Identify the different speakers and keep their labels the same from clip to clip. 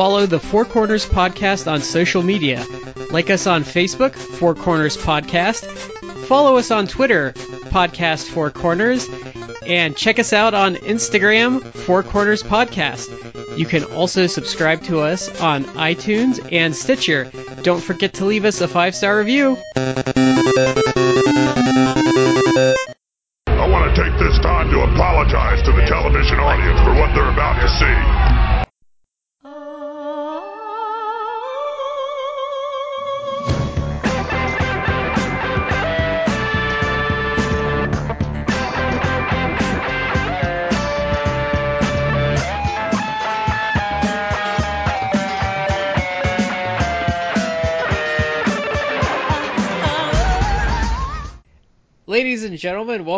Speaker 1: follow the Four Corners Podcast on social media. Like us on Facebook, Four Corners Podcast. Follow us on Twitter, Podcast Four Corners. And check us out on Instagram, Four Corners Podcast. You can also subscribe to us on iTunes and Stitcher. Don't forget to leave us a five star review.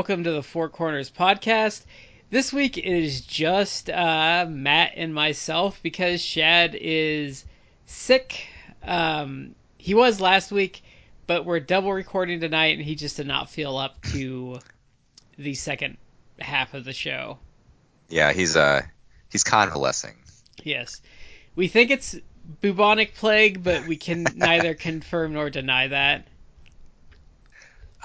Speaker 1: Welcome to the Four Corners Podcast. This week it is just uh, Matt and myself because Chad is sick. Um, he was last week, but we're double recording tonight, and he just did not feel up to the second half of the show.
Speaker 2: Yeah, he's uh he's convalescing.
Speaker 1: Yes, we think it's bubonic plague, but we can neither confirm nor deny that.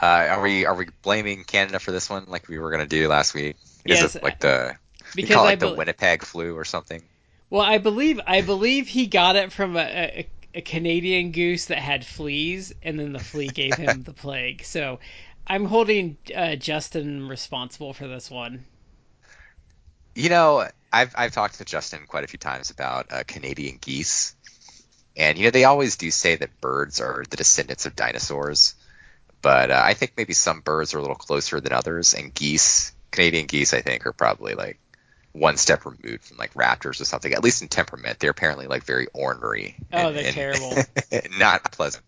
Speaker 2: Uh, are we are we blaming Canada for this one like we were gonna do last week? Is
Speaker 1: Yes,
Speaker 2: it like the
Speaker 1: because
Speaker 2: call it like the Winnipeg flu or something?
Speaker 1: Well, I believe I believe he got it from a, a, a Canadian goose that had fleas, and then the flea gave him the plague. So I'm holding uh, Justin responsible for this one.
Speaker 2: You know, I've I've talked to Justin quite a few times about uh, Canadian geese, and you know they always do say that birds are the descendants of dinosaurs, but uh, I think maybe some birds are a little closer than others, and geese, Canadian geese, I think are probably like one step removed from like raptors or something. At least in temperament, they're apparently like very ornery.
Speaker 1: Oh,
Speaker 2: and-
Speaker 1: they're
Speaker 2: and
Speaker 1: terrible.
Speaker 2: not pleasant.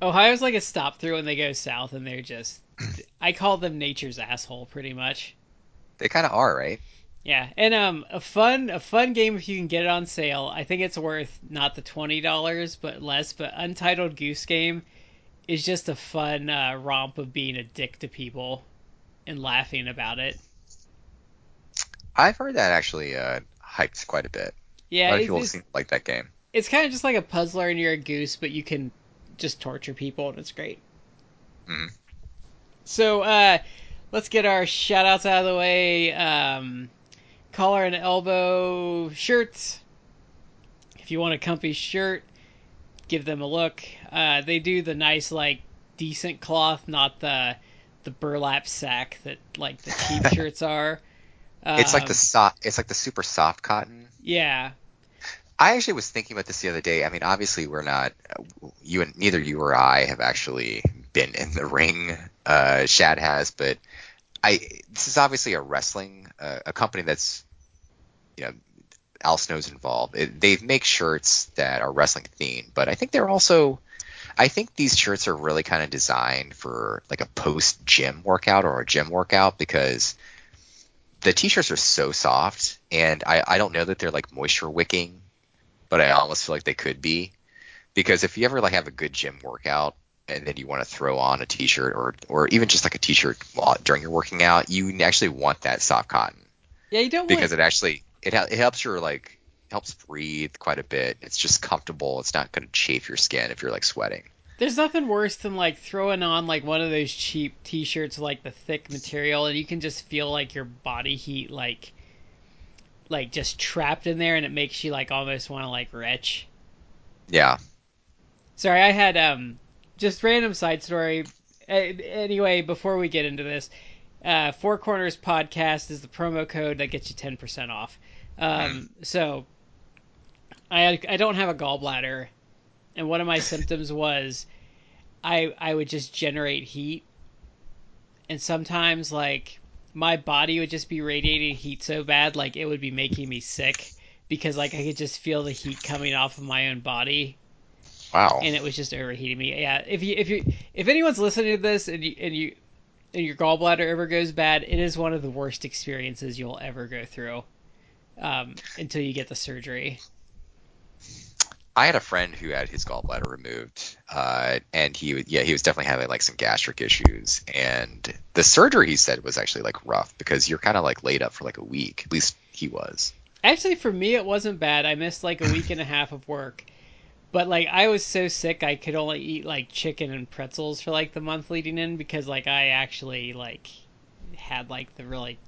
Speaker 1: Ohio's like a stop through when they go south, and they're just I call them nature's asshole, pretty much.
Speaker 2: They kind of are, right?
Speaker 1: Yeah, and um, a fun a fun game if you can get it on sale. I think it's worth not the twenty dollars, but less. But Untitled Goose Game is just a fun uh, romp of being a dick to people and laughing about it.
Speaker 2: I've heard that actually uh, hyped quite a bit. a
Speaker 1: Yeah,
Speaker 2: lot of people seem like that game.
Speaker 1: it's kind of just like a puzzler and you're a goose, but you can just torture people and it's great.
Speaker 2: Mhm.
Speaker 1: So uh, let's get our shout outs out of the way. Um, collar and elbow shirts. If you want a comfy shirt, give them a look. Uh, they do the nice like decent cloth, not the the burlap sack that like the cheap shirts are.
Speaker 2: It's like
Speaker 1: Um,
Speaker 2: the soft. It's like the super soft cotton.
Speaker 1: yeah.
Speaker 2: I actually was thinking about this the other day. I mean, obviously we're not. You and neither you or I have actually been in the ring. Uh, Chad has, but I. This is obviously a wrestling uh, a company that's, you know, Al Snow's involved. It, they make shirts that are wrestling themed, but I think they're also. I think these shirts are really kind of designed for like a post gym workout or a gym workout because the t-shirts are so soft and I, I don't know that they're like moisture wicking but i almost feel like they could be because if you ever like have a good gym workout and then you want to throw on a t-shirt or or even just like a t-shirt while, during your working out you actually want that soft cotton
Speaker 1: Yeah, you don't
Speaker 2: because
Speaker 1: want
Speaker 2: it actually it, hel- it helps your like helps breathe quite a bit it's just comfortable it's not going to chafe your skin if you're like sweating
Speaker 1: There's nothing worse than like throwing on like one of those cheap t-shirts like the thick material and you can just feel like your body heat like like just trapped in there and it makes you like almost want to like retch.
Speaker 2: yeah
Speaker 1: Sorry, I had um just random side story. Anyway, before we get into this, uh, Four Corners Podcast is the promo code that gets you ten percent off. Um, so I I don't have a gallbladder, and one of my symptoms was I I would just generate heat, and sometimes like my body would just be radiating heat so bad like it would be making me sick because like I could just feel the heat coming off of my own body.
Speaker 2: Wow.
Speaker 1: And it was just overheating me. Yeah, if you if you if anyone's listening to this and you and you and your gallbladder ever goes bad, it is one of the worst experiences you'll ever go through um, until you get the surgery.
Speaker 2: I had a friend who had his gallbladder removed, uh, and he was- yeah he was definitely having like some gastric issues, and the surgery he said was actually like rough because you're kind of like laid up for like a week. At least he was.
Speaker 1: Actually, for me, it wasn't bad. I missed like a week and a half of work, but like I was so sick, I could only eat like chicken and pretzels for like the month leading in because like I actually like had like the really,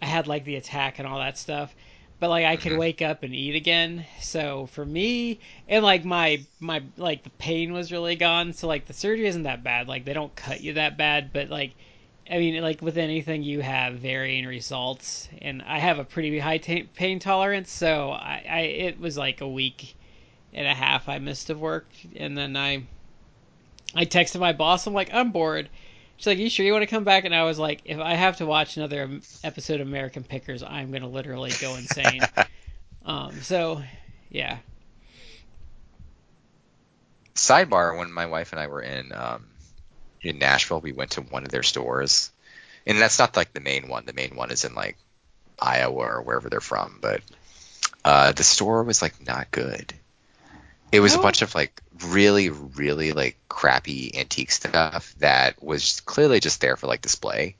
Speaker 1: I had like the attack and all that stuff. But like I could
Speaker 2: Mhm.
Speaker 1: wake up and eat again. So for me, and like my my like the pain was really gone. So like the surgery isn't that bad. Like they don't cut you that bad, but like I mean, like with anything, you have varying results, and I have a pretty high ta pain tolerance, so I, I it was like a week and a half I missed of work, and then I I texted my boss, I'm like, I'm bored. She's like, you sure you want to come back? And I was like, if I have to watch another episode of American Pickers, I'm gonna literally go insane. um, so yeah,
Speaker 2: Sidebar: When my wife and I were in um, in Nashville, we went to one of their stores, and that's not like the main one. The main one is in like Iowa or wherever they're from, but uh, the store was like not good. It was a bunch of like really, really like crappy antique stuff that was clearly just there for like display,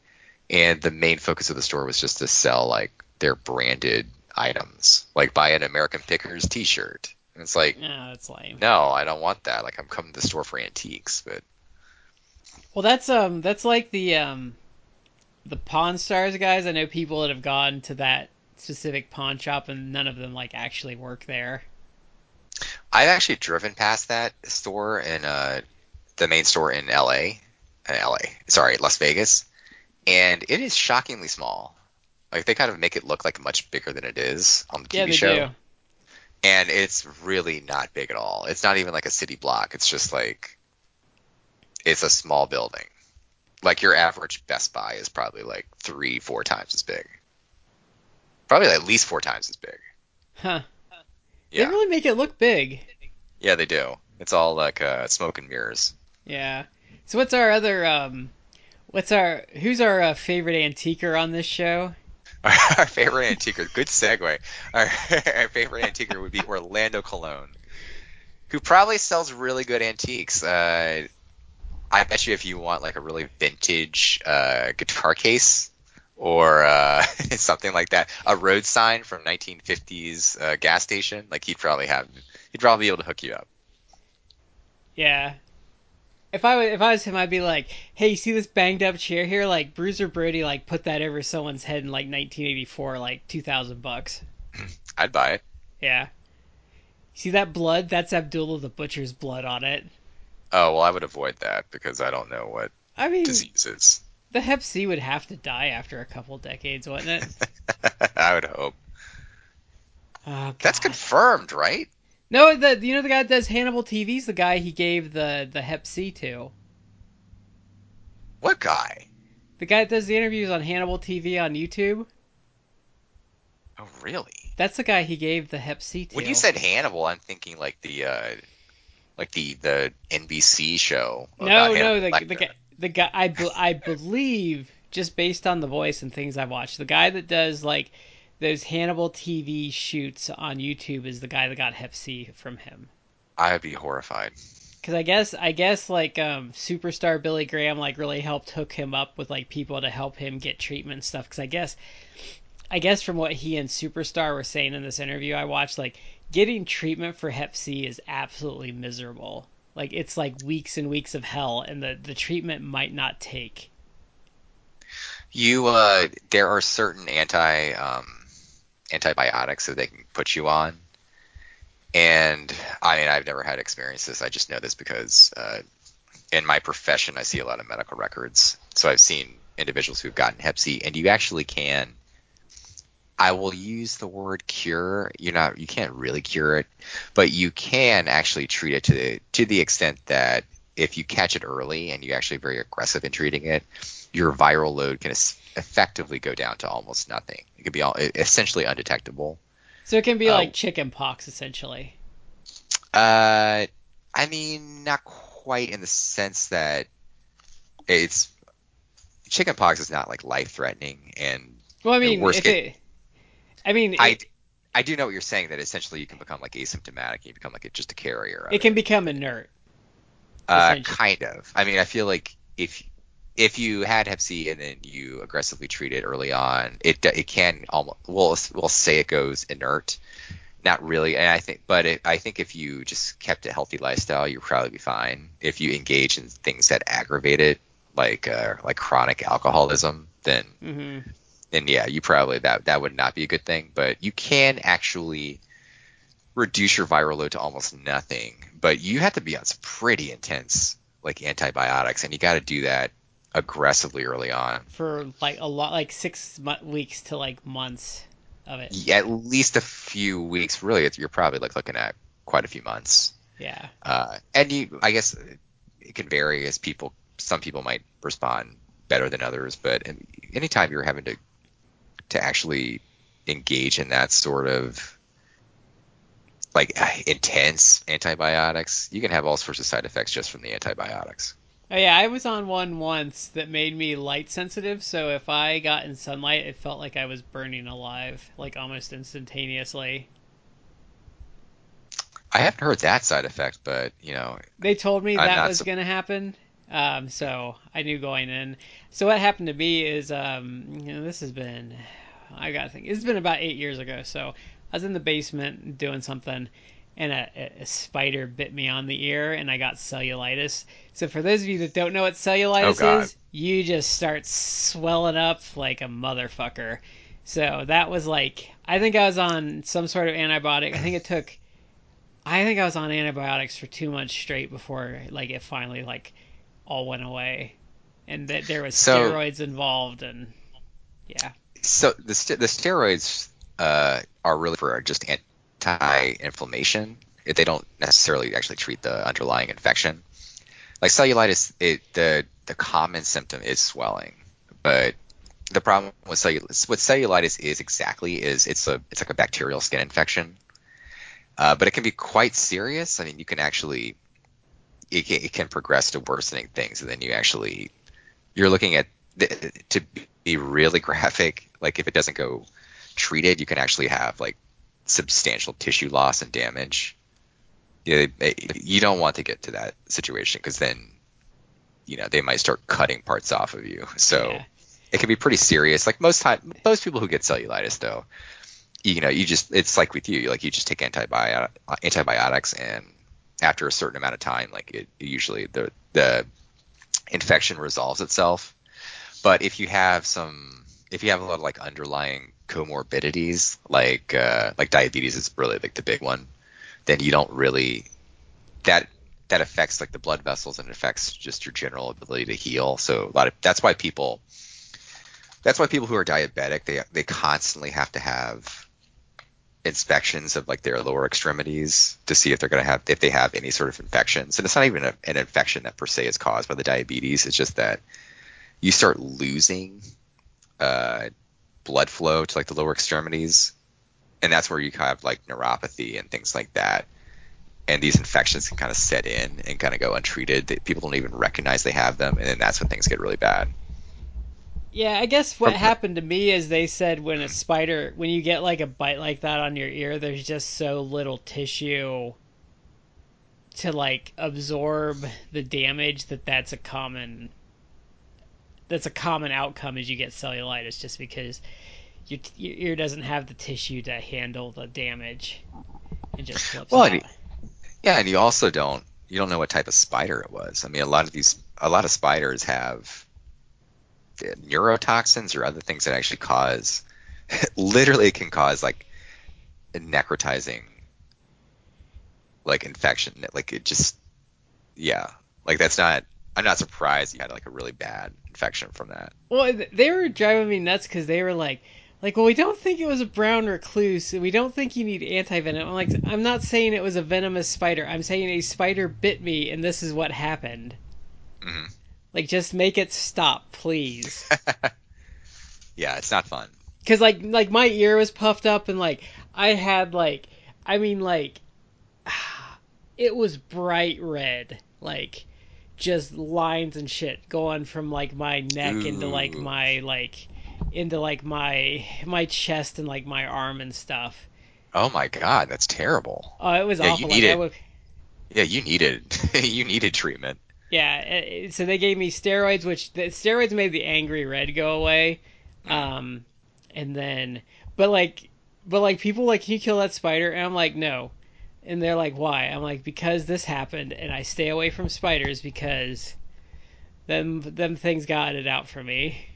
Speaker 2: and the main focus of the store was just to sell like their branded items, like buy an American Pickers T-shirt. And it's like,
Speaker 1: no, that's lame.
Speaker 2: no, I don't want that. Like I'm coming to the store for antiques, but
Speaker 1: Well, that's um, that's like the um, the Pawn Stars guys. I know people that have gone to that specific pawn shop, and none of them like actually work there.
Speaker 2: I've actually driven past that store in uh, the main store in LA, uh, LA, sorry, Las Vegas, and it is shockingly small. Like they kind of make it look like much bigger than it is on the TV
Speaker 1: yeah, they
Speaker 2: show,
Speaker 1: do.
Speaker 2: and it's really not big at all. It's not even like a city block. It's just like it's a small building. Like your average Best Buy is probably like three, four times as big. Probably at least four times as big.
Speaker 1: Huh?
Speaker 2: Yeah,
Speaker 1: They really make it look big.
Speaker 2: yeah, they do. It's all like uh, smoke and mirrors.
Speaker 1: Yeah. So what's our other um, what's our who's our uh, favorite antiquer on this show?
Speaker 2: Our favorite antiquer, good segue. Our, our favorite antiquer would be Orlando Cologne, who probably sells really good antiques. Uh, I bet you if you want like a really vintage uh, guitar case or uh, something like that, a road sign from 1950s uh, gas station, like he'd probably have, he'd probably be able to hook you up.
Speaker 1: Yeah. If I was if I was him, I'd be like, "Hey, you see this banged up chair here? Like Bruiser Brody, like put that over someone's head in like 1984, like 2,000 bucks."
Speaker 2: I'd buy it.
Speaker 1: Yeah. See that blood? That's Abdullah the Butcher's blood on it.
Speaker 2: Oh well, I would avoid that because I don't know what
Speaker 1: I mean,
Speaker 2: disease is.
Speaker 1: The Hep C would have to die after a couple decades, wouldn't it?
Speaker 2: I would hope.
Speaker 1: Oh,
Speaker 2: That's confirmed, right?
Speaker 1: No, the you know the guy that does Hannibal TV's the guy he gave the the Hep C to.
Speaker 2: What guy?
Speaker 1: The guy that does the interviews on Hannibal TV on YouTube.
Speaker 2: Oh, really?
Speaker 1: That's the guy he gave the Hep C to.
Speaker 2: When you said Hannibal, I'm thinking like the uh, like the the NBC show.
Speaker 1: no, no, the the guy, the guy I be, I believe just based on the voice and things I've watched, the guy that does like those Hannibal TV shoots on YouTube is the guy that got Hep C from him.
Speaker 2: I'd be horrified.
Speaker 1: Because I guess I guess like um, superstar Billy Graham like really helped hook him up with like people to help him get treatment and stuff. Because I guess I guess from what he and Superstar were saying in this interview I watched, like getting treatment for Hep C is absolutely miserable. Like it's like weeks and weeks of hell, and the the treatment might not take.
Speaker 2: You uh, there are certain anti um, antibiotics that they can put you on, and I mean I've never had experience this. I just know this because uh, in my profession I see a lot of medical records, so I've seen individuals who've gotten Hep C, and you actually can. I will use the word cure. You're not, you can't really cure it, but you can actually treat it to the to the extent that if you catch it early and you're actually very aggressive in treating it, your viral load can effectively go down to almost nothing. It can be all, essentially undetectable.
Speaker 1: So it can be
Speaker 2: Oh.
Speaker 1: like chicken pox essentially.
Speaker 2: Uh, I mean, not quite in the sense that it's chicken pox is not like life threatening, and
Speaker 1: Well, I mean,
Speaker 2: worst
Speaker 1: if it, I mean,
Speaker 2: I
Speaker 1: it,
Speaker 2: I do know what you're saying that essentially you can become like asymptomatic, and you become like a, just a carrier. Of
Speaker 1: it can become inert.
Speaker 2: Uh, kind of. I mean, I feel like if if you had Hep C and then you aggressively treat it early on, it it can almost we'll we'll say it goes inert. Not really, and I think, but it, I think if you just kept a healthy lifestyle, you'd probably be fine. If you engage in things that aggravate it, like uh, like chronic alcoholism, then
Speaker 1: Mm-hmm.
Speaker 2: Then yeah, you probably that that would not be a good thing. But you can actually reduce your viral load to almost nothing. But you have to be on some pretty intense like antibiotics, and you got to do that aggressively early on.
Speaker 1: For like a lot, like six mo- weeks to like months of it.
Speaker 2: Yeah, At least a few weeks. Really, it's- you're probably like looking at quite a few months.
Speaker 1: Yeah.
Speaker 2: Uh, and you, I guess it can vary as people. Some people might respond better than others, but anytime you're having to to actually engage in that sort of like intense antibiotics, you can have all sorts of side effects just from the antibiotics.
Speaker 1: Oh yeah, I was on one once that made me light sensitive, so if I got in sunlight, it felt like I was burning alive, like almost instantaneously.
Speaker 2: I haven't heard that side effect, but you know,
Speaker 1: They told me
Speaker 2: I'm
Speaker 1: that was going to happen, um, so I knew going in. So what happened to me is, um, you know, this has been, I gotta think, it's been about eight years ago. So I was in the basement doing something, and a, a spider bit me on the ear, and I got cellulitis. So for those of you that don't know what cellulitis
Speaker 2: Oh,
Speaker 1: is, you just start swelling up like a motherfucker. So that was like, I think I was on some sort of antibiotic. I think it took I think I was on antibiotics for two months straight before like it finally like all went away, and that there was
Speaker 2: So-
Speaker 1: steroids involved, and yeah,
Speaker 2: so the st- the steroids uh, are really for just anti-inflammation. They don't necessarily actually treat the underlying infection. Like cellulitis, it the the common symptom is swelling, but the problem with cellulitis, what cellulitis is exactly is it's a it's like a bacterial skin infection, uh, but it can be quite serious. I mean, you can actually it can, it can progress to worsening things, and then you actually you're looking at the, to be really graphic. Like if it doesn't go treated, you can actually have like substantial tissue loss and damage. Yeah, they- you don't want to get to that situation because then you know they might start cutting parts off of you. So
Speaker 1: Yeah.
Speaker 2: it can be pretty serious. Like most time, most people who get cellulitis though, you know, you just it's like with you, like you just take antibiotic, antibiotics, and after a certain amount of time, like it usually the the infection resolves itself. But if you have some, if you have a lot of like underlying comorbidities, like uh, like diabetes is really like the big one, then you don't really that that affects like the blood vessels and affects just your general ability to heal. So a lot of that's why people that's why people who are diabetic they they constantly have to have inspections of like their lower extremities to see if they're going to have if they have any sort of infections and it's not even a, an infection that per se is caused by the diabetes it's just that you start losing uh, blood flow to like the lower extremities and that's where you have like neuropathy and things like that and these infections can kind of set in and kind of go untreated that people don't even recognize they have them and then that's when things get really bad
Speaker 1: yeah. I guess what happened to me is they said when a spider, when you get like a bite like that on your ear, there's just so little tissue to like absorb the damage that that's a common that's a common outcome as you get cellulitis just because your, your ear doesn't have the tissue to handle the damage it just flips
Speaker 2: Well, and Yeah, and you also don't you don't know what type of spider it was. I mean, a lot of these a lot of spiders have uh, neurotoxins or other things that actually cause literally can cause like necrotizing like infection. Like it just yeah, like that's not. I'm not surprised you had like a really bad infection from that.
Speaker 1: Well, they were driving me nuts because they were like, like, well, we don't think it was a brown recluse. We don't think you need antivenom. I'm like, I'm not saying it was a venomous spider. I'm saying a spider bit me, and this is what happened.
Speaker 2: Mhm.
Speaker 1: Like, just make it stop, please.
Speaker 2: Yeah, it's not fun.
Speaker 1: Because like, like my ear was puffed up, and like I had like, I mean like, it was bright red, like just lines and shit going from like my neck into like my like into like my my chest and like my arm and stuff.
Speaker 2: Oh my god, that's terrible.
Speaker 1: Oh, it was
Speaker 2: Yeah, you
Speaker 1: awful.
Speaker 2: need
Speaker 1: like, would,
Speaker 2: Yeah, you needed you needed treatment.
Speaker 1: Yeah, uh, so they gave me steroids, which the steroids made the angry red go away. Um, and then, but like, but like people like, can you kill that spider? And I'm like, no. And they're like, why? I'm like, because this happened, and I stay away from spiders because them them things got it out for me.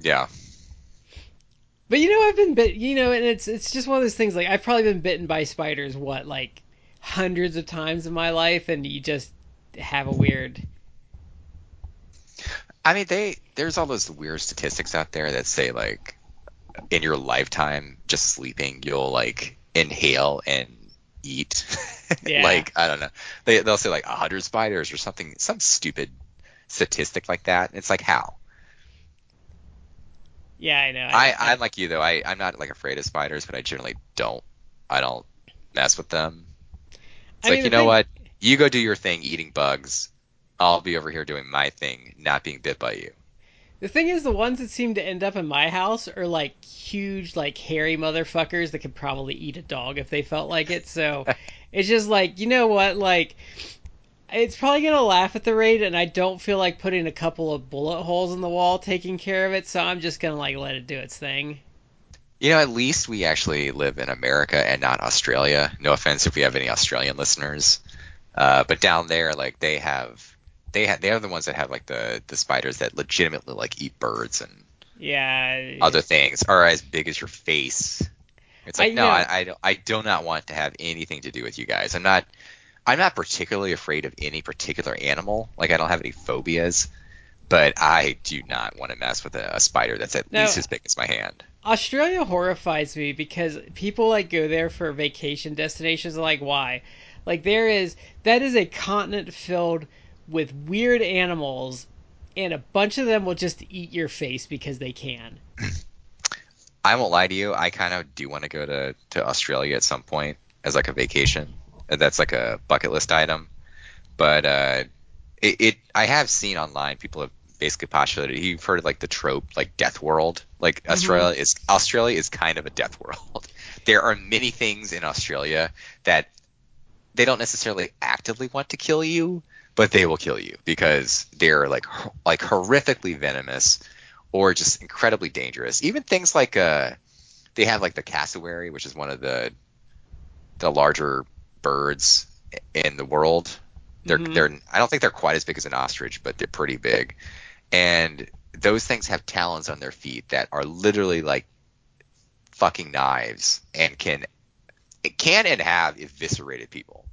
Speaker 2: Yeah.
Speaker 1: But you know, I've been bit. You know, and it's it's just one of those things. Like I've probably been bitten by spiders. What like hundreds of times in my life, and you just have a weird.
Speaker 2: I mean, they there's all those weird statistics out there that say like in your lifetime, just sleeping, you'll like inhale and eat.
Speaker 1: Yeah.
Speaker 2: like I don't know, they they'll say like a hundred spiders or something, some stupid statistic like that. It's like how?
Speaker 1: Yeah, I know.
Speaker 2: I I'm like you though. I I'm not like afraid of spiders, but I generally don't. I don't mess with them. It's
Speaker 1: I
Speaker 2: like
Speaker 1: mean,
Speaker 2: you know
Speaker 1: thing-
Speaker 2: what? You go do your thing eating bugs. I'll be over here doing my thing, not being bit by you.
Speaker 1: The thing is, the ones that seem to end up in my house are like huge, like hairy motherfuckers that could probably eat a dog if they felt like it. So it's just like, you know what? Like, it's probably gonna laugh at the rate, and I don't feel like putting a couple of bullet holes in the wall taking care of it. So I'm just gonna like let it do its thing.
Speaker 2: You know, at least we actually live in America and not Australia. No offense if we have any Australian listeners, uh, but down there, like they have, they have, they are the ones that have like the the spiders that legitimately like eat birds and
Speaker 1: Yeah.
Speaker 2: other things are as big as your face. It's like
Speaker 1: I
Speaker 2: no. I, I don't- I do not want to have anything to do with you guys. I'm not I'm not particularly afraid of any particular animal. Like I don't have any phobias, but I do not want to mess with a, a spider that's at
Speaker 1: No.
Speaker 2: least as big as my hand.
Speaker 1: Australia horrifies me because people like go there for vacation destinations. Like, why? Like, there is that is a continent filled with weird animals, and a bunch of them will just eat your face because they can.
Speaker 2: I won't lie to you. I kind of do want to go to to Australia at some point as like a vacation. Uh, That's like a bucket list item. But uh, it, it I have seen online people have basically postulated. You've heard of like the trope like Death World. Like Australia is Australia is kind of a death world. there are many things in Australia that they don't necessarily actively want to kill you, but they will kill you because they're like like horrifically venomous or just incredibly dangerous. Even things like uh they have like the cassowary, which is one of the the larger birds in the world. They're
Speaker 1: Mhm.
Speaker 2: they're I don't think they're quite as big as an ostrich, but they're pretty big. And those things have talons on their feet that are literally like fucking knives and can can and have eviscerated people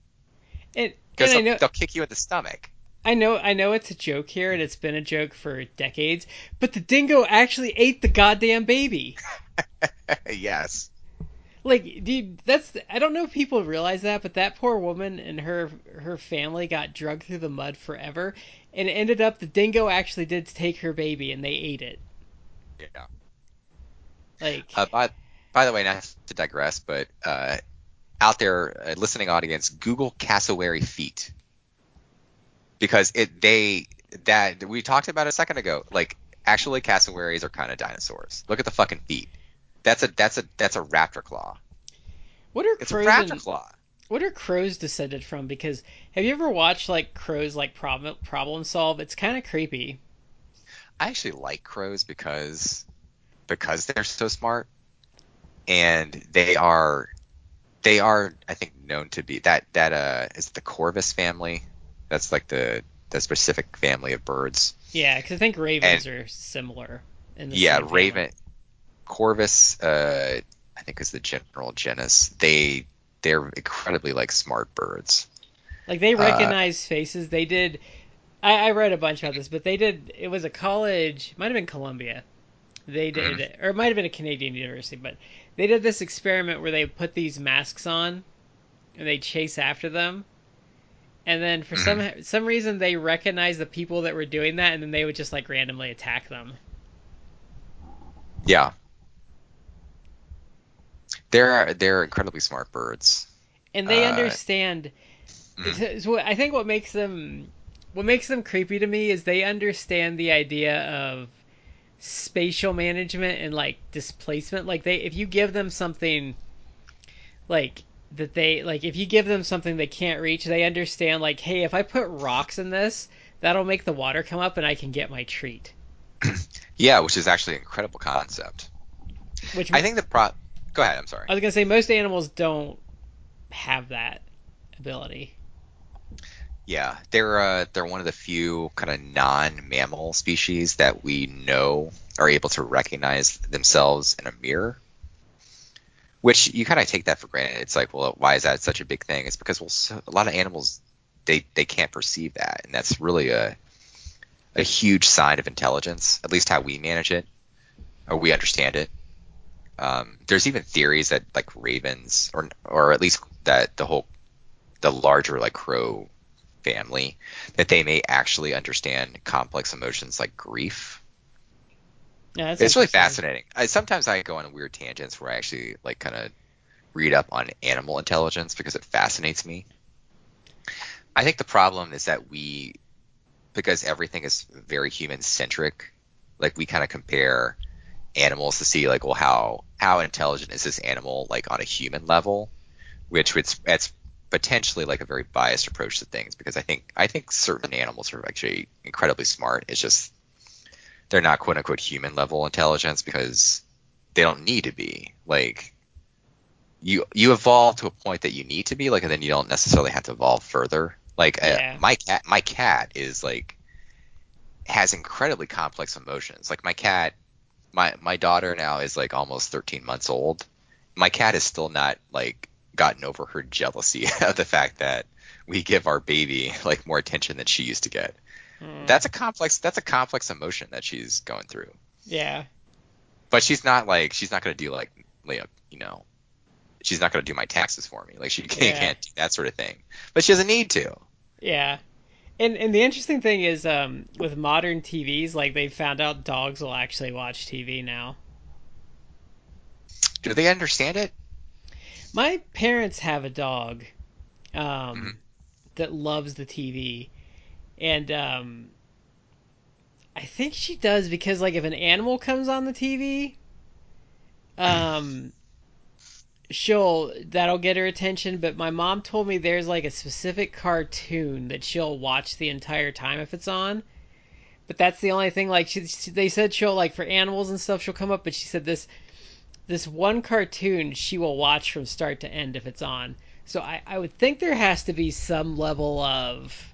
Speaker 1: And,
Speaker 2: because
Speaker 1: I
Speaker 2: they'll,
Speaker 1: know,
Speaker 2: they'll kick you in the stomach.
Speaker 1: I know, I know it's a joke here, and it's been a joke for decades. But the dingo actually ate the goddamn baby.
Speaker 2: yes.
Speaker 1: Like, dude, that's I don't know if people realize that, but that poor woman and her her family got drugged through the mud forever, and it ended up the dingo actually did take her baby and they ate it.
Speaker 2: Yeah.
Speaker 1: Like,
Speaker 2: Uh, by, by the way, not to digress, but uh, out there, uh, listening audience, Google cassowary feet because it they that we talked about a second ago. Like actually, cassowaries are kind of dinosaurs. Look at the fucking feet. That's a that's a that's a raptor claw.
Speaker 1: what are
Speaker 2: It's a
Speaker 1: crows?
Speaker 2: raptor
Speaker 1: and-
Speaker 2: claw.
Speaker 1: what are crows descended from? Because have you ever watched like crows like problem problem solve? It's kind of creepy.
Speaker 2: I actually like crows because because they're so smart and they are they are I think known to be that that uh is the Corvus family. That's like the the specific family of birds.
Speaker 1: Yeah, because I think ravens are similar. In the
Speaker 2: yeah. Raven Corvus uh I think is the general genus. They they're incredibly like smart birds.
Speaker 1: Like they
Speaker 2: Uh,
Speaker 1: recognize faces. They did. I, I read a bunch about this, but they did. It was a college, might have been Columbia. They did,
Speaker 2: Mm-hmm.
Speaker 1: or it might have been a Canadian university, but they did this experiment where they put these masks on, and they chase after them, and then for
Speaker 2: Mm-hmm.
Speaker 1: some some reason they recognized the people that were doing that, and then they would just like randomly attack them.
Speaker 2: Yeah. They're they're incredibly smart birds.
Speaker 1: and they
Speaker 2: Uh,
Speaker 1: understand.
Speaker 2: mhm.
Speaker 1: So I think what makes them what makes them creepy to me is they understand the idea of spatial management and like displacement. Like they, if you give them something like that they like if you give them something they can't reach they understand like hey if i put rocks in this that'll make the water come up and I can get my treat.
Speaker 2: Yeah, which is actually an incredible concept.
Speaker 1: Which
Speaker 2: I think the pro. Go ahead. I'm sorry.
Speaker 1: I was gonna say most animals don't have that ability.
Speaker 2: Yeah, they're uh, they're one of the few kind of non-mammal species that we know are able to recognize themselves in a mirror. Which you kind of take that for granted. It's like, well, why is that such a big thing? It's because well, so, a lot of animals they they can't perceive that, and that's really a a huge sign of intelligence. At least how we manage it, or we understand it. Um, there's even theories that like ravens, or or at least that the whole the larger like crow family, that they may actually understand complex emotions like grief.
Speaker 1: Yeah, that's
Speaker 2: It's really fascinating. I, sometimes I go on weird tangents where I actually like kind of read up on animal intelligence because it fascinates me. I think the problem is that we, because everything is very human centric, like we kind of compare animals to see like, well, how how intelligent is this animal like on a human level, which it's it's potentially like a very biased approach to things because I think I think certain animals are actually incredibly smart. It's just they're not quote unquote human level intelligence because they don't need to be. Like you you evolve to a point that you need to be like and then you don't necessarily have to evolve further. Like
Speaker 1: Yeah.
Speaker 2: uh, my cat my cat is like has incredibly complex emotions. Like my cat my my daughter now is like almost 13 months old. My cat is still not like gotten over her jealousy of the fact that we give our baby like more attention than she used to get.
Speaker 1: Hmm.
Speaker 2: That's a complex that's a complex emotion that she's going through.
Speaker 1: yeah.
Speaker 2: But she's not like she's not going to do like like you know she's not going to do my taxes for me. Like she can't,
Speaker 1: Yeah.
Speaker 2: can't do that sort of thing. But she doesn't need to.
Speaker 1: Yeah. And and the interesting thing is um with modern TVs like they found out dogs will actually watch TV now.
Speaker 2: Do they understand it?
Speaker 1: My parents have a dog um
Speaker 2: Mhm.
Speaker 1: that loves the TV and um I think she does because like if an animal comes on the TV um she'll that'll get her attention. But my mom told me there's like a specific cartoon that she'll watch the entire time if it's on. But that's the only thing like she, she- they said she'll like for animals and stuff she'll come up but she said this this one cartoon she will watch from start to end if it's on so i, I would think there has to be some level of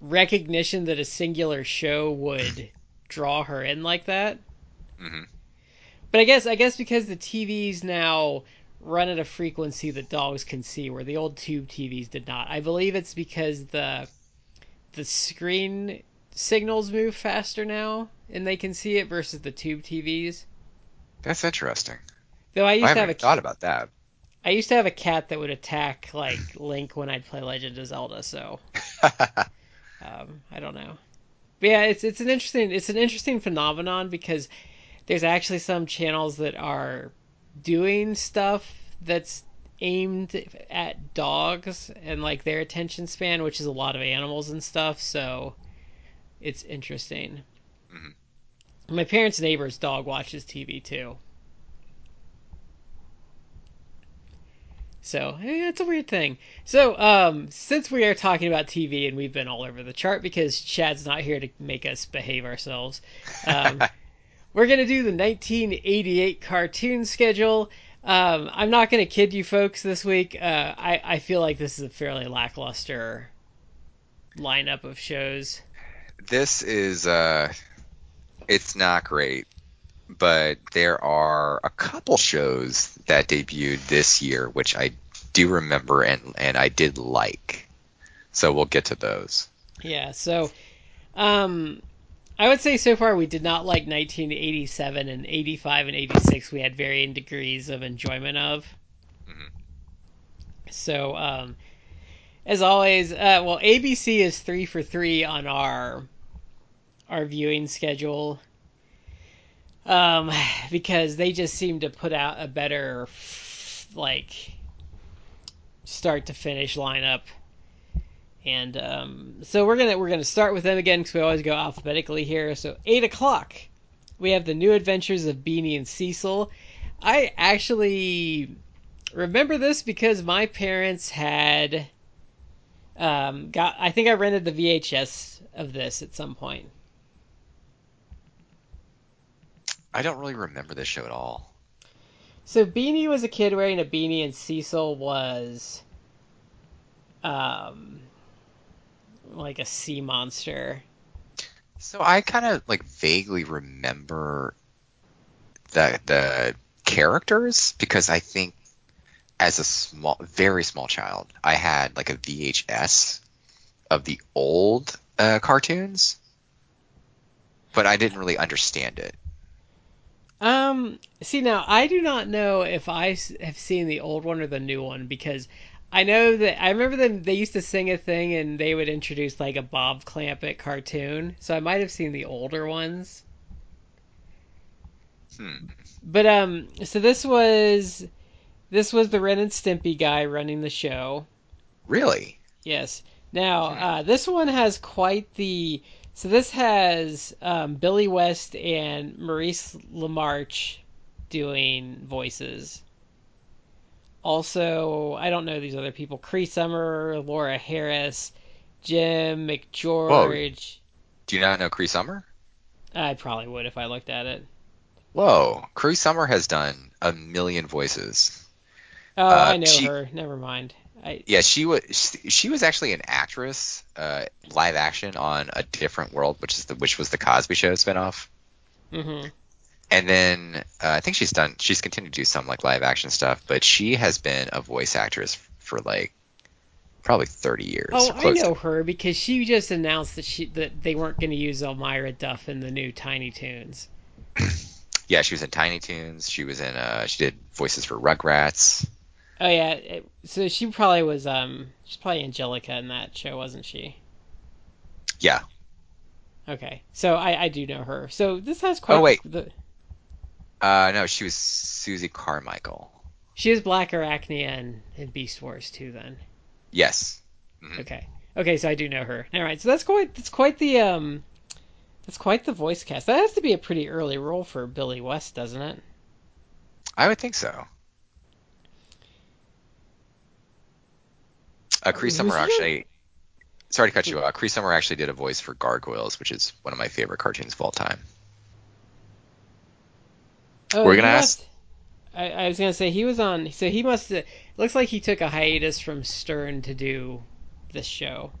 Speaker 1: recognition that a singular show would draw her in like that
Speaker 2: hmm
Speaker 1: but I guess I guess because the TVs now run at a frequency that dogs can see, where the old tube TVs did not. I believe it's because the the screen signals move faster now, and they can see it versus the tube TVs.
Speaker 2: That's interesting.
Speaker 1: Though I
Speaker 2: I,
Speaker 1: used to have a
Speaker 2: thought about that.
Speaker 1: I used to have a cat that would attack like Link when I'd play Legend of Zelda, so um, I don't know. But yeah, it's it's an interesting it's an interesting phenomenon because there's actually some channels that are doing stuff that's aimed at dogs and like their attention span, which is a lot of animals and stuff. So it's interesting.
Speaker 2: Mhm.
Speaker 1: My parents' neighbor's dog watches TV too. So yeah, it's a weird thing. So um, since we are talking about TV and we've been all over the chart because Chad's not here to make us behave ourselves, um, we're gonna do the 1988 cartoon schedule. Um, I'm not gonna kid you folks this week. Uh, I I feel like this is a fairly lackluster lineup of shows.
Speaker 2: this is uh it's not great but there are a couple shows that debuted this year which i do remember and and i did like so we'll get to those
Speaker 1: Yeah, so um I would say so far we did not like 1987 and 85 and 86 we had varying degrees of enjoyment of.
Speaker 2: Mhm.
Speaker 1: So um as always, uh well ABC is 3 for 3 on our our viewing schedule. Um because they just seem to put out a better like start to finish lineup and um, so we're gonna we're gonna start with them again because we always go alphabetically here. So eight o'clock, we have the New Adventures of Beany and Cecil. I actually remember this because my parents had Um, got I think I rented the VHS of this at some point.
Speaker 2: I don't really remember this show at all.
Speaker 1: So Beany was a kid wearing a beanie, and Cecil was, um, like a sea monster.
Speaker 2: So I kind of like vaguely remember the the characters because I think as a small, very small child, I had like a VHS of the old uh, cartoons, but I didn't really understand it.
Speaker 1: Um, see now, I do not know if I have seen the old one or the new one because I know that I remember them. They used to sing a thing, and they would introduce like a Bob Clampett cartoon. So I might have seen the older ones.
Speaker 2: Hmm.
Speaker 1: But um, so this was this was the Ren and Stimpy guy running the show.
Speaker 2: Really?
Speaker 1: Yes. Now, uh, this one has quite the. So this has um, Billy West and Maurice LaMarche doing voices. Also, I don't know these other people. Cree Summer, Laura Harris, Jim MacGeorge.
Speaker 2: Do you not know Cree Summer?
Speaker 1: I probably would if I looked at it.
Speaker 2: Whoa, Cree Summer has done a million voices.
Speaker 1: Oh,
Speaker 2: Uh,
Speaker 1: I know
Speaker 2: she-
Speaker 1: her. Never mind. I
Speaker 2: Yeah, she was she was actually an actress, uh, live action on a different world, which is the which was the Cosby Show spinoff.
Speaker 1: hmm
Speaker 2: And then uh, I think she's done she's continued to do some like live action stuff, but she has been a voice actress for like probably 30 years.
Speaker 1: Oh, I
Speaker 2: close to-
Speaker 1: know her because she just announced that she that they weren't going to use Elmyra Duff in the new Tiny Toons.
Speaker 2: Yeah, she was in Tiny Toons. She was in uh she did voices for Rugrats.
Speaker 1: Oh yeah, it, so she probably was um she's probably Angelica in that show, wasn't she?
Speaker 2: Yeah.
Speaker 1: Okay, so I I do know her. So this has quite.
Speaker 2: Oh, wait.
Speaker 1: The,
Speaker 2: Uh no, she was Susie Carmichael.
Speaker 1: she was Blackarachnia in, in Beast Wars too. Then
Speaker 2: Yes. Mhm.
Speaker 1: okay, okay, so I do know her. All right, so that's quite that's quite the um that's quite the voice cast. That has to be a pretty early role for Billy West, doesn't it?
Speaker 2: I would think so. Uh, Cree Summer actually. Sorry to cut you off. Cree Summer actually did a voice for Gargoyles, which is one of my favorite cartoons of all time.
Speaker 1: Oh,
Speaker 2: We're gonna
Speaker 1: must- I, I was gonna say he was on. So he must. It looks like he took a hiatus from Stern to do this show.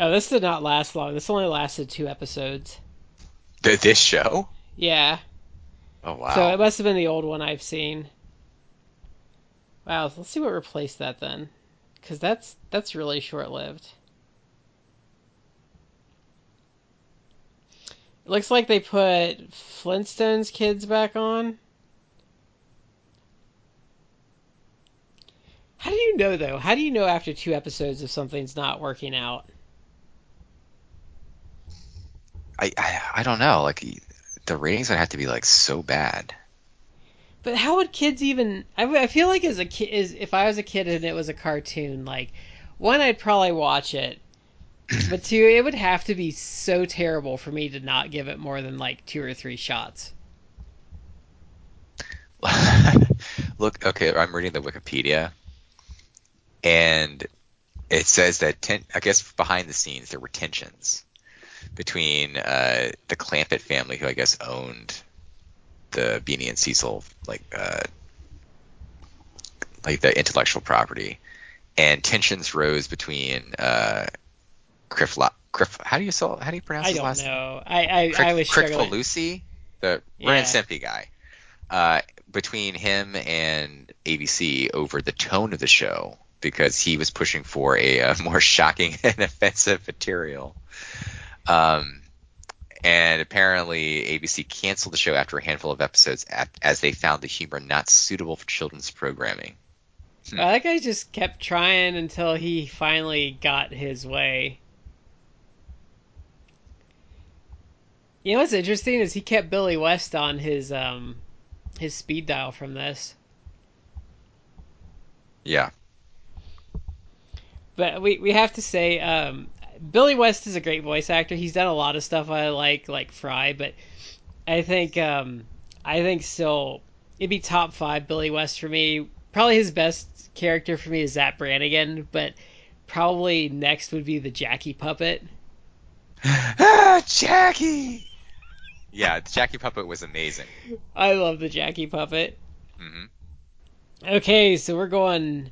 Speaker 1: Oh, this did not last long. This only lasted two episodes.
Speaker 2: Th- This show?
Speaker 1: Yeah.
Speaker 2: Oh wow.
Speaker 1: So it must have been the old one I've seen. Wow. Let's see what replaced that then, because that's that's really short lived. It looks like they put Flintstones kids back on. How do you know though? How do you know after two episodes if something's not working out?
Speaker 2: I, I I don't know. Like the ratings would have to be like so bad.
Speaker 1: But how would kids even? I, I feel like as a kid, is if I was a kid and it was a cartoon, like one, I'd probably watch it, but two, it would have to be so terrible for me to not give it more than like two or three shots.
Speaker 2: Look, okay, I'm reading the Wikipedia, and it says that ten, I guess behind the scenes there were tensions between uh, the Clampett family, who I guess owned the Beany and Cecil, like uh, like the intellectual property, and tensions rose between uh, Criff, Criff. How do you spell? How do you pronounce
Speaker 1: I
Speaker 2: his
Speaker 1: don't
Speaker 2: last
Speaker 1: know. I I,
Speaker 2: Crick,
Speaker 1: I was
Speaker 2: Crick. Falusi, the Ren
Speaker 1: Yeah.
Speaker 2: and Stimpy guy, uh, between him and ABC over the tone of the show because he was pushing for a, uh more shocking and offensive material. Um, and apparently ABC canceled the show after a handful of episodes at, as they found the humor not suitable for children's programming.
Speaker 1: Well, that guy just kept trying until he finally got his way. You know what's interesting is he kept Billy West on his um his speed dial from this.
Speaker 2: Yeah.
Speaker 1: But we we have to say, um, Billy West is a great voice actor. He's done a lot of stuff I like, like Fry. But I think um, I think still it'd be top five Billy West for me. Probably his best character for me is Zapp Brannigan, but probably next would be the Jackie puppet.
Speaker 2: ah, Jackie. Yeah, the Jackie puppet was amazing.
Speaker 1: I love the Jackie puppet.
Speaker 2: hmm
Speaker 1: Okay, so we're going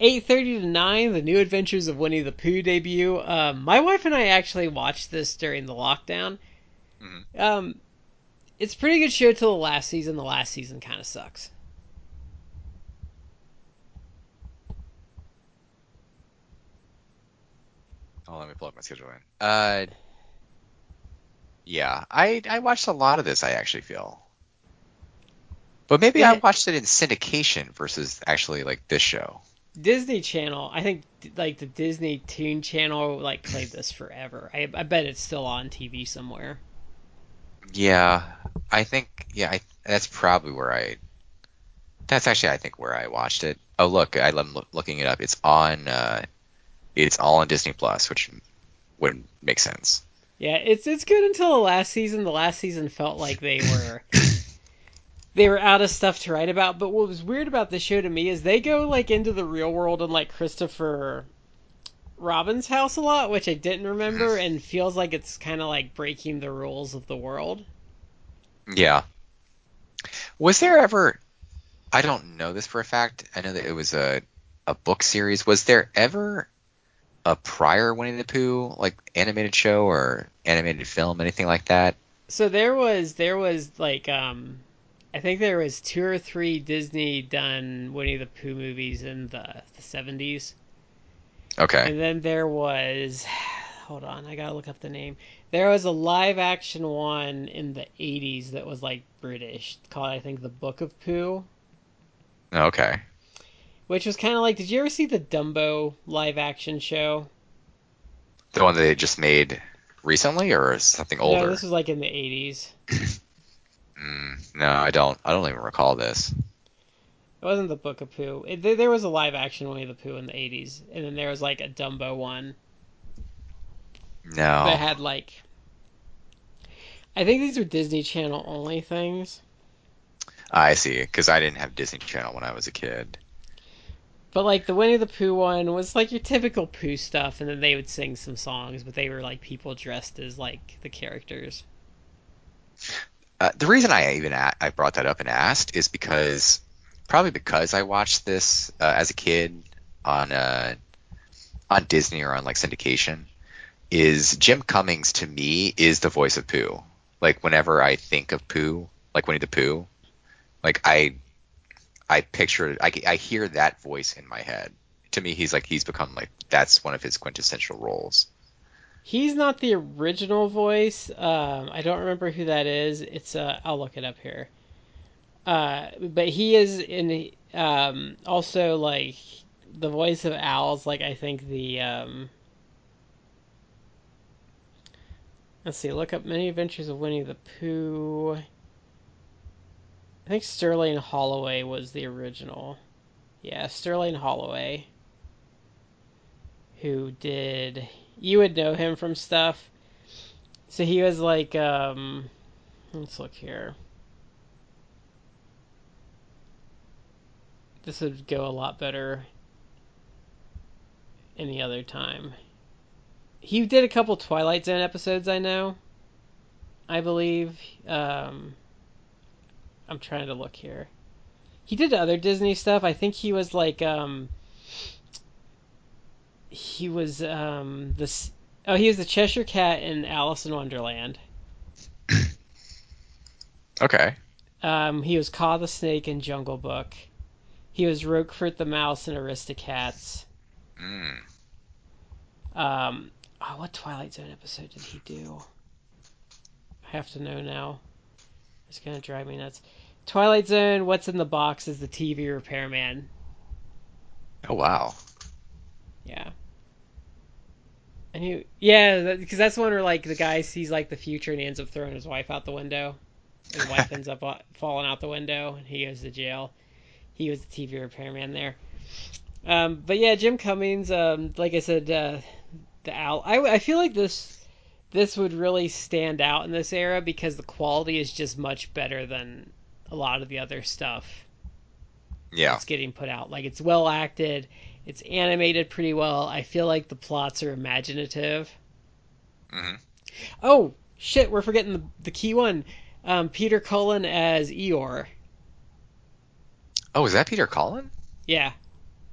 Speaker 1: 8:30 to 9, The New Adventures of Winnie the Pooh debut. Um, my wife and I actually watched this during the lockdown.
Speaker 2: Mhm.
Speaker 1: Um, it's a pretty good show till the last season. The last season kind of sucks.
Speaker 2: Oh, let me pull up my schedule in. Uh, yeah, I I watched a lot of this. I actually feel, but maybe I watched it in syndication versus actually like this show.
Speaker 1: Disney Channel, I think like the Disney Toon Channel like played this forever. I, I bet it's still on TV somewhere.
Speaker 2: Yeah, I think yeah, I, that's probably where I. That's actually I think where I watched it. Oh look, I, am loo- looking it up. It's on. Uh, it's all on Disney Plus, which would make sense.
Speaker 1: Yeah, it's it's good until the last season. The last season felt like they were they were out of stuff to write about. But what was weird about the show to me is they go like into the real world and like Christopher Robin's house a lot, which I didn't remember, and feels like it's kind of like breaking the rules of the world.
Speaker 2: Yeah. Was there ever? I don't know this for a fact. I know that it was a a book series. Was there ever a prior Winnie the Pooh like animated show or animated film, anything like that?
Speaker 1: So there was there was like um I think there was two or three Disney done Winnie the Pooh movies in the seventies.
Speaker 2: Okay.
Speaker 1: And then there was, hold on, I gotta look up the name. There was a live action one in the 80s that was like British, called I think The Book of Pooh,
Speaker 2: Okay.
Speaker 1: which was kind of like, did you ever see the Dumbo live action show?
Speaker 2: The one that they just made recently, or something
Speaker 1: No,
Speaker 2: older?
Speaker 1: this was like in the 80s.
Speaker 2: Mm, no, I don't. I don't even recall this.
Speaker 1: It wasn't The Book of Pooh. It, there there was a live action Winnie the Pooh in the 80s, and then there was like a Dumbo one
Speaker 2: No.
Speaker 1: that had like. I think these are Disney Channel only things.
Speaker 2: I see. Because I didn't have Disney Channel when I was a kid.
Speaker 1: But like the Winnie the Pooh one was like your typical Pooh stuff, and then they would sing some songs, but they were like people dressed as like the characters.
Speaker 2: Uh, the reason I even a- I brought that up and asked is because probably because I watched this uh, as a kid on uh, on Disney or on like syndication. Is Jim Cummings to me is the voice of Pooh. Like whenever I think of Pooh, like Winnie the Pooh, like I I picture I, I hear that voice in my head. To me, he's like he's become like that's one of his quintessential roles.
Speaker 1: He's not the original voice. Um, I don't remember who that is. It's uh, I'll look it up here. Uh, but he is in um, also like the voice of Owl's like I think the um, let's see, look up Many Adventures of Winnie the Pooh. I think Sterling Holloway was the original. Yeah, Sterling Holloway. Who did you would know him from stuff. So he was like um let's look here. This would go a lot better any other time. He did a couple Twilight Zone episodes, I know. I believe. Um, I'm trying to look here. He did other Disney stuff. I think he was like um, he was um this oh he was the Cheshire Cat in Alice in Wonderland.
Speaker 2: Okay.
Speaker 1: Um, he was Kaa the Snake in Jungle Book. He was Roquefort the Mouse in Aristocats.
Speaker 2: Mm.
Speaker 1: Um, oh, what Twilight Zone episode did he do? I have to know now. It's gonna drive me nuts. Twilight Zone. What's in the box is the TV repairman.
Speaker 2: Oh wow.
Speaker 1: Yeah. And he, yeah, because that's one where like the guy sees like the future and he ends up throwing his wife out the window. His wife ends up uh, falling out the window and he goes to jail. He was the TV repairman there. Um, but yeah, Jim Cummings, um, like I said, uh, the owl. I, I feel like this this would really stand out in this era because the quality is just much better than a lot of the other stuff
Speaker 2: Yeah.
Speaker 1: it's getting put out. Like it's well acted, it's animated pretty well. I feel like the plots are imaginative.
Speaker 2: hmm
Speaker 1: Oh shit, we're forgetting the, the key one. Um, Peter Cullen as Eeyore.
Speaker 2: Oh, is that Peter Cullen?
Speaker 1: Yeah,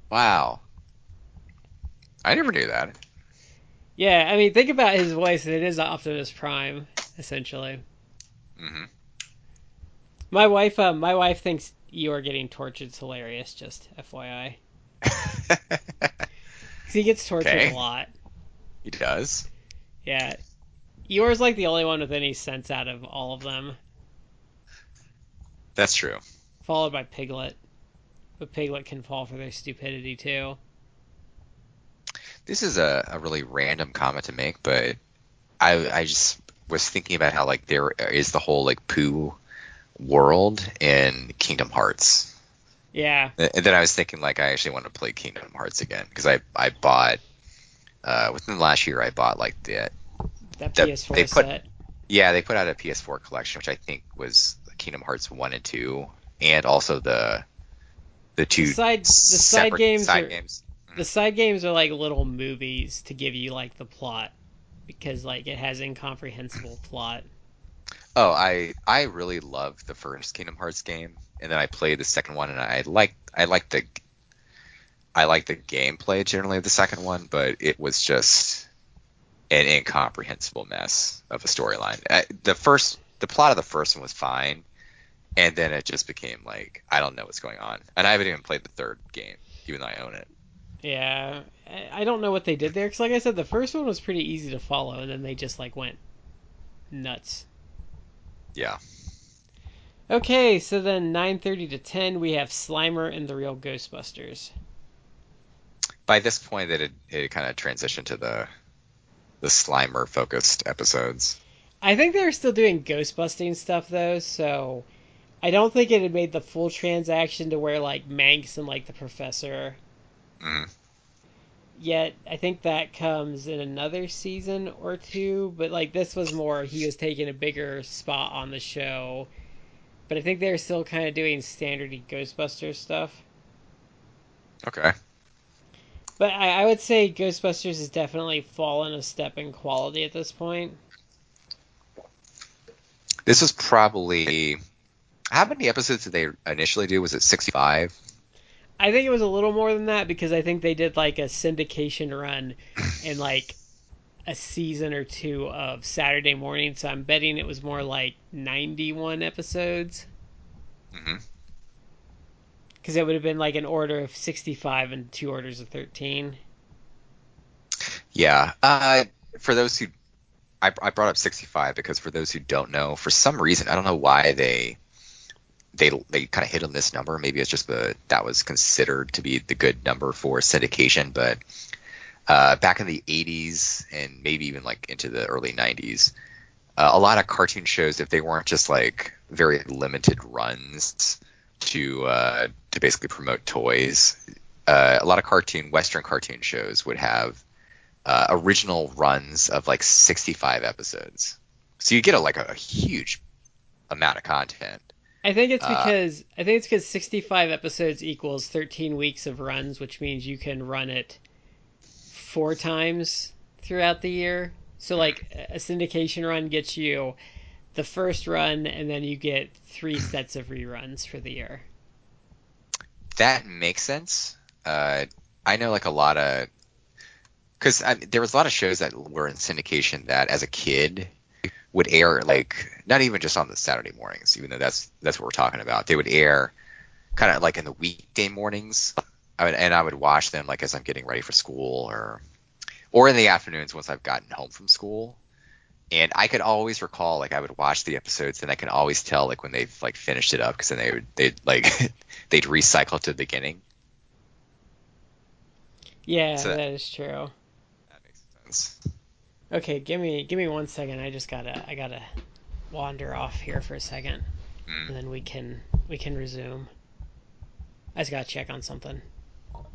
Speaker 2: Wow. I never knew that.
Speaker 1: yeah. I mean, think about his voice, and it is Optimus Prime essentially.
Speaker 2: hmm
Speaker 1: My wife, um, my wife thinks Eeyore getting tortured is hilarious. Just FYI, because he gets tortured
Speaker 2: Okay.
Speaker 1: a lot.
Speaker 2: he does.
Speaker 1: Yeah, Eeyore's like the only one with any sense out of all of them,
Speaker 2: That's true.
Speaker 1: followed by Piglet. But Piglet can fall for their stupidity too.
Speaker 2: This is a, a really random comment to make, but I I just was thinking about how like there is the whole like Pooh world in Kingdom Hearts.
Speaker 1: Yeah,
Speaker 2: And then I was thinking like I actually want to play Kingdom Hearts again because I I bought uh, within the last year I bought like the
Speaker 1: that
Speaker 2: That-
Speaker 1: PS4
Speaker 2: they put-
Speaker 1: set.
Speaker 2: yeah they put out a PS4 collection which I think was Kingdom Hearts one and two and also the the two
Speaker 1: The side- the side games
Speaker 2: side
Speaker 1: are-
Speaker 2: games.
Speaker 1: The side games are like little movies to give you like the plot because like it has incomprehensible plot.
Speaker 2: Oh, I I really love the first Kingdom Hearts game, and then I played the second one, and I liked I liked the I liked the gameplay generally of the second one, but it was just an incomprehensible mess of a storyline. The first the plot of the first one was fine, and then it just became like I don't know what's going on, and I haven't even played the third game, even though I own it.
Speaker 1: Yeah, I I don't know what they did there because like I said, the first one was pretty easy to follow, and then they just like went nuts.
Speaker 2: Yeah.
Speaker 1: Okay, so then 9:30 to 10 we have Slimer and the Real Ghostbusters.
Speaker 2: By this point, it had, it kind of transitioned to the the Slimer focused episodes.
Speaker 1: I think they're still doing ghostbusting stuff though, so I don't think it had made the full transaction to where like Manx and like the professor
Speaker 2: Mhm.
Speaker 1: yet I think that comes in another season or two, but like this was more he was taking a bigger spot on the show. But I think they're still kind of doing standardy Ghostbusters stuff.
Speaker 2: Okay.
Speaker 1: But I, I would say Ghostbusters has definitely fallen a step in quality at this point.
Speaker 2: This was probably how many episodes did they initially do? Was it 65?
Speaker 1: I think it was a little more than that because I think they did like a syndication run and like a season or two of Saturday morning. So I'm betting it was more like 91 episodes
Speaker 2: hmm
Speaker 1: because it would have been like an order of 65 and two orders of 13.
Speaker 2: Yeah. Uh, for those who, I, I brought up 65 because for those who don't know, for some reason, I don't know why they they they kind of hit on this number. Maybe it's just the that was considered to be the good number for syndication, but uh, back in the 80s and maybe even like into the early 90s, uh, a lot of cartoon shows, if they weren't just like very limited runs to uh, to basically promote toys, uh, a lot of cartoon Western cartoon shows would have uh, original runs of like 65 episodes. So you get a, like a, a huge amount of content.
Speaker 1: I think it's
Speaker 2: Uh,
Speaker 1: because I think it's because 65 episodes equals 13 weeks of runs, which means you can run it four times throughout the year. So like a syndication run gets you the first run, and then you get three sets of reruns for the year.
Speaker 2: That makes sense. Uh, I know like a lot of because there was a lot of shows that were in syndication that as a kid would air like not even just on the Saturday mornings, even though that's that's what we're talking about. They would air kind of like in the weekday mornings, I would, and I would watch them like as I'm getting ready for school or or in the afternoons once I've gotten home from school. And I could always recall like I would watch the episodes and I could always tell like when they've like finished it up because then they would they'd like they'd recycle to the beginning.
Speaker 1: Yeah,
Speaker 2: So-
Speaker 1: that is true.
Speaker 2: That makes sense.
Speaker 1: Okay, give me give me one second. I just gotta I gotta wander off here for a second,
Speaker 2: Mm.
Speaker 1: and then we can we can resume. I just gotta check on something.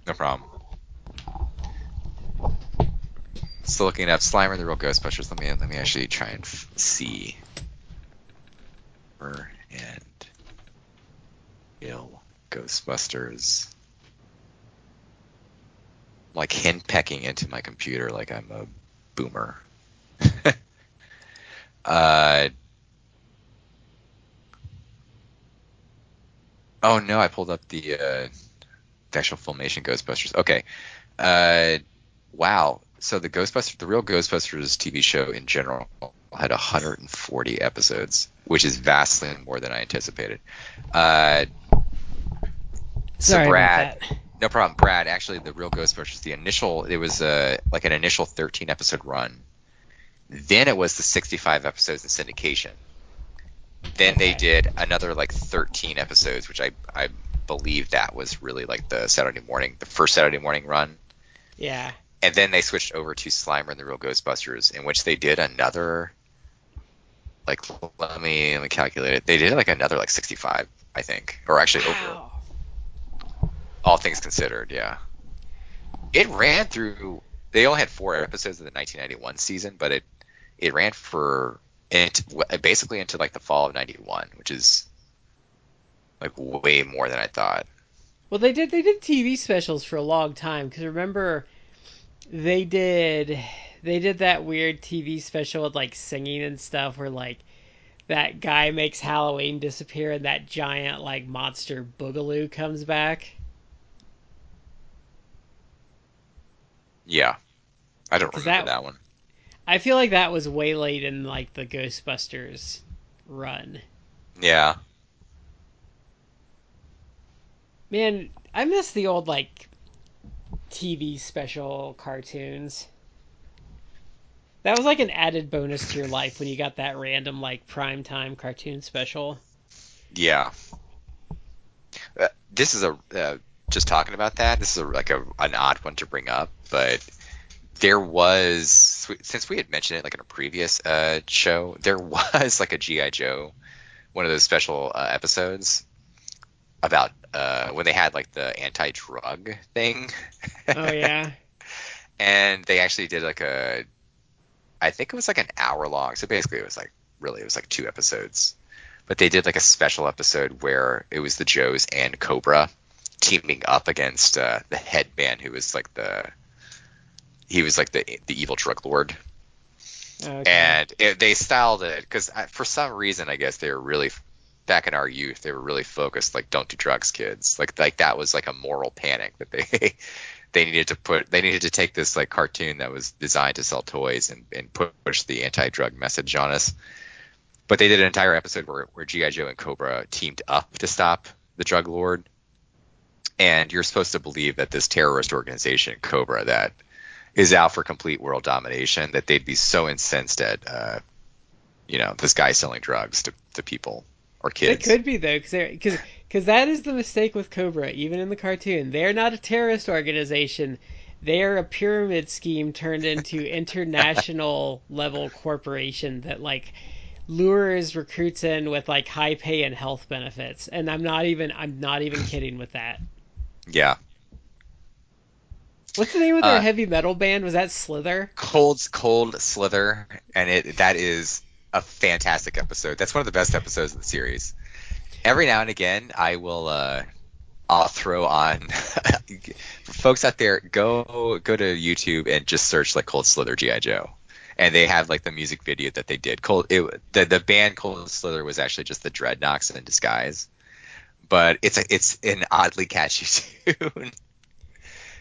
Speaker 2: No problem. Still looking up Slimer the Real Ghostbusters. Let me let me actually try and f- see. And ill Ghostbusters. Like henpecking into my computer like I'm a boomer. uh, oh no, I pulled up the uh, actual Filmation Ghostbusters. Okay. Uh, wow. So the Ghostbusters, the real Ghostbusters TV show in general, had 140 episodes, which is vastly more than I anticipated. Uh, so
Speaker 1: Sorry
Speaker 2: Brad, no problem. Brad, actually, the real Ghostbusters, the initial, it was uh, like an initial 13 episode run. Then it was the 65 episodes in syndication. Then they did another like 13 episodes, which I I believe that was really like the Saturday morning, the first Saturday morning run.
Speaker 1: Yeah.
Speaker 2: And then they switched over to Slimer and the Real Ghostbusters, in which they did another like let me let me calculate it. They did like another like 65, I think, or actually over all things considered, yeah. It ran through. They only had four episodes of the 1991 season, but it it ran for it basically into like the fall of '91, which is like way more than I thought.
Speaker 1: Well, they did they did TV specials for a long time because remember they did they did that weird TV special with like singing and stuff where like that guy makes Halloween disappear and that giant like monster Boogaloo comes back.
Speaker 2: Yeah, I don't remember
Speaker 1: that-
Speaker 2: that one.
Speaker 1: I feel like that was way late in like the Ghostbusters run.
Speaker 2: Yeah,
Speaker 1: Man, I miss the old like TV special cartoons. That was like an added bonus to your life when you got that random like primetime cartoon special.
Speaker 2: yeah. Uh, this is a uh, just talking about that. This is a, like a an odd one to bring up, but there was since we had mentioned it like in a previous uh, show, there was like a GI Joe, one of those special uh, episodes about uh, when they had like the anti-drug thing.
Speaker 1: Oh yeah.
Speaker 2: and they actually did like a i think it was like an hour long so basically it was like really it was like two episodes but they did like a special episode where it was the joes and cobra teaming up against uh, the headman who was like the he was like the the evil drug lord
Speaker 1: Okay.
Speaker 2: and it, they styled it because for some reason i guess they were really back in our youth they were really focused like don't do drugs kids. Like like that was like a moral panic that they they needed to put they needed to take this like cartoon that was designed to sell toys and, and push the anti-drug message on us. But they did an entire episode where, where gi joe and cobra teamed up to stop the drug lord. And you're supposed to believe that this terrorist organization cobra that is out for complete world domination that they'd be so incensed at uh, you know this guy selling drugs to, to people or
Speaker 1: It could be though, because because that is the mistake with Cobra, even in the cartoon. They're not a terrorist organization. They are a pyramid scheme turned into international level corporation that like lures recruits in with like high pay and health benefits. And I'm not even I'm not even kidding with that.
Speaker 2: yeah
Speaker 1: What's the name of their
Speaker 2: Uh,
Speaker 1: heavy metal band? Was that Slither?
Speaker 2: cold cold slither and it that is a fantastic episode that's one of the best episodes of the series every now and again i will uh i'll throw on folks out there go go to youtube and just search like cold slither gi joe and they have like the music video that they did cold it, the, the band cold slither was actually just the Dreadnoks in disguise but it's a, it's an oddly catchy tune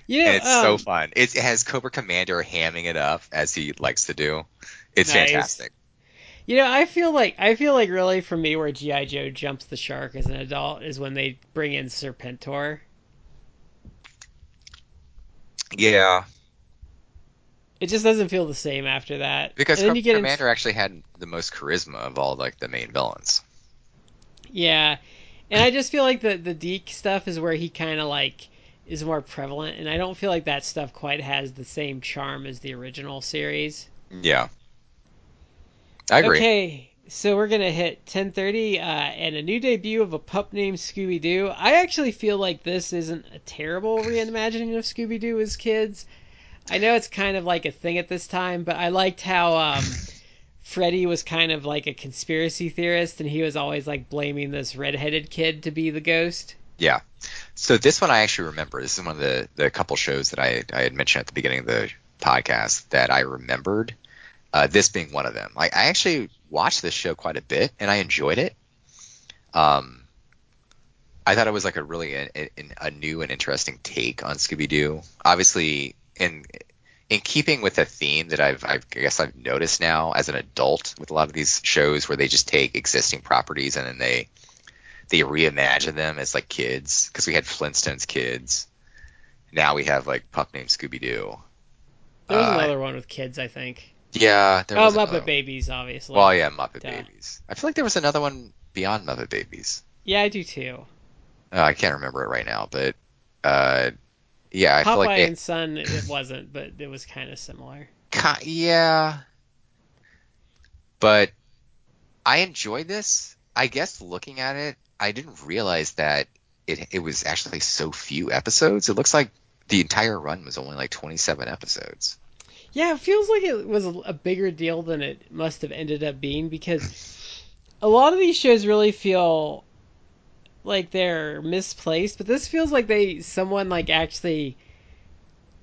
Speaker 1: You know,
Speaker 2: and it's so
Speaker 1: um,
Speaker 2: fun. It, it has Cobra Commander hamming it up as he likes to do. It's
Speaker 1: Nice.
Speaker 2: fantastic.
Speaker 1: You know, I feel like I feel like really for me where GI Joe jumps the shark as an adult is when they bring in Serpentor.
Speaker 2: Yeah,
Speaker 1: It just doesn't feel the same after that.
Speaker 2: because
Speaker 1: and then
Speaker 2: Cobra
Speaker 1: you get
Speaker 2: Commander actually had the most charisma of all like the main villains.
Speaker 1: yeah, and I just feel like the the DiC stuff is where he kind of like is more prevalent, and I don't feel like that stuff quite has the same charm as the original series.
Speaker 2: Yeah, I agree.
Speaker 1: Okay, so we're gonna hit 10:30 uh, and a new debut of a pup named Scooby Doo. I actually feel like this isn't a terrible reimagining of Scooby Doo as kids. I know it's kind of like a thing at this time, but I liked how um, Freddy was kind of like a conspiracy theorist, and he was always like blaming this redheaded kid to be the ghost.
Speaker 2: Yeah. So this one I actually remember. This is one of the the couple shows that I I had mentioned at the beginning of the podcast that I remembered. Uh, this being one of them. I, I actually watched this show quite a bit and I enjoyed it. Um, I thought it was like a really a, a, a new and interesting take on Scooby Doo. Obviously, in in keeping with a theme that I've, I've, i guess I've noticed now as an adult with a lot of these shows where they just take existing properties and then they they reimagine them as like kids because we had Flintstones kids. Now we have like Pup named Scooby Doo.
Speaker 1: There was uh, another one with kids, I think.
Speaker 2: Yeah,
Speaker 1: there oh, was. Muppet Babies, obviously.
Speaker 2: Well, yeah, Muppet Duh. Babies. I feel like there was another one beyond Muppet Babies.
Speaker 1: Yeah, I do too.
Speaker 2: Oh, I can't remember it right now, but uh, yeah, I
Speaker 1: Popeye
Speaker 2: feel like
Speaker 1: and Son it wasn't, but it was kind of similar.
Speaker 2: Yeah, but I enjoyed this. I guess looking at it, I didn't realize that it it was actually so few episodes. It looks like the entire run was only like 27 episodes.
Speaker 1: Yeah, it feels like it was a bigger deal than it must have ended up being because a lot of these shows really feel like they're misplaced, but this feels like they someone like actually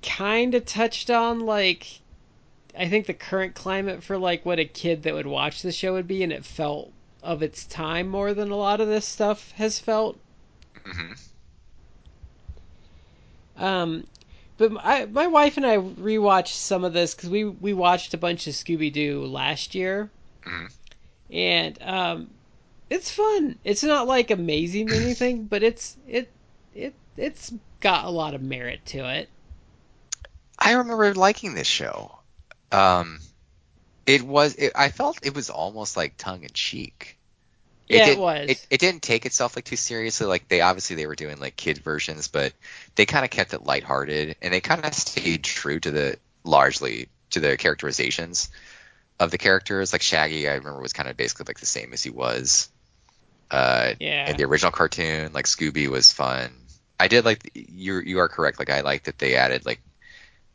Speaker 1: kind of touched on like I think the current climate for like what a kid that would watch the show would be, and it felt of its time more than a lot of this stuff has felt. Mm-hmm. Um, but I, my wife and I rewatched some of this because we we watched a bunch of Scooby Doo last year, mm-hmm. and um, it's fun. It's not like amazing or anything, but it's it it it's got a lot of merit to it.
Speaker 2: I remember liking this show. Um, it was. It, I felt it was almost like tongue in cheek.
Speaker 1: It yeah, it was.
Speaker 2: It, it didn't take itself like too seriously. Like they obviously they were doing like kid versions, but they kind of kept it lighthearted and they kind of stayed true to the largely to the characterizations of the characters. Like Shaggy, I remember was kind of basically like the same as he was. Uh,
Speaker 1: yeah.
Speaker 2: In the original cartoon, like Scooby was fun. I did like you. You are correct. Like I like that they added like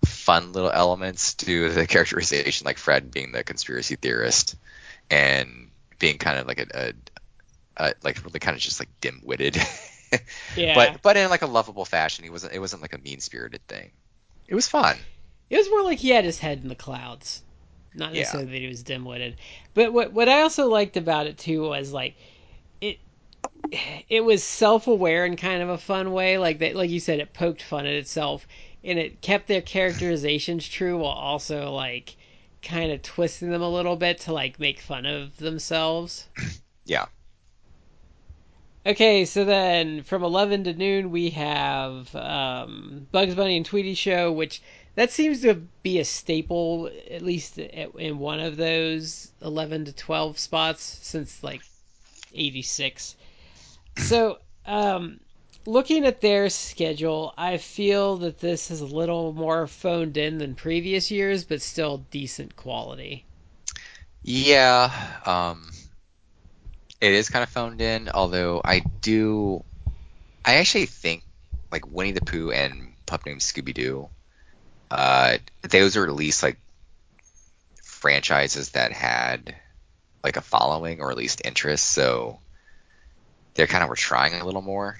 Speaker 2: fun little elements to the characterization, like Fred being the conspiracy theorist and being kind of like a, a like really kind of just like dim-witted.
Speaker 1: yeah.
Speaker 2: But but in like a lovable fashion. He wasn't. It wasn't like a mean-spirited thing. It was fun.
Speaker 1: It was more like he had his head in the clouds, not necessarily yeah. that he was dim-witted. But what what I also liked about it too was like it it was self-aware in kind of a fun way. Like that, like you said, it poked fun at itself and it kept their characterizations true while also like kind of twisting them a little bit to like make fun of themselves.
Speaker 2: Yeah.
Speaker 1: Okay, so then from 11 to noon we have um, Bugs Bunny and Tweety Show, which that seems to be a staple, at least in one of those 11 to 12 spots since like 86. So, um, looking at their schedule, I feel that this is a little more phoned in than previous years, but still decent quality.
Speaker 2: Yeah, um, it is kind of phoned in, although I do, I actually think like Winnie the Pooh and Pup Named Scooby Doo, uh, those are at least like franchises that had like a following or at least interest, so they kind of were trying a little more.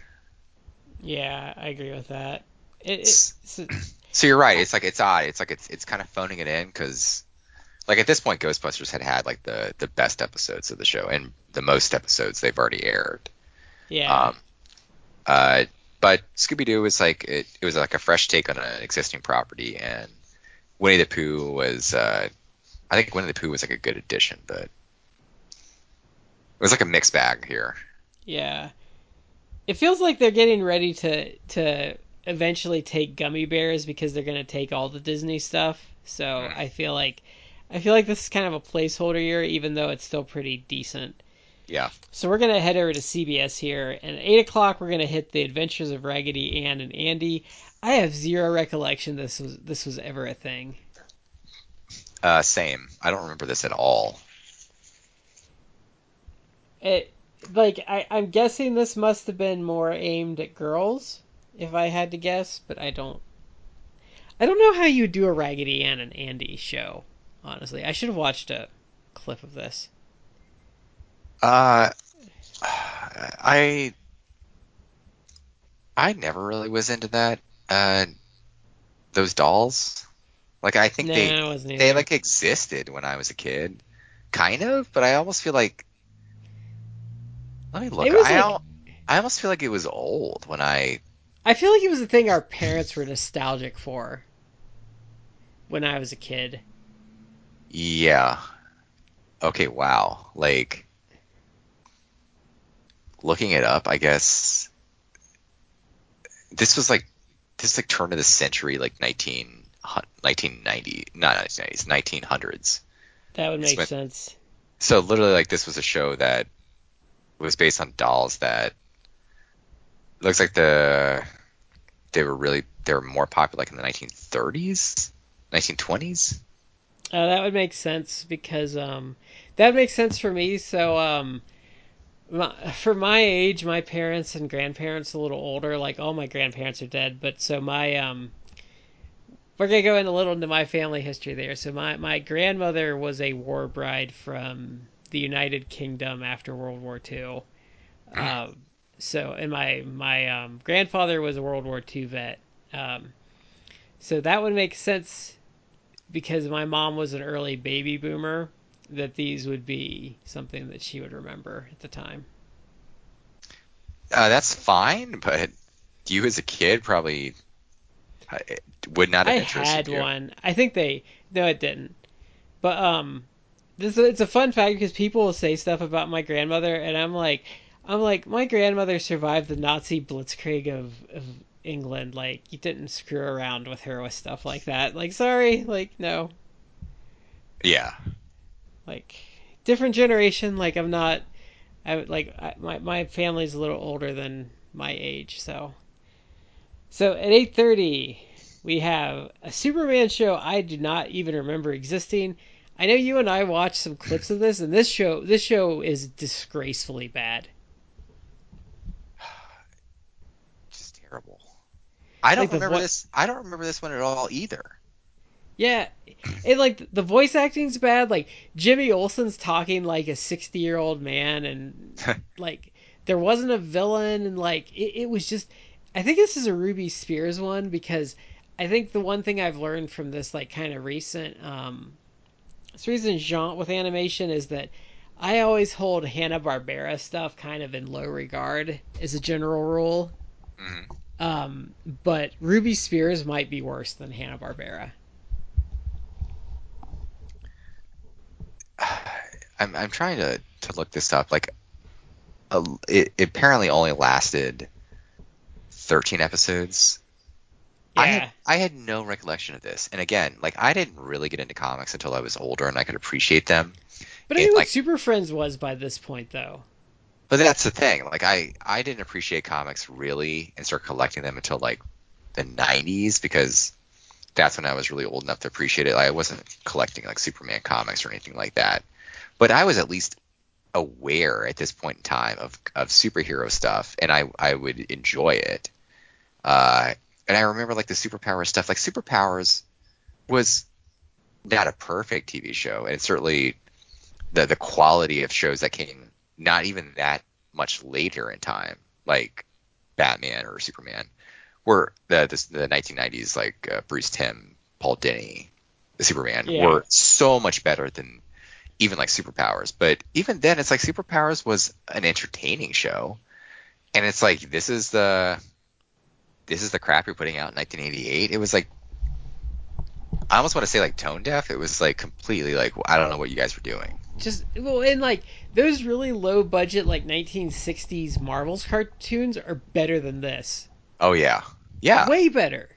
Speaker 1: Yeah, I agree with that. It, it,
Speaker 2: so you're right. It's like it's odd. It's like it's it's kind of phoning it in because, like at this point, Ghostbusters had had like the the best episodes of the show and the most episodes they've already aired.
Speaker 1: Yeah.
Speaker 2: Um. Uh. But Scooby Doo was like it, it was like a fresh take on an existing property, and Winnie the Pooh was. Uh, I think Winnie the Pooh was like a good addition, but it was like a mixed bag here.
Speaker 1: Yeah it feels like they're getting ready to to eventually take gummy bears because they're going to take all the Disney stuff. So hmm. I feel like I feel like this is kind of a placeholder year, even though it's still pretty decent.
Speaker 2: Yeah.
Speaker 1: So we're gonna head over to CBS here, and at eight o'clock we're gonna hit the Adventures of Raggedy Ann and Andy. I have zero recollection this was this was ever a thing.
Speaker 2: Uh, same. I don't remember this at all.
Speaker 1: It like I, I'm guessing this must have been more aimed at girls, if I had to guess, but I don't. I don't know how you do a Raggedy Ann and Andy show. Honestly, I should have watched a clip of this.
Speaker 2: Uh, I I never really was into that. Uh, those dolls. Like I think
Speaker 1: No,
Speaker 2: they
Speaker 1: I
Speaker 2: they like existed when I was a kid, kind of. But I almost feel like. Let me look. I
Speaker 1: like-
Speaker 2: al- I almost feel like it was old when I.
Speaker 1: I feel like it was a thing our parents were nostalgic for when I was a kid.
Speaker 2: Yeah. Okay. Wow. Like. Looking it up, I guess. This was like this is like turn of the century, like 19, 1990, not 1990s, 1900s.
Speaker 1: That would make sense.
Speaker 2: So literally, like this was a show that was based on dolls that looks like the they were really they were more popular like in the 1930s, 1920s.
Speaker 1: Uh, that would make sense because um, that makes sense for me. So um, my, for my age, my parents and grandparents a little older. Like all my grandparents are dead, but so my um, we're gonna go in a little into my family history there. So my my grandmother was a war bride from the United Kingdom after World War II. Um, so and my my um, grandfather was a World War II vet. Um, so that would make sense because my mom was an early baby boomer that these would be something that she would remember at the time.
Speaker 2: Uh, that's fine, but you as a kid probably uh, would not have
Speaker 1: I
Speaker 2: interested
Speaker 1: had
Speaker 2: you.
Speaker 1: one. I think they no, it didn't. But um, this it's a fun fact because people will say stuff about my grandmother, and I'm like, I'm like, my grandmother survived the Nazi blitzkrieg of, of England. Like, you didn't screw around with her with stuff like that. Like, sorry, like no,
Speaker 2: Yeah.
Speaker 1: like different generation. Like, I'm not. I like I, my my family's a little older than my age, so. So at 8:30, we have a Superman show I do not even remember existing. I know you and I watched some clips of this, and this show this show is disgracefully bad.
Speaker 2: Just terrible. I don't
Speaker 1: Like
Speaker 2: remember
Speaker 1: vo-
Speaker 2: this. I don't remember this one at all either.
Speaker 1: Yeah, and like the voice acting's bad. Like Jimmy Olsen's talking like a 60 year old man, and like there wasn't a villain, and like it, it was just. I think this is a Ruby Spears one because I think the one thing I've learned from this like kind of recent um, this recent jaunt with animation is that I always hold Hanna Barbera stuff kind of in low regard as a general rule.
Speaker 2: Mhm.
Speaker 1: Um, but Ruby Spears might be worse than Hanna Barbera.
Speaker 2: I'm I'm trying to to look this up. Like, a, it, it apparently only lasted 13 episodes. I
Speaker 1: Yeah.
Speaker 2: had I had no recollection of this. And again, like I didn't really get into comics until I was older and I could appreciate them.
Speaker 1: But I knew what
Speaker 2: like-
Speaker 1: Super Friends was by this point, though.
Speaker 2: But that's the thing. Like I I didn't appreciate comics really and start collecting them until like the 90s because that's when I was really old enough to appreciate it. I wasn't collecting like Superman comics or anything like that. But I was at least aware at this point in time of of superhero stuff and I I would enjoy it. Uh and I remember like the superpower stuff. Like superpowers was not a perfect TV show and certainly the the quality of shows that came not even that much later in time, like Batman or Superman, were the the, the 1990s like uh, Bruce Timm, Paul Dini, the Superman
Speaker 1: Yeah.
Speaker 2: were so much better than even like Superpowers. But even then, it's like Superpowers was an entertaining show, and it's like this is the this is the crap you're putting out in 1988. It was like I almost want to say like tone deaf. It was like completely like I don't know what you guys were doing.
Speaker 1: Just well, and like those really low budget like 1960s Marvel's cartoons are better than this.
Speaker 2: Oh yeah, yeah,
Speaker 1: Way better.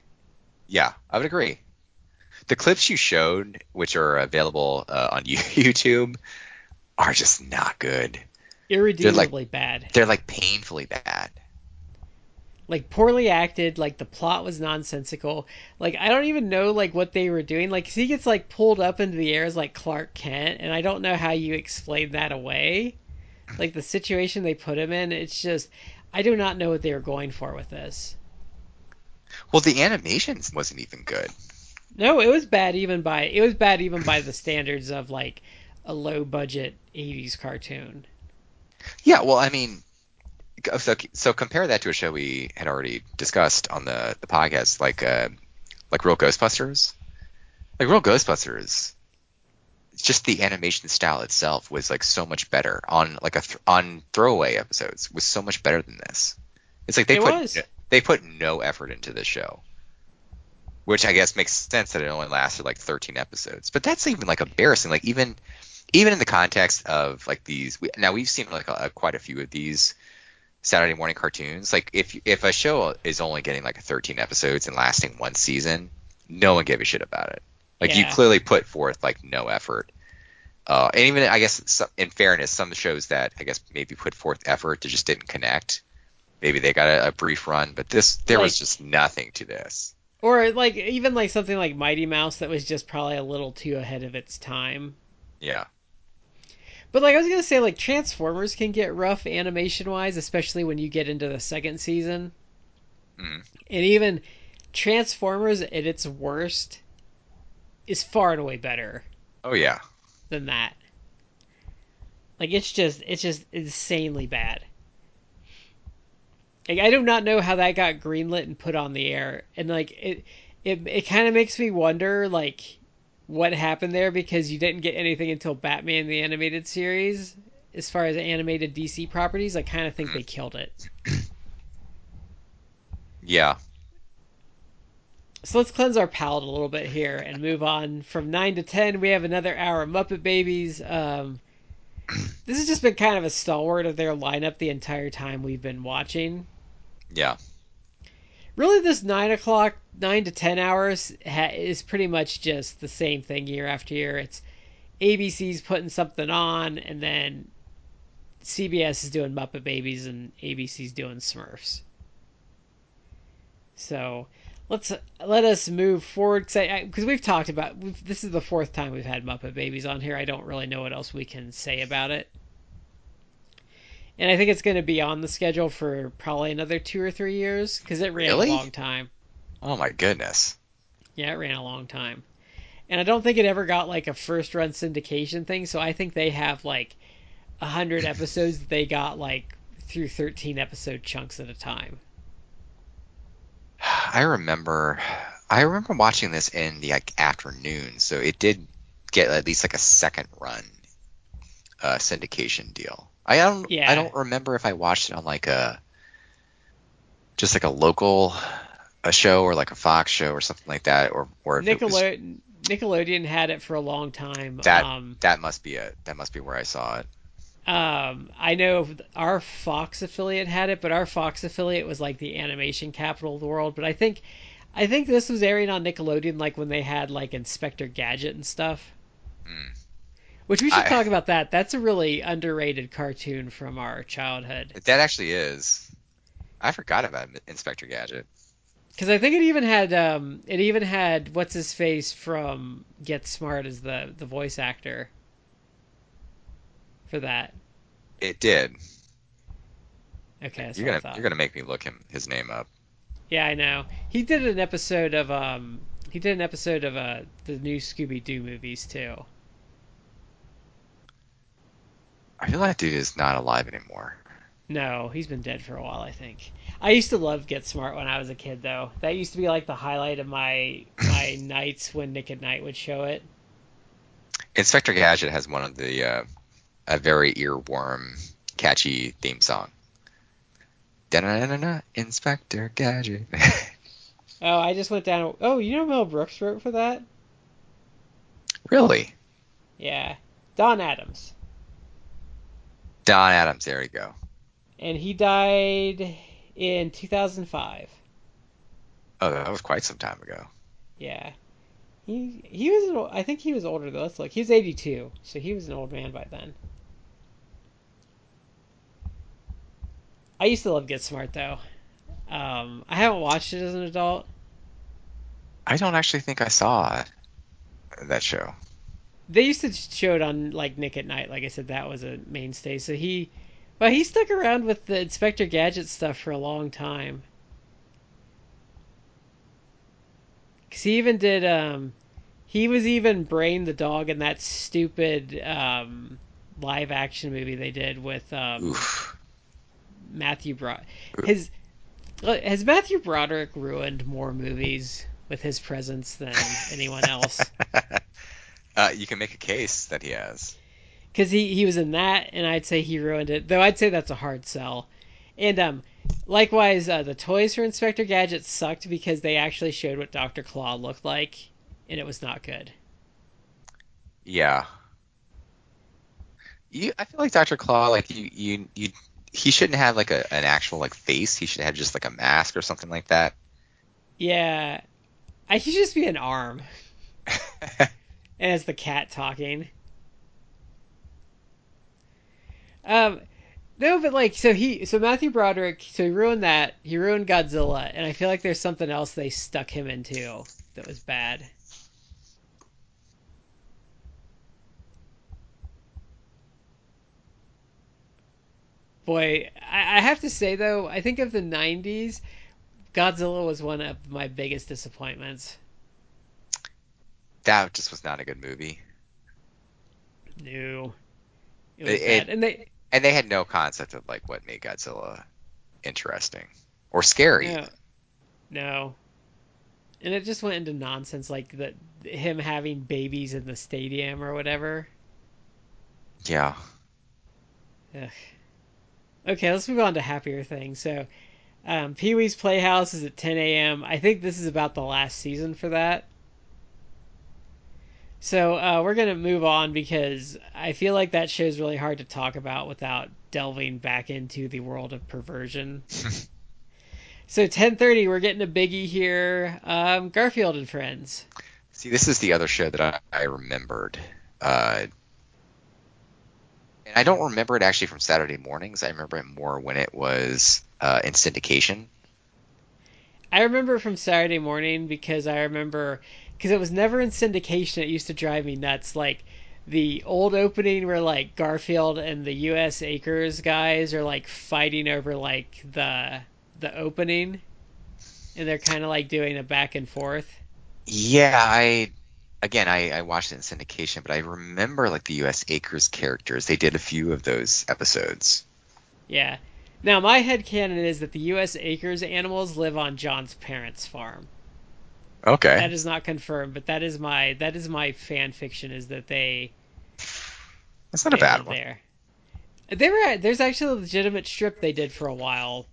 Speaker 2: yeah. I would agree. The clips you showed, which are available uh, on YouTube, are just not good.
Speaker 1: Irredeemably bad.
Speaker 2: They're like painfully bad.
Speaker 1: Like poorly acted, like the plot was nonsensical. Like I don't even know like what they were doing. Like he gets like pulled up into the air as like Clark Kent, and I don't know how you explain that away. Like the situation they put him in, it's just I do not know what they were going for with this.
Speaker 2: Well, the animations wasn't even good.
Speaker 1: No, it was bad even by it was bad even by the standards of like a low budget 80s cartoon.
Speaker 2: Yeah, well, I mean, so, so compare that to a show we had already discussed on the the podcast, like uh, like Real Ghostbusters. Like Real Ghostbusters, just the animation style itself was like so much better on like a th- on throwaway episodes was so much better than this. It's like they
Speaker 1: It
Speaker 2: put
Speaker 1: was.
Speaker 2: they put no effort into this show, which I guess makes sense that it only lasted like 13 episodes. But that's even like embarrassing. Like even even in the context of like these we, now we've seen like a, quite a few of these Saturday morning cartoons. Like if if a show is only getting like 13 episodes and lasting one season, no one gave a shit about it. Like you clearly put forth like no effort. Uh, and even I guess some, in fairness, some shows that I guess maybe put forth effort that just didn't connect. Maybe they got a, a brief run, but this there was just nothing to this.
Speaker 1: Or like even like something like Mighty Mouse that was just probably a little too ahead of its time.
Speaker 2: Yeah,
Speaker 1: But like I was gonna say, like Transformers can get rough animation wise, especially when you get into the second season.
Speaker 2: Mhm.
Speaker 1: And even Transformers at its worst is far and away better
Speaker 2: oh yeah,
Speaker 1: than that. Like it's just it's just insanely bad. Like I do not know how that got greenlit and put on the air, and like it it it kind of makes me wonder like what happened there because you didn't get anything until Batman the animated series. As far as animated DC properties, I kind of think they killed it.
Speaker 2: yeah.
Speaker 1: So let's cleanse our palate a little bit here and move on from nine to ten. We have another hour of Muppet Babies. Um, this has just been kind of a stalwart of their lineup the entire time we've been watching.
Speaker 2: Yeah.
Speaker 1: Really, this nine o'clock, nine to ten hours ha- is pretty much just the same thing year after year. It's ABC's putting something on, and then CBS is doing Muppet Babies, and ABC's doing Smurfs. So let's let us move forward because we've talked about this is the fourth time we've had Muppet Babies on here. I don't really know what else we can say about it. And I think it's going to be on the schedule for probably another two or three years because it ran
Speaker 2: Really?
Speaker 1: a long time.
Speaker 2: Oh my goodness.
Speaker 1: Yeah, it ran a long time. And I don't think it ever got like a first run syndication thing, so I think they have like a hundred episodes that they got like through thirteen episode chunks at a time.
Speaker 2: I remember, I remember watching this in the like afternoon, so it did get at least like a second run uh, syndication deal. I don't,
Speaker 1: Yeah.
Speaker 2: I don't remember if I watched it on like a, just like a local, a show or like a Fox show or something like that, or or if it was,
Speaker 1: Nickelodeon had it for a long time.
Speaker 2: that
Speaker 1: um,
Speaker 2: that must be it. That must be where I saw it.
Speaker 1: um, I know our Fox affiliate had it, but our Fox affiliate was like the animation capital of the world. But I think, I think this was airing on Nickelodeon like when they had like Inspector Gadget and stuff.
Speaker 2: Hmm.
Speaker 1: Which we should
Speaker 2: I-
Speaker 1: talk about that. That's a really underrated cartoon from our childhood.
Speaker 2: That actually is. I forgot about Inspector Gadget.
Speaker 1: Because I think it even had um, it even had what's his face from Get Smart as the the voice actor for that.
Speaker 2: It did.
Speaker 1: Okay,
Speaker 2: You're gonna you're gonna make me look him his name up.
Speaker 1: Yeah, I know. He did an episode of um he did an episode of uh the new Scooby Doo movies too.
Speaker 2: I feel like that dude is not alive anymore.
Speaker 1: No, he's been dead for a while, I think. I used to love Get Smart when I was a kid though. That used to be like the highlight of my my nights when Nick at Night would show it.
Speaker 2: Inspector Gadget has one of the uh, a very earworm, catchy theme song. Da-na-na-na, Inspector Gadget.
Speaker 1: Oh, I just went down. Oh, you know Mel Brooks wrote for that?
Speaker 2: really?
Speaker 1: Yeah, Don Adams,
Speaker 2: Don Adams. There you go.
Speaker 1: and he died in 2005.
Speaker 2: Oh, that was quite some time ago.
Speaker 1: Yeah, he he was. I think he was older though. Let's look. He was 82, so he was an old man by then. I used to love Get Smart though. Um, I haven't watched it as an adult.
Speaker 2: I don't actually think I saw that show.
Speaker 1: They used to show it on like Nick at Night. Like I said, that was a mainstay. So he, but he stuck around with the Inspector Gadget stuff for a long time. Cause he even did. Um, he was even Brain the dog in that stupid um, live action movie they did with um, Matthew Broderick. His has Matthew Broderick ruined more movies with his presence than anyone else?
Speaker 2: uh, you can make a case that he has.
Speaker 1: Because he, he was in that, and I'd say he ruined it. Though I'd say that's a hard sell. And um, likewise, uh, the toys for Inspector Gadget sucked because they actually showed what Doctor Claw looked like, and it was not good.
Speaker 2: Yeah. You, I feel like Doctor Claw, like you, you, you he shouldn't have like a, an actual like face. He should have just like a mask or something like that.
Speaker 1: Yeah, I should just be an arm. and it's the cat talking. Um, no, but like, so he, so Matthew Broderick, so he ruined that. He ruined Godzilla, and I feel like there's something else they stuck him into that was bad. Boy, I, I have to say though, I think of the '90s, Godzilla was one of my biggest disappointments.
Speaker 2: That just was not a good movie.
Speaker 1: No,
Speaker 2: it was it, bad. and they and they had no concept of like what made Godzilla interesting or scary.
Speaker 1: No, no. and it just went into nonsense like that him having babies in the stadium or whatever.
Speaker 2: Yeah.
Speaker 1: Ugh. Okay, let's move on to happier things. So, um, Pee Wee's Playhouse is at 10 a.m. I think this is about the last season for that. So uh, we're gonna move on because I feel like that show is really hard to talk about without delving back into the world of perversion. so 10:30, we're getting a biggie here. Um, Garfield and Friends.
Speaker 2: See, this is the other show that I, I remembered. Uh, and I don't remember it actually from Saturday mornings. I remember it more when it was uh, in syndication.
Speaker 1: I remember from Saturday morning because I remember because it was never in syndication. It used to drive me nuts. Like the old opening where like Garfield and the U.S. Acres guys are like fighting over like the the opening, and they're kind of like doing a back and forth.
Speaker 2: Yeah, I again, I, I watched it in syndication, but I remember like the U.S. Acres characters. They did a few of those episodes.
Speaker 1: Yeah. Now my head canon is that the U.S. Acres animals live on John's parents' farm.
Speaker 2: Okay.
Speaker 1: That is not confirmed, but that is my that is my fan fiction is that they.
Speaker 2: That's not a bad one. There.
Speaker 1: They were there's actually a legitimate strip they did for a while.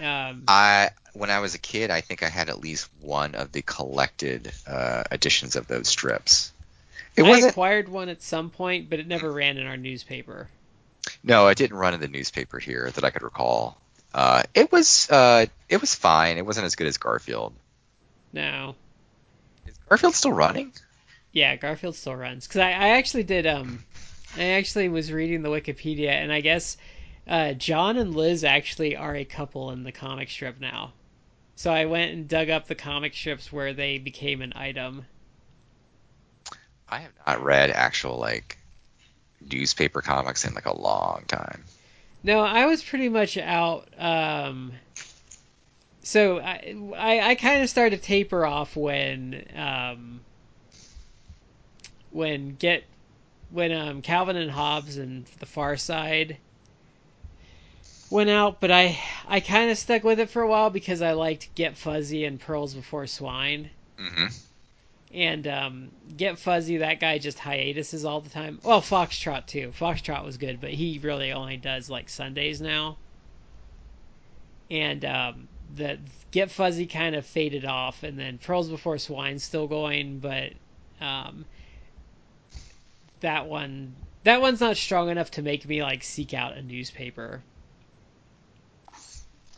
Speaker 1: Um,
Speaker 2: I when I was a kid, I think I had at least one of the collected uh, editions of those strips.
Speaker 1: It I wasn't... acquired one at some point, but it never ran in our newspaper.
Speaker 2: No, it didn't run in the newspaper here that I could recall. Uh, it was uh, it was fine. It wasn't as good as Garfield.
Speaker 1: No.
Speaker 2: Is Garfield still running?
Speaker 1: Yeah, Garfield still runs. Because I, I actually did. Um, I actually was reading the Wikipedia, and I guess uh, John and Liz actually are a couple in the comic strip now. So I went and dug up the comic strips where they became an item.
Speaker 2: I have not read actual like newspaper comics in like a long time.
Speaker 1: No, I was pretty much out. Um, so I I, I kind of started to taper off when um, when get when um, Calvin and Hobbes and The Far Side went out, but I I kind of stuck with it for a while because I liked Get Fuzzy and Pearls Before Swine.
Speaker 2: Mm-hmm.
Speaker 1: And um, Get Fuzzy, that guy just hiatuses all the time. Well, Foxtrot too. Foxtrot was good, but he really only does like Sundays now. And um, the Get Fuzzy kind of faded off, and then Pearls Before Swine's still going, but um, that one that one's not strong enough to make me like seek out a newspaper.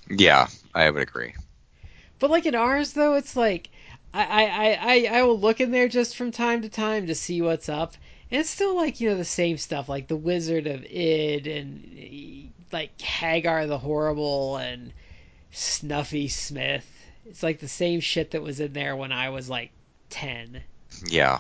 Speaker 2: Yeah, I would agree.
Speaker 1: But like in ours though, it's like I, I, I, I will look in there just from time to time to see what's up. And it's still like, you know, the same stuff, like the Wizard of Id and like Hagar the Horrible and Snuffy Smith. It's like the same shit that was in there when I was like ten.
Speaker 2: Yeah.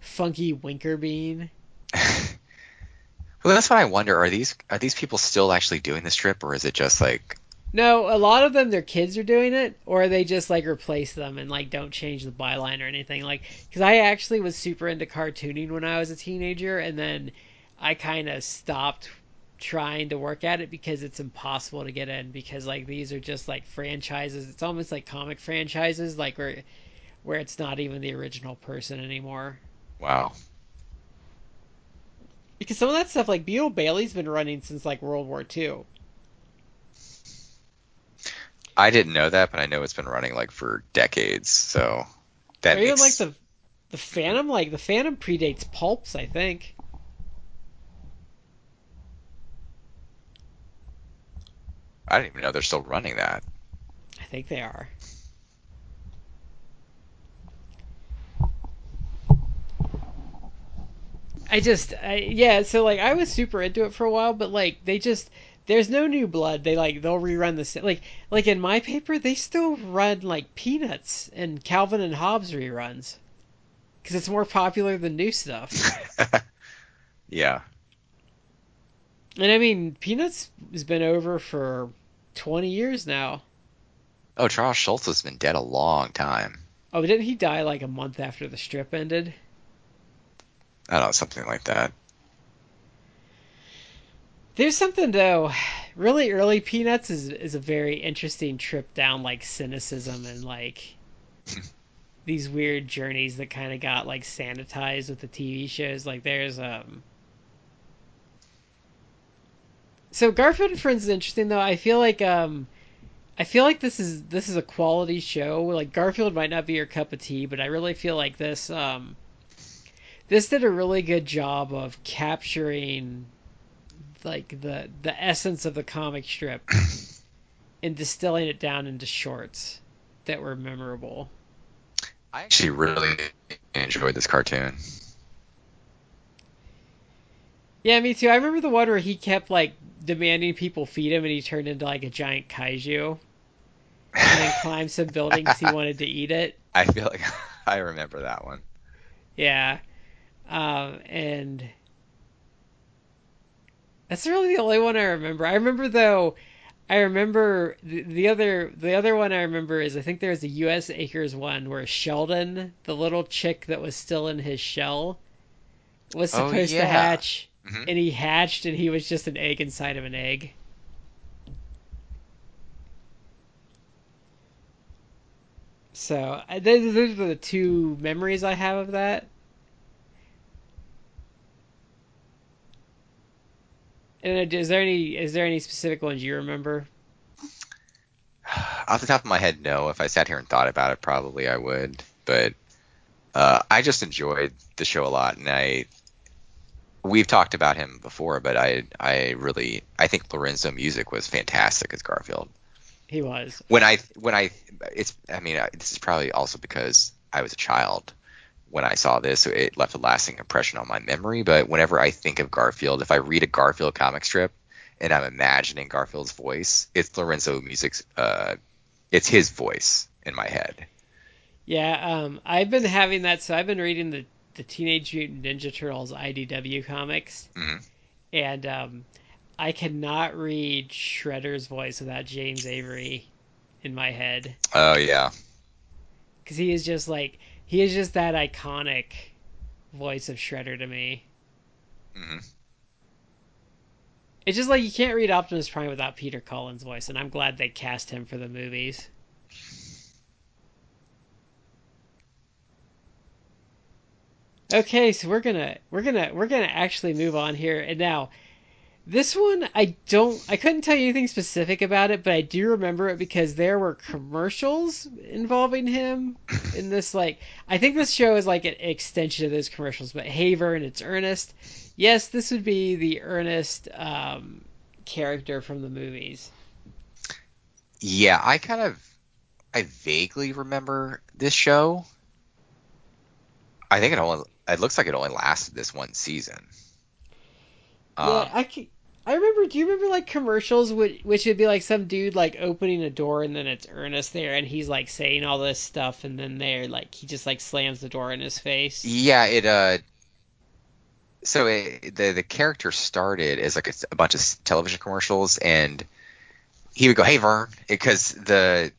Speaker 1: Funky Winkerbean.
Speaker 2: well, that's what I wonder. Are these are these people still actually doing the strip, or is it just like
Speaker 1: no, a lot of them, their kids are doing it, or they just like replace them and like don't change the byline or anything. Like, because I actually was super into cartooning when I was a teenager, and then I kind of stopped trying to work at it because it's impossible to get in because like these are just like franchises. It's almost like comic franchises, like where where it's not even the original person anymore.
Speaker 2: Wow.
Speaker 1: Because some of that stuff, like Beetle Bailey's been running since like World War II.
Speaker 2: I didn't know that, but I know it's been running like for decades. So that
Speaker 1: or even like the the Phantom, like the Phantom predates Pulps, I think.
Speaker 2: I didn't even know they're still running that.
Speaker 1: I think they are. I just, I, yeah. So like, I was super into it for a while, but like, they just there's no new blood. They like they'll rerun the like like in my paper they still run like Peanuts and Calvin and Hobbes reruns because it's more popular than new stuff.
Speaker 2: yeah.
Speaker 1: And I mean, Peanuts has been over for 20 years now.
Speaker 2: Oh, Charles Schulz has been dead a long time.
Speaker 1: Oh, didn't he die like a month after the strip ended?
Speaker 2: I don't know, something like that.
Speaker 1: There's something though. Really early Peanuts is is a very interesting trip down like cynicism and like these weird journeys that kind of got like sanitized with the TV shows. Like there's um. So Garfield and Friends is interesting though. I feel like um. I feel like this is this is a quality show. Like Garfield might not be your cup of tea, but I really feel like this um this did a really good job of capturing like the the essence of the comic strip and distilling it down into shorts that were memorable.
Speaker 2: I actually really enjoyed this cartoon.
Speaker 1: Yeah, me too. I remember the one where he kept like demanding people feed him, and he turned into like a giant kaiju, and then climbed some buildings he wanted to eat it.
Speaker 2: I feel like I remember that one.
Speaker 1: Yeah, um, and that's really the only one I remember. I remember though. I remember the, the other the other one I remember is I think there was a U.S. Acres one where Sheldon, the little chick that was still in his shell, was
Speaker 2: Oh,
Speaker 1: supposed to hatch,
Speaker 2: Mhm.
Speaker 1: and he hatched, and he was just an egg inside of an egg. So those, those are the two memories I have of that. And is there any is there any specific ones you remember?
Speaker 2: Off the top of my head, no. If I sat here and thought about it, probably I would. But uh, I just enjoyed the show a lot, and I we've talked about him before, but I I really I think Lorenzo Music was fantastic as Garfield.
Speaker 1: He was.
Speaker 2: When I when I it's I mean I- this is probably also because I was a child when I saw this, so it left a lasting impression on my memory. But whenever I think of Garfield, if I read a Garfield comic strip and I'm imagining Garfield's voice, it's Lorenzo Music's uh, it's his voice in my head.
Speaker 1: Yeah, um, I've been having that. So I've been reading the the Teenage Mutant Ninja Turtles IDW comics,
Speaker 2: Mhm.
Speaker 1: and um, I cannot read Shredder's voice without James Avery in my head
Speaker 2: Oh yeah.
Speaker 1: because he is just like he is just that iconic voice of Shredder to me.
Speaker 2: hmm
Speaker 1: It's just like you can't read Optimus Prime without Peter Cullen's voice, and I'm glad they cast him for the movies. Okay, so we're gonna we're gonna we're gonna actually move on here, and now this one I don't I couldn't tell you anything specific about it, but I do remember it because there were commercials involving him in this like I think this show is like an extension of those commercials, but Hey Vern it's Ernest. Yes, this would be the Ernest um, character from the movies.
Speaker 2: Yeah, I kind of I vaguely remember this show. I think it only it looks like it only lasted this one season.
Speaker 1: Yeah,
Speaker 2: Um,
Speaker 1: I can, I remember. Do you remember like commercials which which would be like some dude like opening a door and then it's Ernest there and he's like saying all this stuff and then there like he just like slams the door in his face.
Speaker 2: Yeah, it uh so it, the the character started as like a, a bunch of television commercials and he would go, "Hey Vern," because the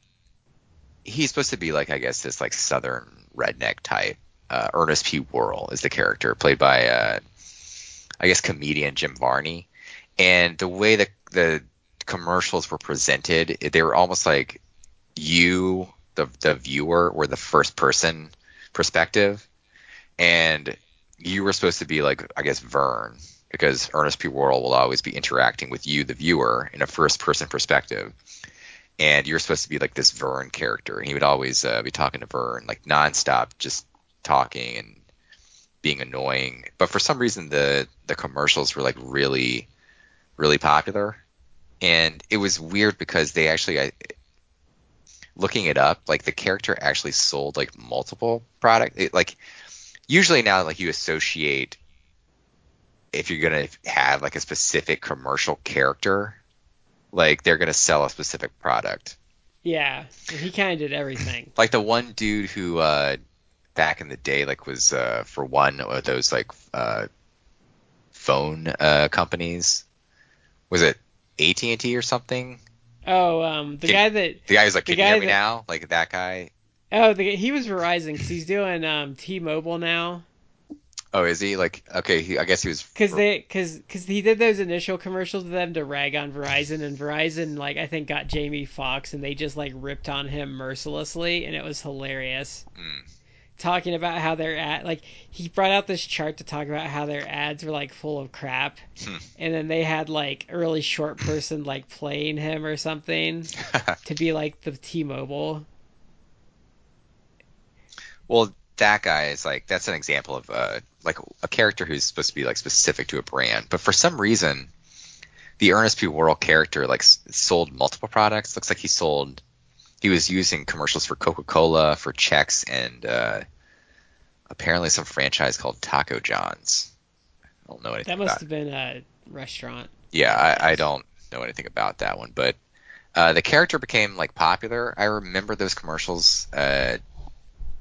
Speaker 2: he's supposed to be like I guess this like southern redneck type. Uh, Ernest P. Worrell is the character played by uh I guess comedian Jim Varney. and the way that the commercials were presented, they were almost like you, the the viewer, were the first person perspective, and you were supposed to be like I guess Vern because Ernest P. Worrell will always be interacting with you, the viewer, in a first person perspective. And you're supposed to be like this Vern character, and he would always uh, be talking to Vern like nonstop, just talking and being annoying. But for some reason, the the commercials were like really, really popular, and it was weird because they actually, I, looking it up, like the character actually sold like multiple product. It, like usually now, like you associate if you're gonna have like a specific commercial character, like they're gonna sell a specific product.
Speaker 1: Yeah, he kind of did everything.
Speaker 2: Like the one dude who uh, back in the day, like was uh, for one of those like uh, phone uh, companies. Was it AT and T or something?
Speaker 1: Oh, um, the
Speaker 2: Can-
Speaker 1: guy that
Speaker 2: The guy who's like, "Can you hear me
Speaker 1: that-
Speaker 2: now?" Like that guy.
Speaker 1: oh, the, he was Verizon because he's doing um T-Mobile now.
Speaker 2: Oh, is he like? Okay, he, I guess he was.
Speaker 1: Because they, because, because he did those initial commercials with them to rag on Verizon, and Verizon, like, I think got Jamie Foxx, and they just like ripped on him mercilessly, and it was hilarious.
Speaker 2: Mm.
Speaker 1: Talking about how their ad, like, he brought out this chart to talk about how their ads were like full of crap,
Speaker 2: Hmm.
Speaker 1: and then they had like a really short person like playing him or something to be like the T-Mobile.
Speaker 2: well, that guy is like that's an example of uh like a character who's supposed to be like specific to a brand, but for some reason, the Ernest P. Worrell character like sold multiple products. Looks like he sold. He was using commercials for Coca Cola, for Chex, and uh, apparently some franchise called Taco John's. I don't know anything
Speaker 1: That must
Speaker 2: about
Speaker 1: have been a restaurant.
Speaker 2: Yeah, I, I don't know anything about that one, but uh, the character became like popular. I remember those commercials. Uh,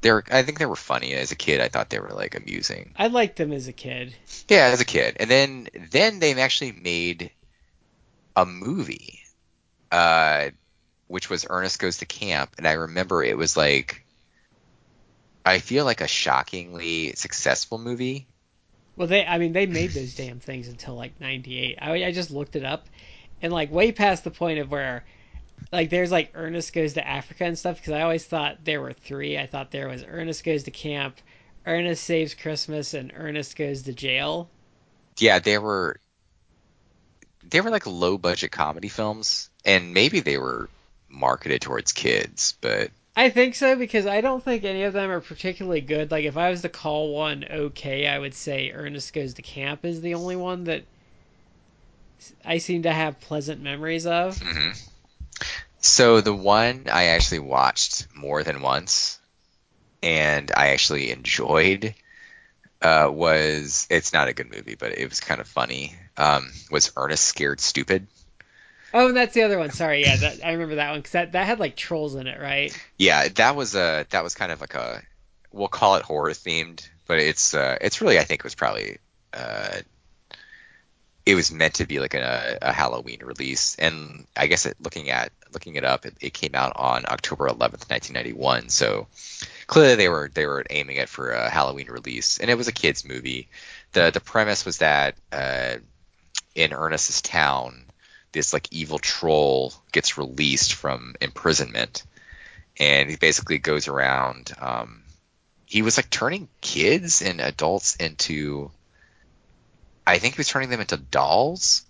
Speaker 2: they were, I think they were funny as a kid. I thought they were like amusing.
Speaker 1: I liked them as a kid.
Speaker 2: Yeah, as a kid, and then then they actually made a movie, uh, which was Ernest Goes to Camp, and I remember it was like. I feel like a shockingly successful movie.
Speaker 1: Well, they, I mean, they made those damn things until like '98. I, I just looked it up, and like way past the point of where, like, there's like Ernest goes to Africa and stuff. Because I always thought there were three. I thought there was Ernest goes to camp, Ernest saves Christmas, and Ernest goes to jail.
Speaker 2: yeah, they were they were like low budget comedy films, and maybe they were marketed towards kids, but
Speaker 1: I think so because I don't think any of them are particularly good. Like, if I was to call one okay, I would say Ernest goes to camp is the only one that I seem to have pleasant memories of.
Speaker 2: hmm so the one I actually watched more than once, and I actually enjoyed. Uh, was it's not a good movie, but it was kind of funny. Um, was Ernest Scared Stupid?
Speaker 1: Oh, and that's the other one. Sorry, yeah, that, I remember that one because that, that had like trolls in it, right?
Speaker 2: Yeah, that was a that was kind of like a we'll call it horror themed, but it's uh it's really I think it was probably uh it was meant to be like a, a Halloween release, and I guess it, looking at looking it up, it, it came out on October 11th, 1991. So clearly they were they were aiming it for a Halloween release, and it was a kids movie. the The premise was that uh, in Ernest's town, this like evil troll gets released from imprisonment, and he basically goes around. Um, he was like turning kids and adults into. I think he was turning them into dolls.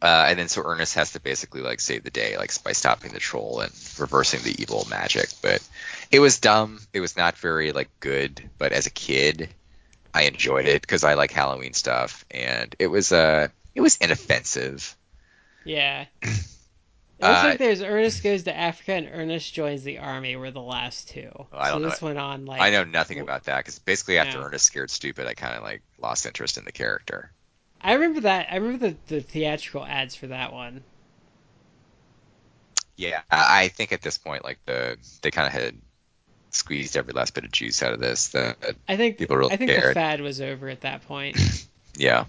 Speaker 2: Uh, and then so Ernest has to basically like save the day, like by stopping the troll and reversing the evil magic. But it was dumb. It was not very like good. But as a kid, I enjoyed it because I like Halloween stuff, and it was uh it was inoffensive.
Speaker 1: Yeah. It looks
Speaker 2: Uh,
Speaker 1: like there's Ernest goes to Africa and Ernest joins the army were the last two.
Speaker 2: I don't
Speaker 1: so
Speaker 2: know
Speaker 1: this went on like
Speaker 2: I know nothing about that because basically after. Ernest Scared Stupid, I kind of like lost interest in the character.
Speaker 1: I remember that. I remember the, the theatrical ads for that one.
Speaker 2: Yeah, I think at this point, like the they kind of had squeezed every last bit of juice out of this. The
Speaker 1: I think
Speaker 2: People really
Speaker 1: I think the fad was over at that point.
Speaker 2: yeah,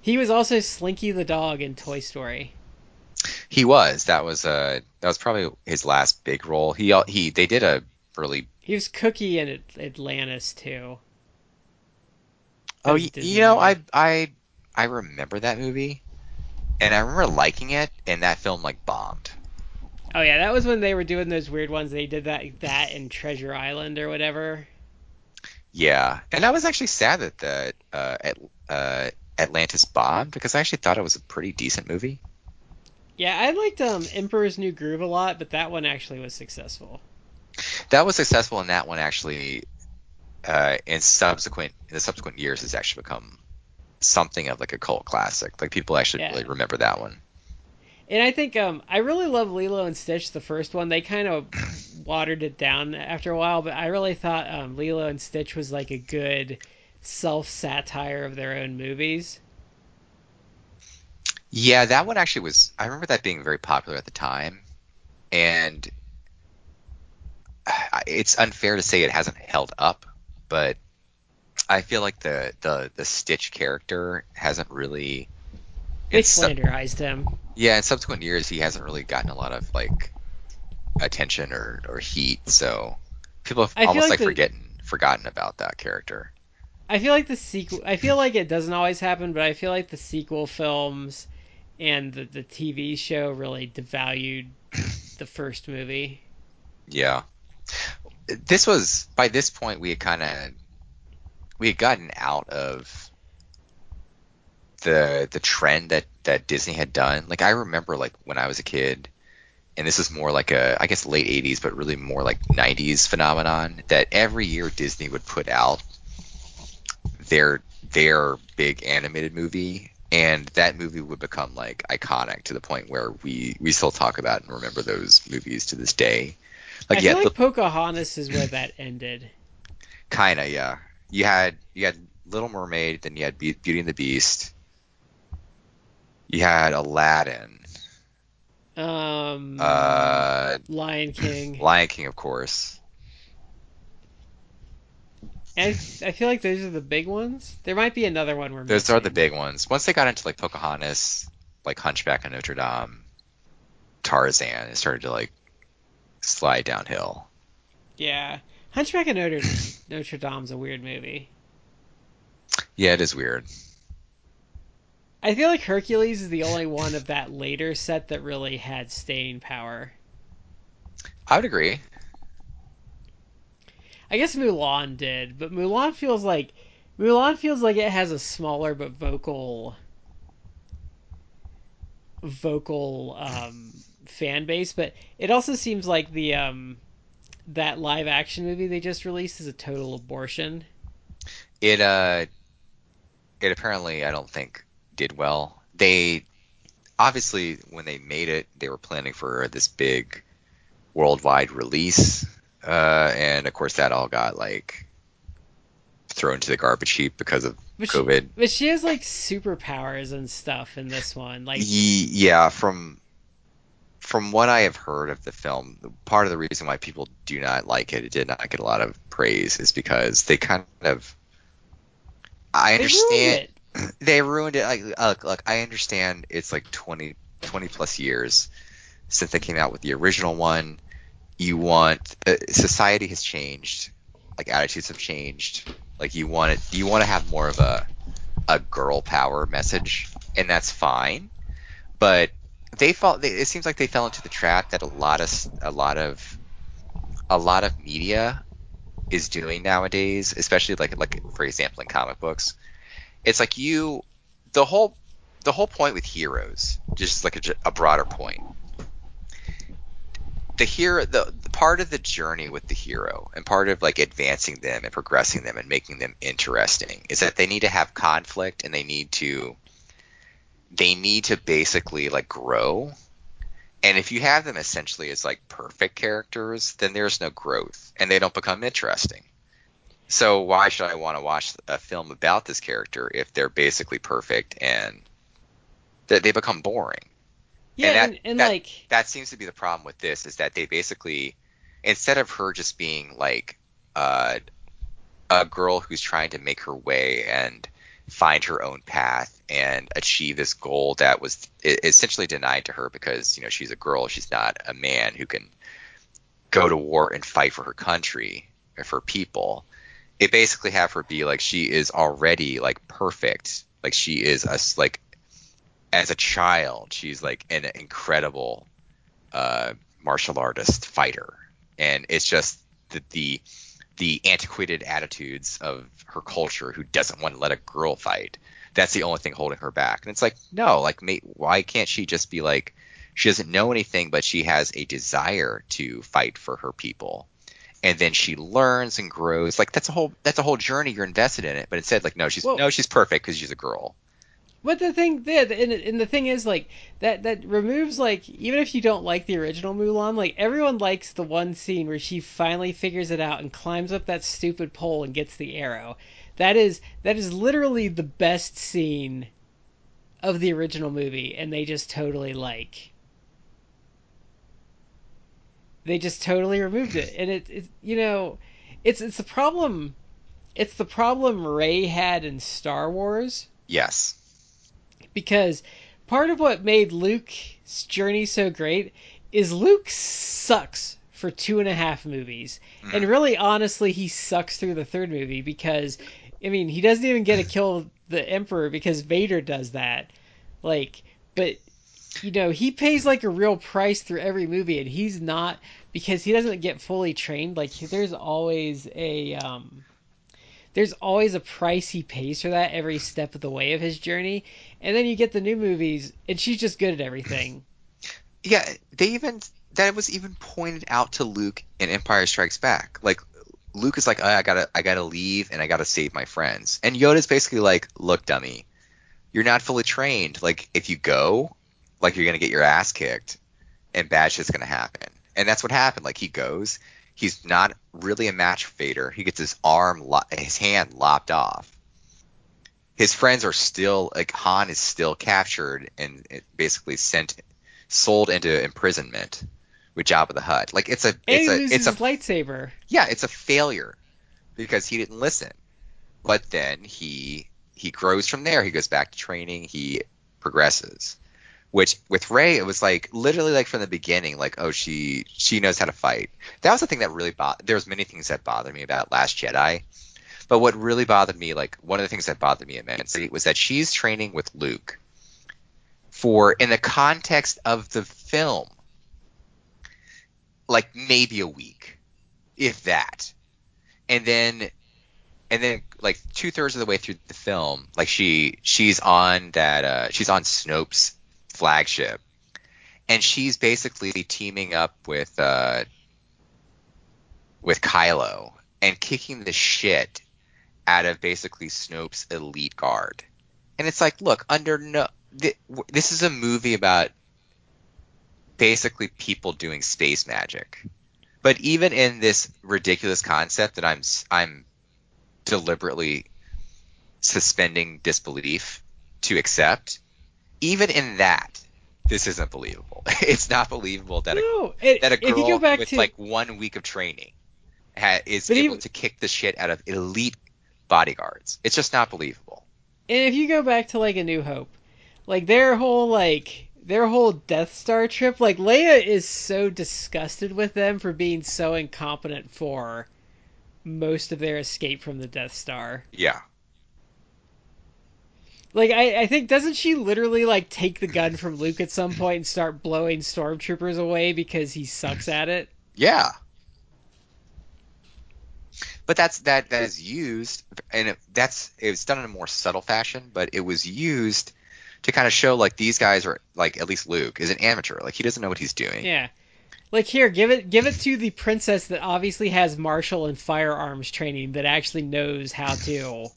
Speaker 1: he was also Slinky the dog in Toy Story.
Speaker 2: he was. That was uh that was probably his last big role. He he they did a really
Speaker 1: He was Cookie in Atlantis too.
Speaker 2: oh you know I. I I remember that movie, and I remember liking it, and that film like bombed.
Speaker 1: Oh yeah, that was when they were doing those weird ones. They did that that in Treasure Island or whatever.
Speaker 2: Yeah, and I was actually sad that the uh, at, uh, Atlantis bombed because I actually thought it was a pretty decent movie.
Speaker 1: Yeah, I liked um, Emperor's New Groove a lot, but that one actually was successful.
Speaker 2: That was successful, and that one actually, uh, in subsequent in the subsequent years, has actually become something of like a cult classic. Like people actually
Speaker 1: Yeah.
Speaker 2: really remember that one.
Speaker 1: And I think um, I really love Lilo and Stitch, the first one. They kind of watered it down after a while, but I really thought um, Lilo and Stitch was like a good self satire of their own movies.
Speaker 2: Yeah, that one actually was. I remember that being very popular at the time, and uh, it's unfair to say it hasn't held up, but I feel like the the the Stitch character hasn't really.
Speaker 1: They
Speaker 2: in
Speaker 1: Flanderized him.
Speaker 2: yeah, in subsequent years, he hasn't really gotten a lot of like attention or or heat, so people have
Speaker 1: I
Speaker 2: almost
Speaker 1: like
Speaker 2: like,
Speaker 1: the-
Speaker 2: forgetting forgotten about that character.
Speaker 1: I feel like the sequel. I feel like it doesn't always happen, but I feel like the sequel films and the, the TV show really devalued the first movie.
Speaker 2: Yeah. This was by this point we had kind of we had gotten out of the the trend that that Disney had done. Like I remember like when I was a kid and this is more like a I guess late 80s but really more like 90s phenomenon that every year Disney would put out their their big animated movie and that movie would become like iconic to the point where we we still talk about and remember those movies to this day. Like
Speaker 1: I
Speaker 2: yeah,
Speaker 1: feel
Speaker 2: the-
Speaker 1: like Pocahontas is where that ended.
Speaker 2: Kinda, yeah. You had you had Little Mermaid, then you had Be- Beauty and the Beast. You had Aladdin,
Speaker 1: Um,
Speaker 2: uh,
Speaker 1: Lion King.
Speaker 2: Lion King, of course.
Speaker 1: And I feel like those are the big ones. There might be another one we're
Speaker 2: Those
Speaker 1: missing.
Speaker 2: are the big ones. Once they got into like Pocahontas, like Hunchback of Notre Dame, Tarzan, it started to like slide downhill.
Speaker 1: Yeah, Hunchback of Notre Notre Dame's a weird movie.
Speaker 2: Yeah, it is weird.
Speaker 1: I feel like Hercules is the only one of that later set that really had staying power.
Speaker 2: I would agree.
Speaker 1: I guess Mulan did, but Mulan feels like Mulan feels like it has a smaller but vocal vocal um, fan base, but it also seems like the um, that live action movie they just released is a total abortion.
Speaker 2: It uh, it apparently I don't think did well. They obviously when they made it, they were planning for this big worldwide release, uh, and of course that all got like thrown to the garbage heap because of
Speaker 1: But she,
Speaker 2: COVID.
Speaker 1: but she has like superpowers and stuff in this one. Like
Speaker 2: Ye- yeah, from from what I have heard of the film, part of the reason why people do not like it, it did not get a lot of praise, is because they kind of. I
Speaker 1: they ruined
Speaker 2: understand
Speaker 1: it.
Speaker 2: they ruined it. Like, look, look, I understand it's like 20, 20 plus years since they came out with the original one. You want uh, society has changed, like attitudes have changed. Like you want it, you want to have more of a a girl power message, and that's fine. But they fall. They, it seems like they fell into the trap that a lot of a lot of a lot of media is doing nowadays, especially like like for example in comic books. It's like you the whole the whole point with heroes, just like a, a broader point. The hero, the, the part of the journey with the hero, and part of like advancing them and progressing them and making them interesting, is that they need to have conflict and they need to, they need to basically like grow. And if you have them essentially as like perfect characters, then there's no growth and they don't become interesting. So why should I want to watch a film about this character if they're basically perfect and that they become boring?
Speaker 1: Yeah,
Speaker 2: that-
Speaker 1: and, and
Speaker 2: that-
Speaker 1: like
Speaker 2: That seems to be the problem with this is that they basically instead of her just being like uh, a girl who's trying to make her way and find her own path and achieve this goal that was essentially denied to her because you know she's a girl she's not a man who can go to war and fight for her country or for people it basically have her be like she is already like perfect. Like she is a like as a child, she's like an incredible uh, martial artist fighter, and it's just the, the the antiquated attitudes of her culture who doesn't want to let a girl fight. That's the only thing holding her back. And it's like, no, like, mate, why can't she just be like, she doesn't know anything, but she has a desire to fight for her people. And then she learns and grows. Like that's a whole that's a whole journey. You're invested in it. But instead, like, no, she's no, she's perfect because she's a girl.
Speaker 1: But the thing, yeah, and, and the thing is, like that that removes like even if you don't like the original Mulan, like everyone likes the one scene where she finally figures it out and climbs up that stupid pole and gets the arrow. That is that is literally the best scene of the original movie, and they just totally like they just totally removed it, and it, it you know it's it's the problem it's the problem Rey had in Star Wars
Speaker 2: Yes.
Speaker 1: Because part of what made Luke's journey so great is Luke sucks for two and a half movies, and really, honestly, he sucks through the third movie because, I mean, he doesn't even get to kill the Emperor because Vader does that, like, but you know, he pays like a real price through every movie, and he's not because he doesn't get fully trained. Like, there's always a um, there's always a price he pays for that every step of the way of his journey. And then you get the new movies, and she's just good at everything.
Speaker 2: Yeah, they even that was even pointed out to Luke in Empire Strikes Back. Like Luke is like, oh, I gotta, I gotta leave, and I gotta save my friends. And Yoda's basically like, look, dummy, you're not fully trained. Like if you go, like you're gonna get your ass kicked, and bad shit's gonna happen. And that's what happened. Like he goes, he's not really a match fader. He gets his arm, lo- his hand lopped off. His friends are still like Han is still captured and basically sent, sold into imprisonment with Jabba the Hutt. Like it's a, it's a, it's a
Speaker 1: lightsaber.
Speaker 2: yeah, it's a failure because he didn't listen. But then he he grows from there. He goes back to training. He progresses. Which with Rey, it was like literally like from the beginning, like oh she she knows how to fight. That was the thing that really bothered. There was many things that bothered me about Last Jedi, but what really bothered me, like one of the things that bothered me immensely, was that she's training with Luke for in the context of the film, like maybe a week, if that and then and then like two thirds of the way through the film, like she she's on that uh she's on Snoke's flagship, and she's basically teaming up with uh with Kylo and kicking the shit out of basically Snoke's elite guard, and it's like, look, under no th- this is a movie about basically people doing space magic. But even in this ridiculous concept that I'm I'm deliberately suspending disbelief to accept, even in that, this isn't believable. It's not believable that a,
Speaker 1: No, it,
Speaker 2: that a girl
Speaker 1: go back
Speaker 2: with
Speaker 1: to
Speaker 2: like one week of training ha- is
Speaker 1: But
Speaker 2: able
Speaker 1: even-
Speaker 2: to kick the shit out of elite bodyguards. It's just not believable.
Speaker 1: And if you go back to like A New Hope, like their whole like their whole Death Star trip, like Leia is so disgusted with them for being so incompetent for most of their escape from the Death Star.
Speaker 2: Yeah.
Speaker 1: Like I, I think doesn't she literally like take the gun from Luke at some point and start blowing stormtroopers away because he sucks at it?
Speaker 2: Yeah. But that's that that is used, and it, that's it was done in a more subtle fashion. But it was used to kind of show like these guys are like at least Luke is an amateur, like he doesn't know what he's doing.
Speaker 1: Yeah. Like here, give it give it to the princess that obviously has martial and firearms training that actually knows how to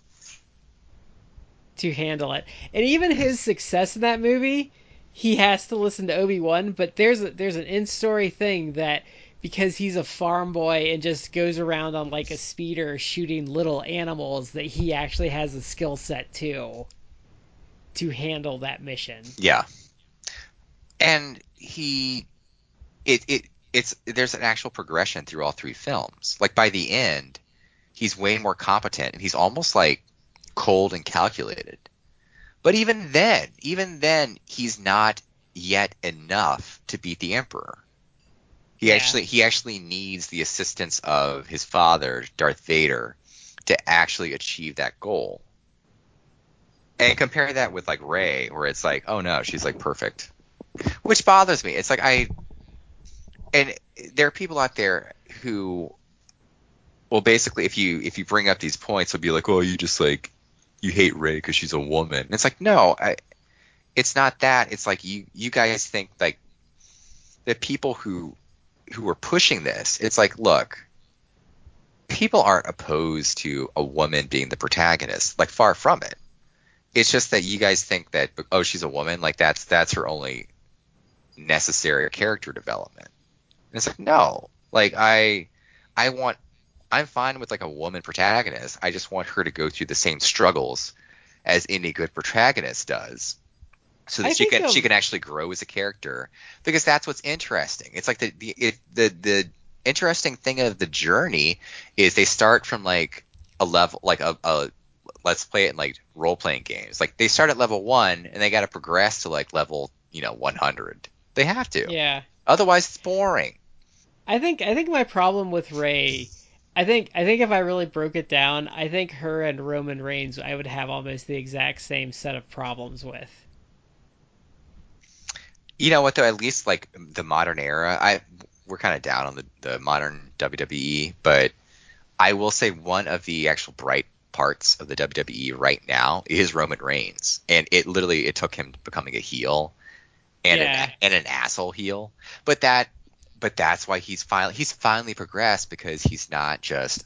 Speaker 1: to handle it. And even his success in that movie, he has to listen to Obi-Wan, but there's a, there's an in-story thing that because he's a farm boy and just goes around on like a speeder shooting little animals that he actually has a skill set too to handle that mission.
Speaker 2: Yeah. And he, it it it's there's an actual progression through all three films. Like by the end, he's way more competent, and he's almost like cold and calculated. But even then, even then, he's not yet enough to beat the Emperor. He
Speaker 1: Yeah.
Speaker 2: actually he actually needs the assistance of his father, Darth Vader, to actually achieve that goal. And compare that with like Rey, where it's like, oh no, she's like perfect, which bothers me. It's like I, and there are people out there who, well, basically, if you if you bring up these points, will be like, oh, you just like you hate Rey because she's a woman. And it's like, no, I, it's not that. It's like you you guys think like the people who who are pushing this. It's like, look, people aren't opposed to a woman being the protagonist. Like far from it it's just that you guys think that oh she's a woman like that's that's her only necessary character development and it's like no like i i want i'm fine with like a woman protagonist i just want her to go through the same struggles as any good protagonist does so that
Speaker 1: I
Speaker 2: she can she can actually grow as a character because that's what's interesting it's like the the it, the the interesting thing of the journey is they start from like a level like a, a let's play it in like role playing games. Like they start at level one and they got to progress to like level you know 100. They have to.
Speaker 1: Yeah.
Speaker 2: Otherwise, it's boring.
Speaker 1: I think I think my problem with Rey, I think I think if I really broke it down, I think her and Roman Reigns I would have almost the exact same set of problems with.
Speaker 2: You know what though? At least like the modern era, I we're kind of down on the the modern WWE, but I will say one of the actual bright parts of the WWE right now is Roman Reigns, and it literally it took him becoming a heel and
Speaker 1: Yeah.
Speaker 2: an, and an asshole heel. But that but that's why he's finally he's finally progressed because he's not just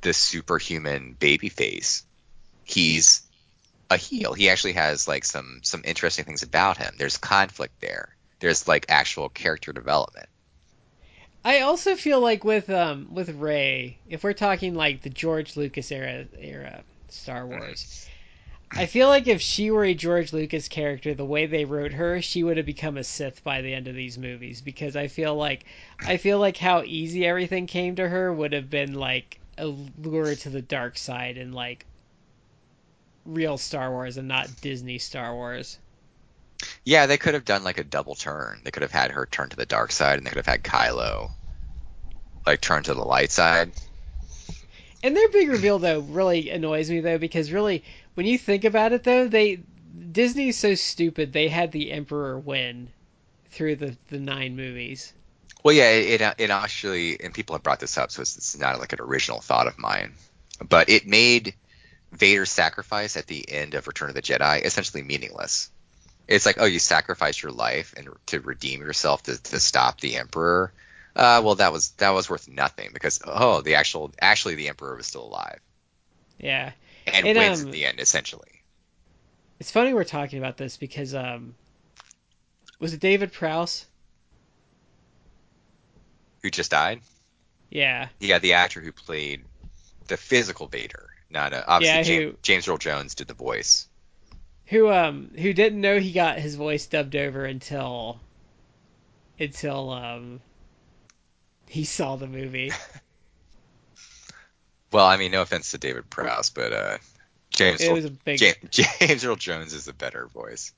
Speaker 2: the superhuman baby face. He's a heel. He actually has like some some interesting things about him. There's conflict there. There's like actual character development.
Speaker 1: I also feel like with um with Rey, if we're talking like the George Lucas era era Star Wars, I feel like if she were a George Lucas character, the way they wrote her, she would have become a Sith by the end of these movies because I feel like I feel like how easy everything came to her would have been like a lure to the dark side and like real Star Wars and not Disney Star Wars.
Speaker 2: Yeah, they could have done like a double turn. They could have had her turn to the dark side, and they could have had Kylo like turn to the light side.
Speaker 1: And their big reveal though really annoys me though because really when you think about it though they Disney's so stupid they had the Emperor win through the the nine movies.
Speaker 2: Well, yeah, it it, it actually, and people have brought this up, so it's, it's not like an original thought of mine, but it made Vader's sacrifice at the end of Return of the Jedi essentially meaningless. It's like, oh, you sacrificed your life and to redeem yourself to, to stop the Emperor. Uh, well, that was that was worth nothing because oh, the actual actually the Emperor was still alive
Speaker 1: Yeah.
Speaker 2: And
Speaker 1: It,
Speaker 2: wins
Speaker 1: um,
Speaker 2: in the end essentially.
Speaker 1: It's funny we're talking about this because um was it David Prowse?
Speaker 2: Who just died?
Speaker 1: Yeah.
Speaker 2: Yeah, the actor who played the physical Vader. Not uh, obviously
Speaker 1: Yeah,
Speaker 2: James, James Earl Jones did the voice.
Speaker 1: Who um who didn't know he got his voice dubbed over until until um he saw the movie.
Speaker 2: Well, I mean, no offense to David Prowse, but uh, James Earl,
Speaker 1: big
Speaker 2: James, James Earl Jones is a better voice.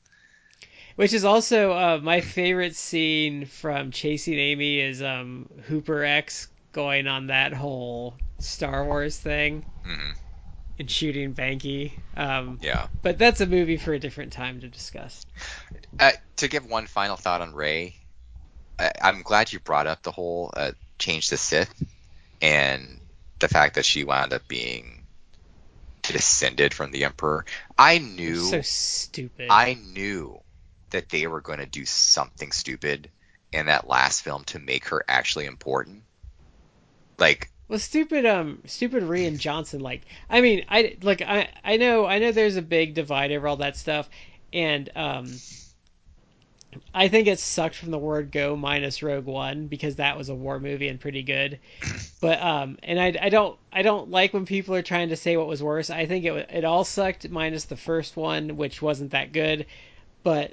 Speaker 1: Which is also uh, my favorite scene from Chasing Amy is um, Hooper X going on that whole Star Wars thing
Speaker 2: hmm
Speaker 1: and shooting Banky. Um,
Speaker 2: Yeah.
Speaker 1: but that's a movie for a different time to discuss.
Speaker 2: Uh, to give one final thought on Rey, I, I'm glad you brought up the whole uh, change to Sith and the fact that she wound up being descended from the Emperor. I knew,
Speaker 1: So stupid.
Speaker 2: I knew that they were going to do something stupid in that last film to make her actually important. Like,
Speaker 1: Well, stupid, um, stupid Rian Johnson. Like, I mean, I like, I, I know, I know, there's a big divide over all that stuff, and um, I think it sucked from the word go minus Rogue One because that was a war movie and pretty good. But um, and I, I don't, I don't like when people are trying to say what was worse. I think it, it all sucked minus the first one, which wasn't that good, but.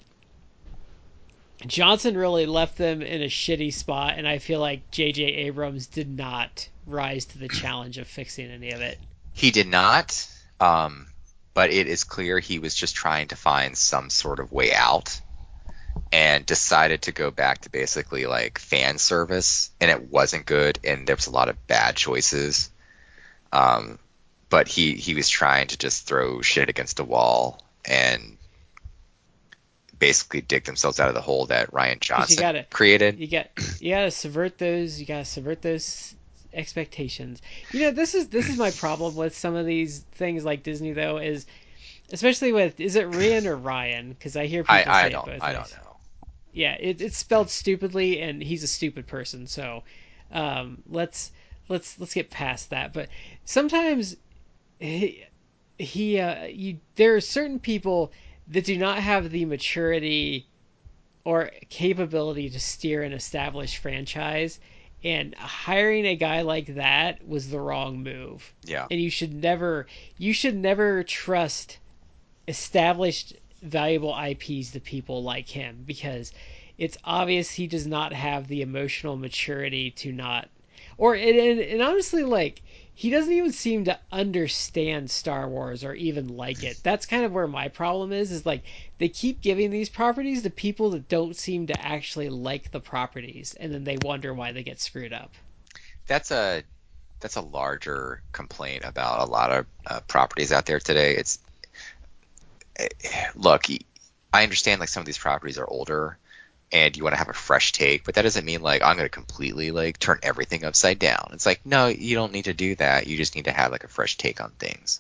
Speaker 1: Johnson really left them in a shitty spot, and I feel like J.J. Abrams did not rise to the challenge of fixing any of it.
Speaker 2: He did not, um, but it is clear he was just trying to find some sort of way out and decided to go back to basically like fan service, and it wasn't good, and there was a lot of bad choices. Um, but he he was trying to just throw shit against the wall and basically dig themselves out of the hole that
Speaker 1: Rian
Speaker 2: Johnson
Speaker 1: you gotta
Speaker 2: created.
Speaker 1: you got you gotta subvert those you gotta subvert those expectations you know this is this is my problem with some of these things like disney though is especially with is it ryan or ryan because i hear people
Speaker 2: I,
Speaker 1: say
Speaker 2: I don't
Speaker 1: both
Speaker 2: I
Speaker 1: ways.
Speaker 2: don't know.
Speaker 1: Yeah it, it's spelled stupidly and he's a stupid person so um, let's let's let's get past that but sometimes he, he uh, you there are certain people that do not have the maturity or capability to steer an established franchise and hiring a guy like that was the wrong move
Speaker 2: Yeah.
Speaker 1: and you should never you should never trust established valuable IPs to people like him because it's obvious he does not have the emotional maturity to not or and, and, and honestly like he doesn't even seem to understand Star Wars or even like it. That's kind of where my problem is is like they keep giving these properties to people that don't seem to actually like the properties and then they wonder why they get screwed up.
Speaker 2: That's a that's a larger complaint about a lot of uh, properties out there today. It's look, I understand like some of these properties are older and you want to have a fresh take, but that doesn't mean like I'm going to completely like turn everything upside down. It's like no, you don't need to do that. You just need to have like a fresh take on things.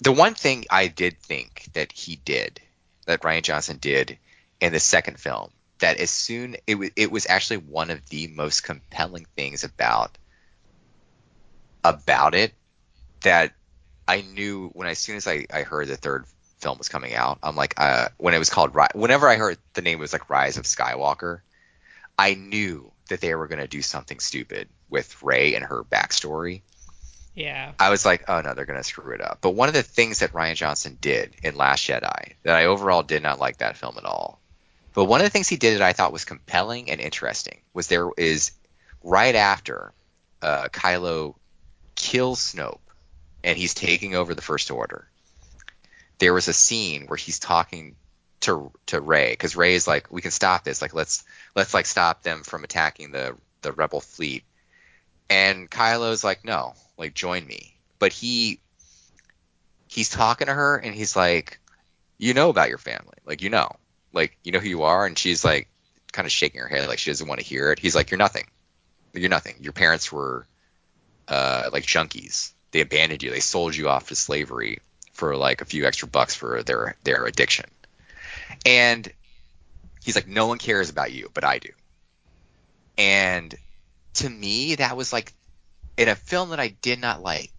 Speaker 2: The one thing I did think that he did, that Rian Johnson did in the second film, that as soon it was it was actually one of the most compelling things about about it that I knew when as soon as I, I heard the third film was coming out, I'm like, uh, when it was called, whenever I heard the name was like Rise of Skywalker, I knew that they were going to do something stupid with Rey and her backstory.
Speaker 1: Yeah.
Speaker 2: I was like, oh no, they're going to screw it up. But one of the things that Rian Johnson did in Last Jedi that I overall did not like that film at all. But one of the things he did that I thought was compelling and interesting was there is right after uh, Kylo kills Snoke and he's taking over the First Order. There was a scene where he's talking to to Rey because Rey is like, we can stop this. Like let's let's like stop them from attacking the the Rebel fleet. And Kylo's like, no, like join me. But he he's talking to her and he's like, you know about your family, like you know, like you know who you are. And she's like, kind of shaking her head like she doesn't want to hear it. He's like, you're nothing. You're nothing. Your parents were uh, like junkies. They abandoned you. They sold you off to slavery for like a few extra bucks for their their addiction. And he's like, no one cares about you, but I do. And to me, that was like in a film that I did not like.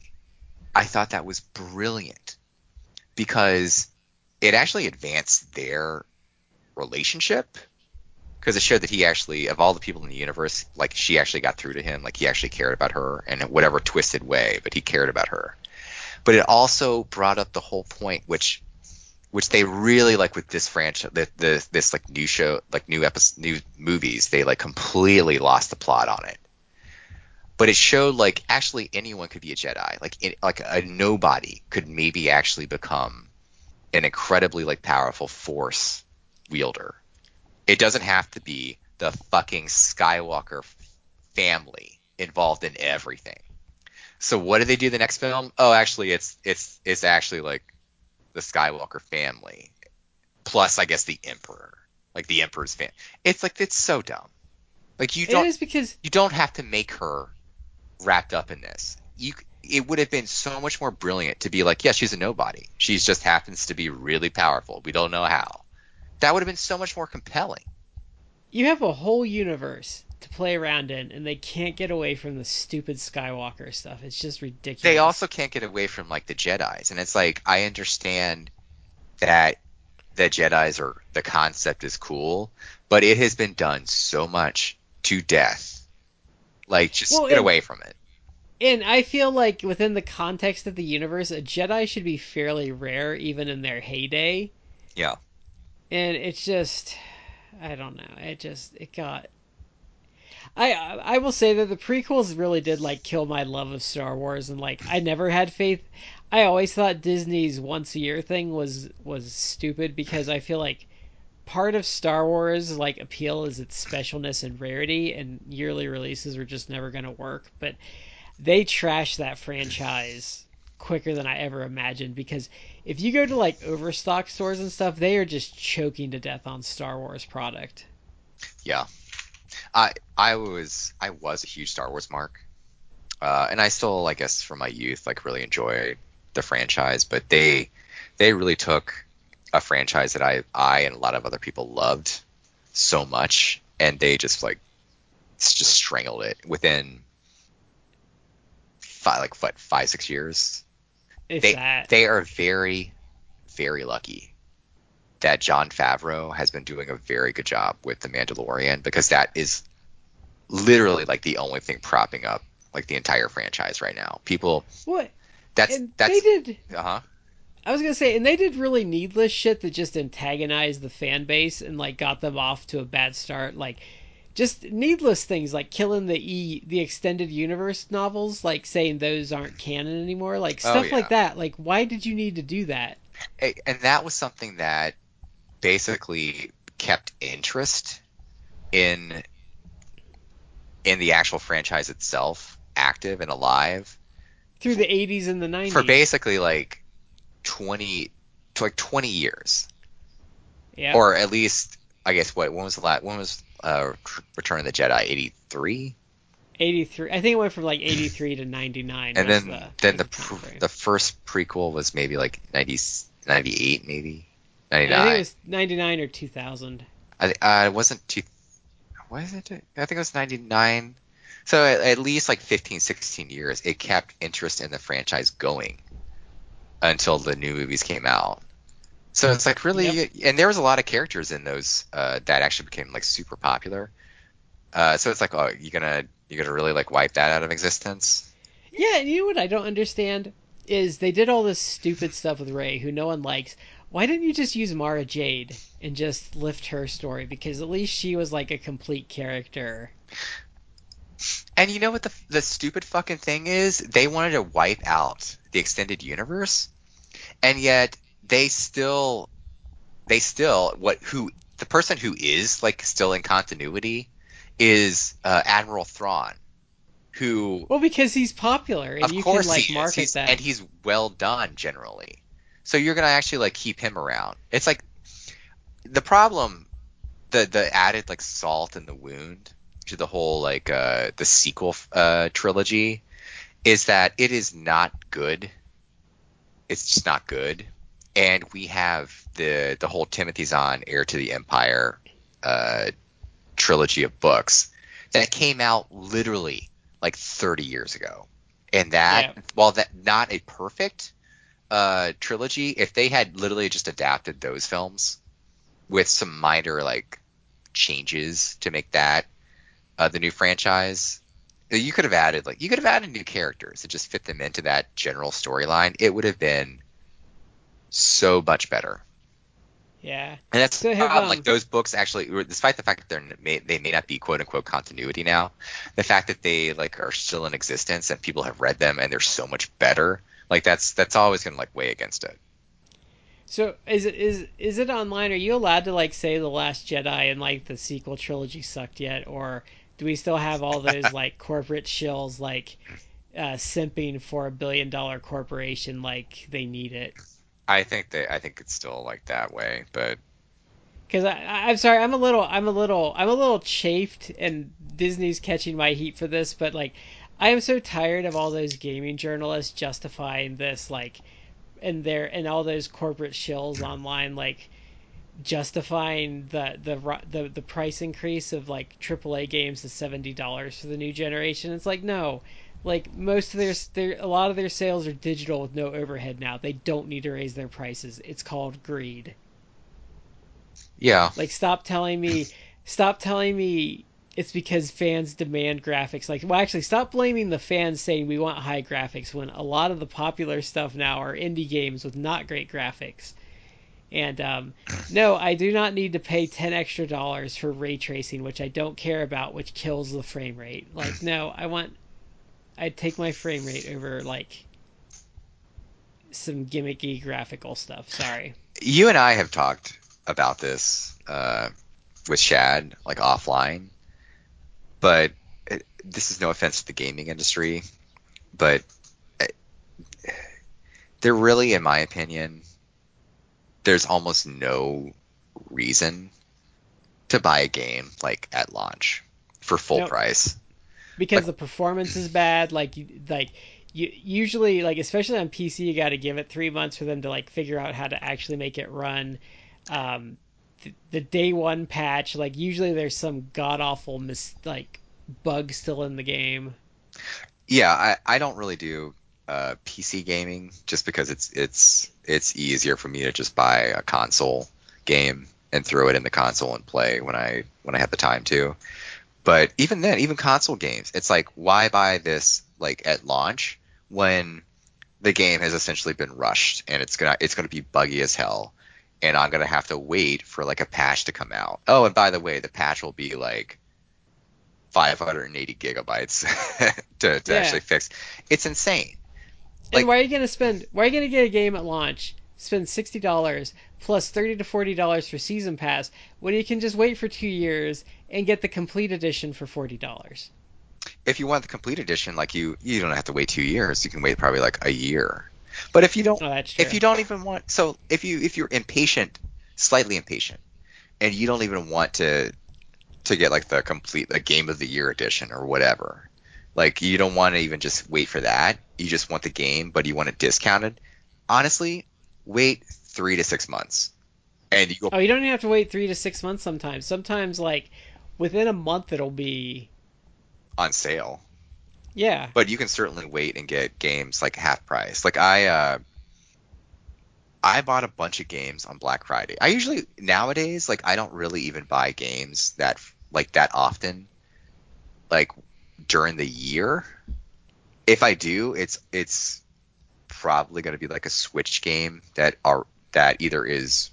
Speaker 2: I thought that was brilliant because it actually advanced their relationship because it showed that he actually of all the people in the universe like she actually got through to him like he actually cared about her in whatever twisted way but he cared about her but it also brought up the whole point which which they really like with this franchise this, this, this like new show like new episode new movies. They like completely lost the plot on it. But it showed like actually anyone could be a jedi. Like it, like a nobody could maybe actually become an incredibly like powerful force wielder. It doesn't have to be the fucking Skywalker family involved in everything. So what do they do the next film? Oh, actually, it's it's it's actually like the Skywalker family, plus I guess the Emperor, like the Emperor's fan. It's like it's so dumb. Like you don't
Speaker 1: is because
Speaker 2: you don't have to make her wrapped up in this. You it would have been so much more brilliant to be like, yeah, she's a nobody. She just happens to be really powerful. We don't know how. That would have been so much more compelling.
Speaker 1: you have a whole universe to play around in and they can't get away from the stupid Skywalker stuff. It's just ridiculous.
Speaker 2: They also can't get away from like the Jedi's, and it's like I understand that the Jedi's are the concept is cool, but it has been done so much to death. Like just
Speaker 1: Well,
Speaker 2: get
Speaker 1: and-
Speaker 2: away from it.
Speaker 1: And I feel like within the context of the universe, a Jedi should be fairly rare even in their heyday.
Speaker 2: Yeah.
Speaker 1: And it's just I don't know. It just it got I I will say that the prequels really did like kill my love of Star Wars and like I never had faith. I always thought Disney's once a year thing was was stupid because I feel like part of Star Wars like appeal is its specialness and rarity and yearly releases were just never going to work, but they trashed that franchise quicker than I ever imagined because if you go to like overstock stores and stuff, they are just choking to death on Star Wars product.
Speaker 2: Yeah. I I was I was a huge Star Wars mark. Uh, and I still, I guess, from my youth, like really enjoy the franchise. But they they really took a franchise that I I and a lot of other people loved so much, and they just like just strangled it within five like what five six years. They
Speaker 1: that.
Speaker 2: they are very very lucky that Jon Favreau has been doing a very good job with the Mandalorian because that is literally like the only thing propping up like the entire franchise right now. People
Speaker 1: what?
Speaker 2: that's
Speaker 1: And
Speaker 2: that's
Speaker 1: they did.
Speaker 2: uh-huh.
Speaker 1: I was gonna say, and they did really needless shit that just antagonized the fan base and like got them off to a bad start. Like, just needless things like killing the e the extended universe novels, like saying those aren't canon anymore, like
Speaker 2: Oh,
Speaker 1: stuff
Speaker 2: yeah.
Speaker 1: like that. Like, why did you need to do that?
Speaker 2: And that was something that basically kept interest in in the actual franchise itself active and alive
Speaker 1: Through the 80s and the 90s.
Speaker 2: for basically like 20 to like 20 years
Speaker 1: yeah.
Speaker 2: or at least I guess what when was the last when was uh Return of the Jedi 83
Speaker 1: 83. I think it went from like 83 to 99.
Speaker 2: and then
Speaker 1: the,
Speaker 2: then the pr- the first prequel was maybe like 90 98 maybe
Speaker 1: I think it was 99 or 2000.
Speaker 2: I uh, it wasn't two. Was it? I think it was ninety nine. So at, at least like 15, 16 years, it kept interest in the franchise going until the new movies came out. So it's like really, and there was a lot of characters in those uh, that actually became like super popular. Uh, so it's like, oh, you're gonna you're gonna really like wipe that out of existence?
Speaker 1: Yeah, and you know what I don't understand is they did all this stupid stuff with Rey, who no one likes. Why didn't you just use Mara Jade and just lift her story? Because at least she was like a complete character.
Speaker 2: And you know what the the stupid fucking thing is? They wanted to wipe out the extended universe, and yet they still they still what who the person who is like still in continuity is uh, Admiral Thrawn, who
Speaker 1: Well, because he's popular and
Speaker 2: of
Speaker 1: you
Speaker 2: course
Speaker 1: can like
Speaker 2: he is,
Speaker 1: market
Speaker 2: he's,
Speaker 1: that.
Speaker 2: and he's well done generally. So you're gonna actually like keep him around. It's like the problem, the the added like salt in the wound to the whole like uh the sequel uh trilogy is that it is not good. It's just not good. And we have the the whole Timothy Zahn heir to the Empire uh trilogy of books that came out literally like 30 years ago. And that
Speaker 1: Yeah.
Speaker 2: while that not a perfect uh trilogy, if they had literally just adapted those films with some minor like changes to make that uh, the new franchise, you could have added like you could have added new characters and just fit them into that general storyline. It would have been so much better.
Speaker 1: yeah.
Speaker 2: And that's
Speaker 1: So have, um,
Speaker 2: like those books actually, despite the fact that they're may, they may not be quote unquote continuity now, the fact that they like are still in existence and people have read them and they're so much better, like that's that's always gonna like weigh against it.
Speaker 1: So is it is is it online? Are you allowed to like say the Last Jedi and like the sequel trilogy sucked yet, or do we still have all those like corporate shills like uh, simping for a billion dollar corporation like they need it?
Speaker 2: I think they I think it's still like that way, but
Speaker 1: Because I'm sorry, I'm a little, I'm a little, I'm a little chafed, and Disney's catching my heat for this. But like, I am so tired of all those gaming journalists justifying this, like, and their and all those corporate shills online, like, justifying the the the the price increase of like AAA games to seventy dollars for the new generation. It's like no. Like most of their, their, a lot of their sales are digital with no overhead now. They don't need to raise their prices. It's called greed.
Speaker 2: yeah,
Speaker 1: Like stop telling me stop telling me it's because fans demand graphics. Like well actually stop blaming the fans saying we want high graphics when a lot of the popular stuff now are indie games with not great graphics. And um, no, I do not need to pay ten extra dollars for ray tracing, which I don't care about, which kills the frame rate. Like no, I want I'd take my frame rate over like some gimmicky graphical stuff. Sorry.
Speaker 2: you and I have talked about this uh, with Chad like offline, but it, this is no offense to the gaming industry, but uh, there really, in my opinion, there's almost no reason to buy a game like at launch for full
Speaker 1: Nope.
Speaker 2: price.
Speaker 1: because the performance is bad. Like like you usually like especially on PC, you got to give it three months for them to like figure out how to actually make it run. Um, the, day one patch, like usually there's some god awful mis- like bug still in the game.
Speaker 2: Yeah, I, I don't really do uh, PC gaming just because it's it's it's easier for me to just buy a console game and throw it in the console and play when I when I have the time to. But even then, even console games, it's like why buy this like at launch when the game has essentially been rushed and it's gonna it's gonna be buggy as hell and I'm gonna have to wait for like a patch to come out. Oh, and by the way, the patch will be like 580 gigabytes to, to
Speaker 1: Yeah.
Speaker 2: actually fix. It's insane.
Speaker 1: And
Speaker 2: Like-
Speaker 1: why are you gonna spend? Why are you gonna get a game at launch? Spend sixty dollars plus thirty to forty dollars for season pass when you can just wait for two years and get the complete edition for forty dollars.
Speaker 2: If you want the complete edition, like you, you don't have to wait two years. You can wait probably like a year. But if you don't,
Speaker 1: Oh,
Speaker 2: if you don't even want, so if you if you're impatient, slightly impatient, and you don't even want to to get like the complete the game of the year edition or whatever, like you don't want to even just wait for that. You just want the game, but you want it discounted. Honestly, wait three to six months, and you go
Speaker 1: Oh, you don't even have to wait three to six months. Sometimes, sometimes like within a month it'll be.
Speaker 2: on sale.
Speaker 1: Yeah.
Speaker 2: but you can certainly wait and get games like half price. Like I, uh, I bought a bunch of games on Black Friday. I usually nowadays, like I don't really even buy games that like that often, like during the year. If I do, it's it's probably going to be like a Switch game that are that either is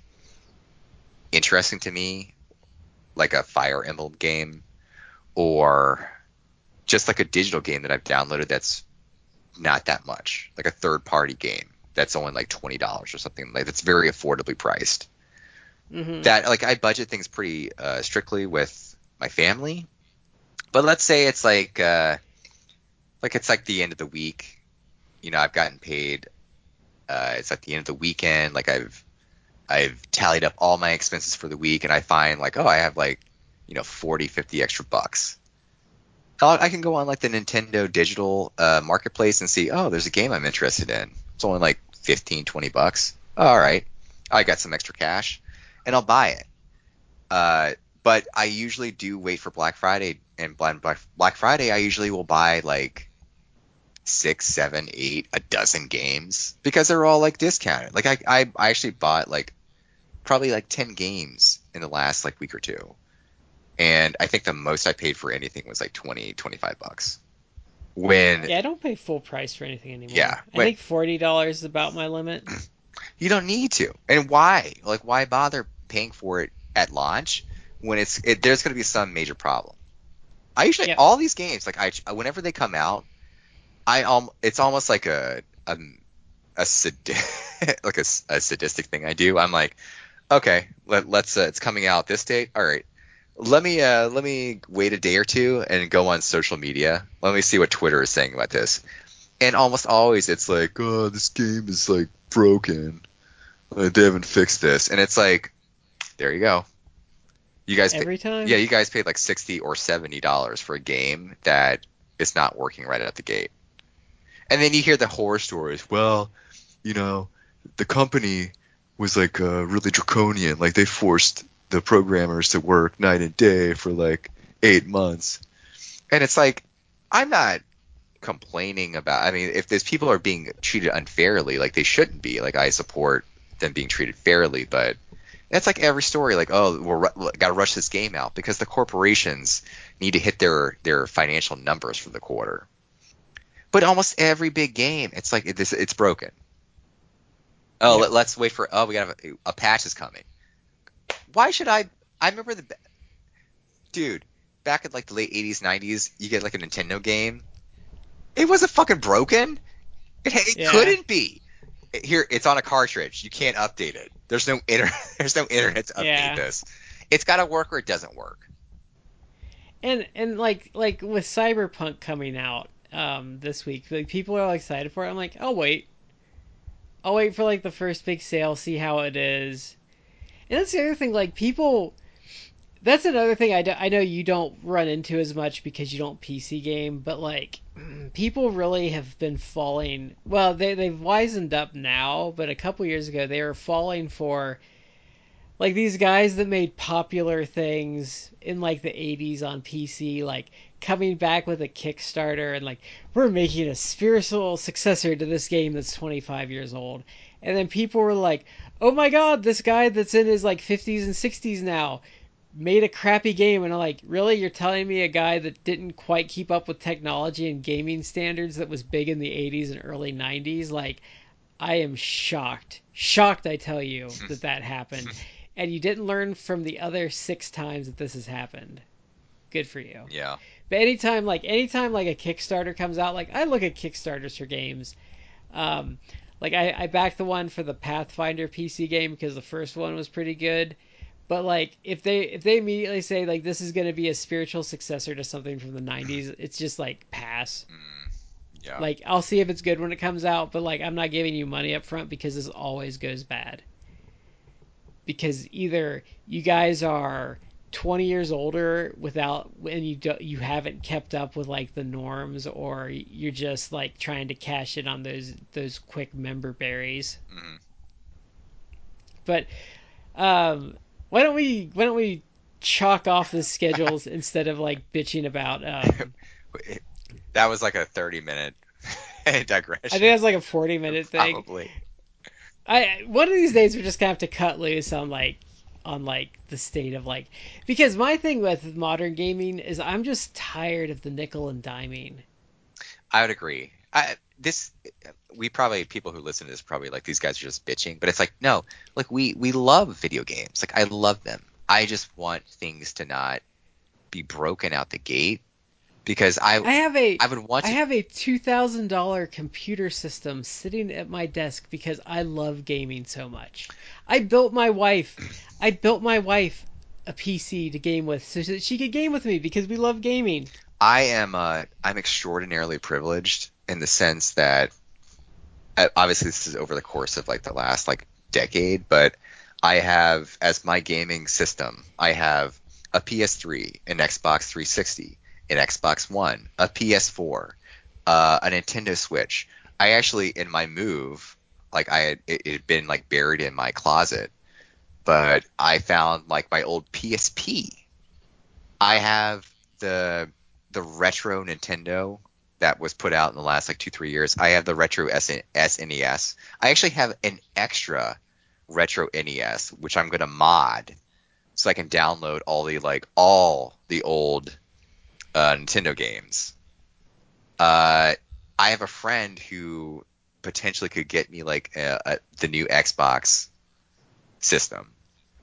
Speaker 2: interesting to me, like a Fire Emblem game, or just like a digital game that I've downloaded that's not that much, like a third party game that's only like twenty dollars or something like that's very affordably priced.
Speaker 1: hmm
Speaker 2: That like I budget things pretty uh, strictly with my family, but let's say it's like uh, like it's like the end of the week. You know, I've gotten paid. Uh, it's at the end of the weekend. Like I've I've tallied up all my expenses for the week, and I find like oh I have like you know 40, 50 extra bucks. I'll- can go on like the Nintendo digital uh, marketplace and see, oh, there's a game I'm interested in. It's only like 15, 20 bucks. All right. I got some extra cash and I'll buy it. Uh, but I usually do wait for Black Friday and Black, Black Black Friday. I usually will buy like six, seven, eight, a dozen games because they're all like discounted. Like I, I, I actually bought like probably like 10 games in the last like week or two and I think the most I paid for anything was like 20, 25 bucks. When
Speaker 1: Yeah, I don't pay full price for anything anymore.
Speaker 2: Yeah,
Speaker 1: I think forty dollars is about my limit.
Speaker 2: you don't need to, and why? Like, why bother paying for it at launch when it's it, there's going to be some major problem? I usually
Speaker 1: Yeah.
Speaker 2: all these games like I whenever they come out, I um it's almost like a a a sadi- like a sadistic thing I do. I'm like, okay, let, let's uh, it's coming out this date. All right, let me uh let me wait a day or two and go on social media. Let me see what Twitter is saying about this. And almost always it's like, oh, this game is like broken. Uh, they haven't fixed this, and it's like, there you go. You guys, pay-
Speaker 1: Every time.
Speaker 2: yeah, you guys paid like sixty or seventy dollars for a game that is not working right out the gate. And then you hear the horror stories. Well, you know, the company was like uh, really draconian. Like they forced the programmers to work night and day for like eight months. And it's like, I'm not complaining about. I mean, if these people are being treated unfairly, like they shouldn't be. Like I support them being treated fairly, but that's like every story. Like, oh, we're got to rush this game out because the corporations need to hit their their financial numbers for the quarter. But almost every big game, it's like this. It's broken. Oh,
Speaker 1: Yeah.
Speaker 2: let, let's wait for. Oh, we got a, a patch is coming. Why should I? I remember the dude back in like the late '80s, '90s. You get like a Nintendo game. It wasn't fucking broken. It, it
Speaker 1: Yeah.
Speaker 2: couldn't be. Here, it's on a cartridge. You can't update it. There's no inter- There's no internet to update
Speaker 1: Yeah.
Speaker 2: this. It's got to work or it doesn't work.
Speaker 1: and and like like with Cyberpunk coming out um this week, like people are all excited for it. I'm like, I'll wait. I'll wait for like the first big sale, see how it is. And that's the other thing, like people. That's another thing I, do, I know you don't run into as much because you don't PC game, but like people really have been falling. Well, they they've wisened up now, but a couple years ago they were falling for like these guys that made popular things in like the 80s on PC, like coming back with a Kickstarter and like we're making a spiritual successor to this game that's 25 years old. And then people were like, "Oh my god, this guy that's in his like 50s and 60s now made a crappy game." And I'm like, "Really? You're telling me a guy that didn't quite keep up with technology and gaming standards that was big in the 80s and early 90s? Like, I am shocked. Shocked, I tell you, that that happened." and you didn't learn from the other six times that this has happened. Good for you.
Speaker 2: Yeah.
Speaker 1: But anytime like anytime like a Kickstarter comes out, like I look at Kickstarters for games. Um, like I, I backed the one for the Pathfinder PC game because the first one was pretty good. But like if they if they immediately say like this is gonna be a spiritual successor to something from the nineties, it's just like pass.
Speaker 2: Mm, yeah.
Speaker 1: Like I'll see if it's good when it comes out, but like I'm not giving you money up front because this always goes bad because either you guys are 20 years older without and you do, you haven't kept up with like the norms or you're just like trying to cash in on those those quick member berries
Speaker 2: Mhm.
Speaker 1: but um why don't we why don't we chalk off the schedules instead of like bitching about um
Speaker 2: that was like a 30 minute digression.
Speaker 1: I think that's like a 40 minute thing
Speaker 2: Probably.
Speaker 1: I one of these days we're just gonna have to cut loose on like on like the state of like because my thing with modern gaming is I'm just tired of the nickel and diming.
Speaker 2: I would agree. I, this we probably people who listen to this probably like these guys are just bitching, but it's like no, like we we love video games. Like I love them. I just want things to not be broken out the gate because I
Speaker 1: I have a
Speaker 2: I would want
Speaker 1: I have a two thousand dollar computer system sitting at my desk because I love gaming so much. I built my wife I built my wife a PC to game with so that she could game with me because we love gaming.
Speaker 2: I am uh, I'm extraordinarily privileged in the sense that uh, obviously this is over the course of like the last like decade, but I have as my gaming system, I have a PS3, an Xbox 360, an Xbox One, a PS4, uh, a Nintendo Switch. I actually in my move, like I had it, it had been like buried in my closet, but I found like my old PSP. I have the the retro Nintendo that was put out in the last like two three years. I have the retro SN- SNES. I actually have an extra retro NES, which I'm gonna mod so I can download all the like all the old uh, Nintendo games. Uh, I have a friend who potentially could get me like a, a, the new Xbox system.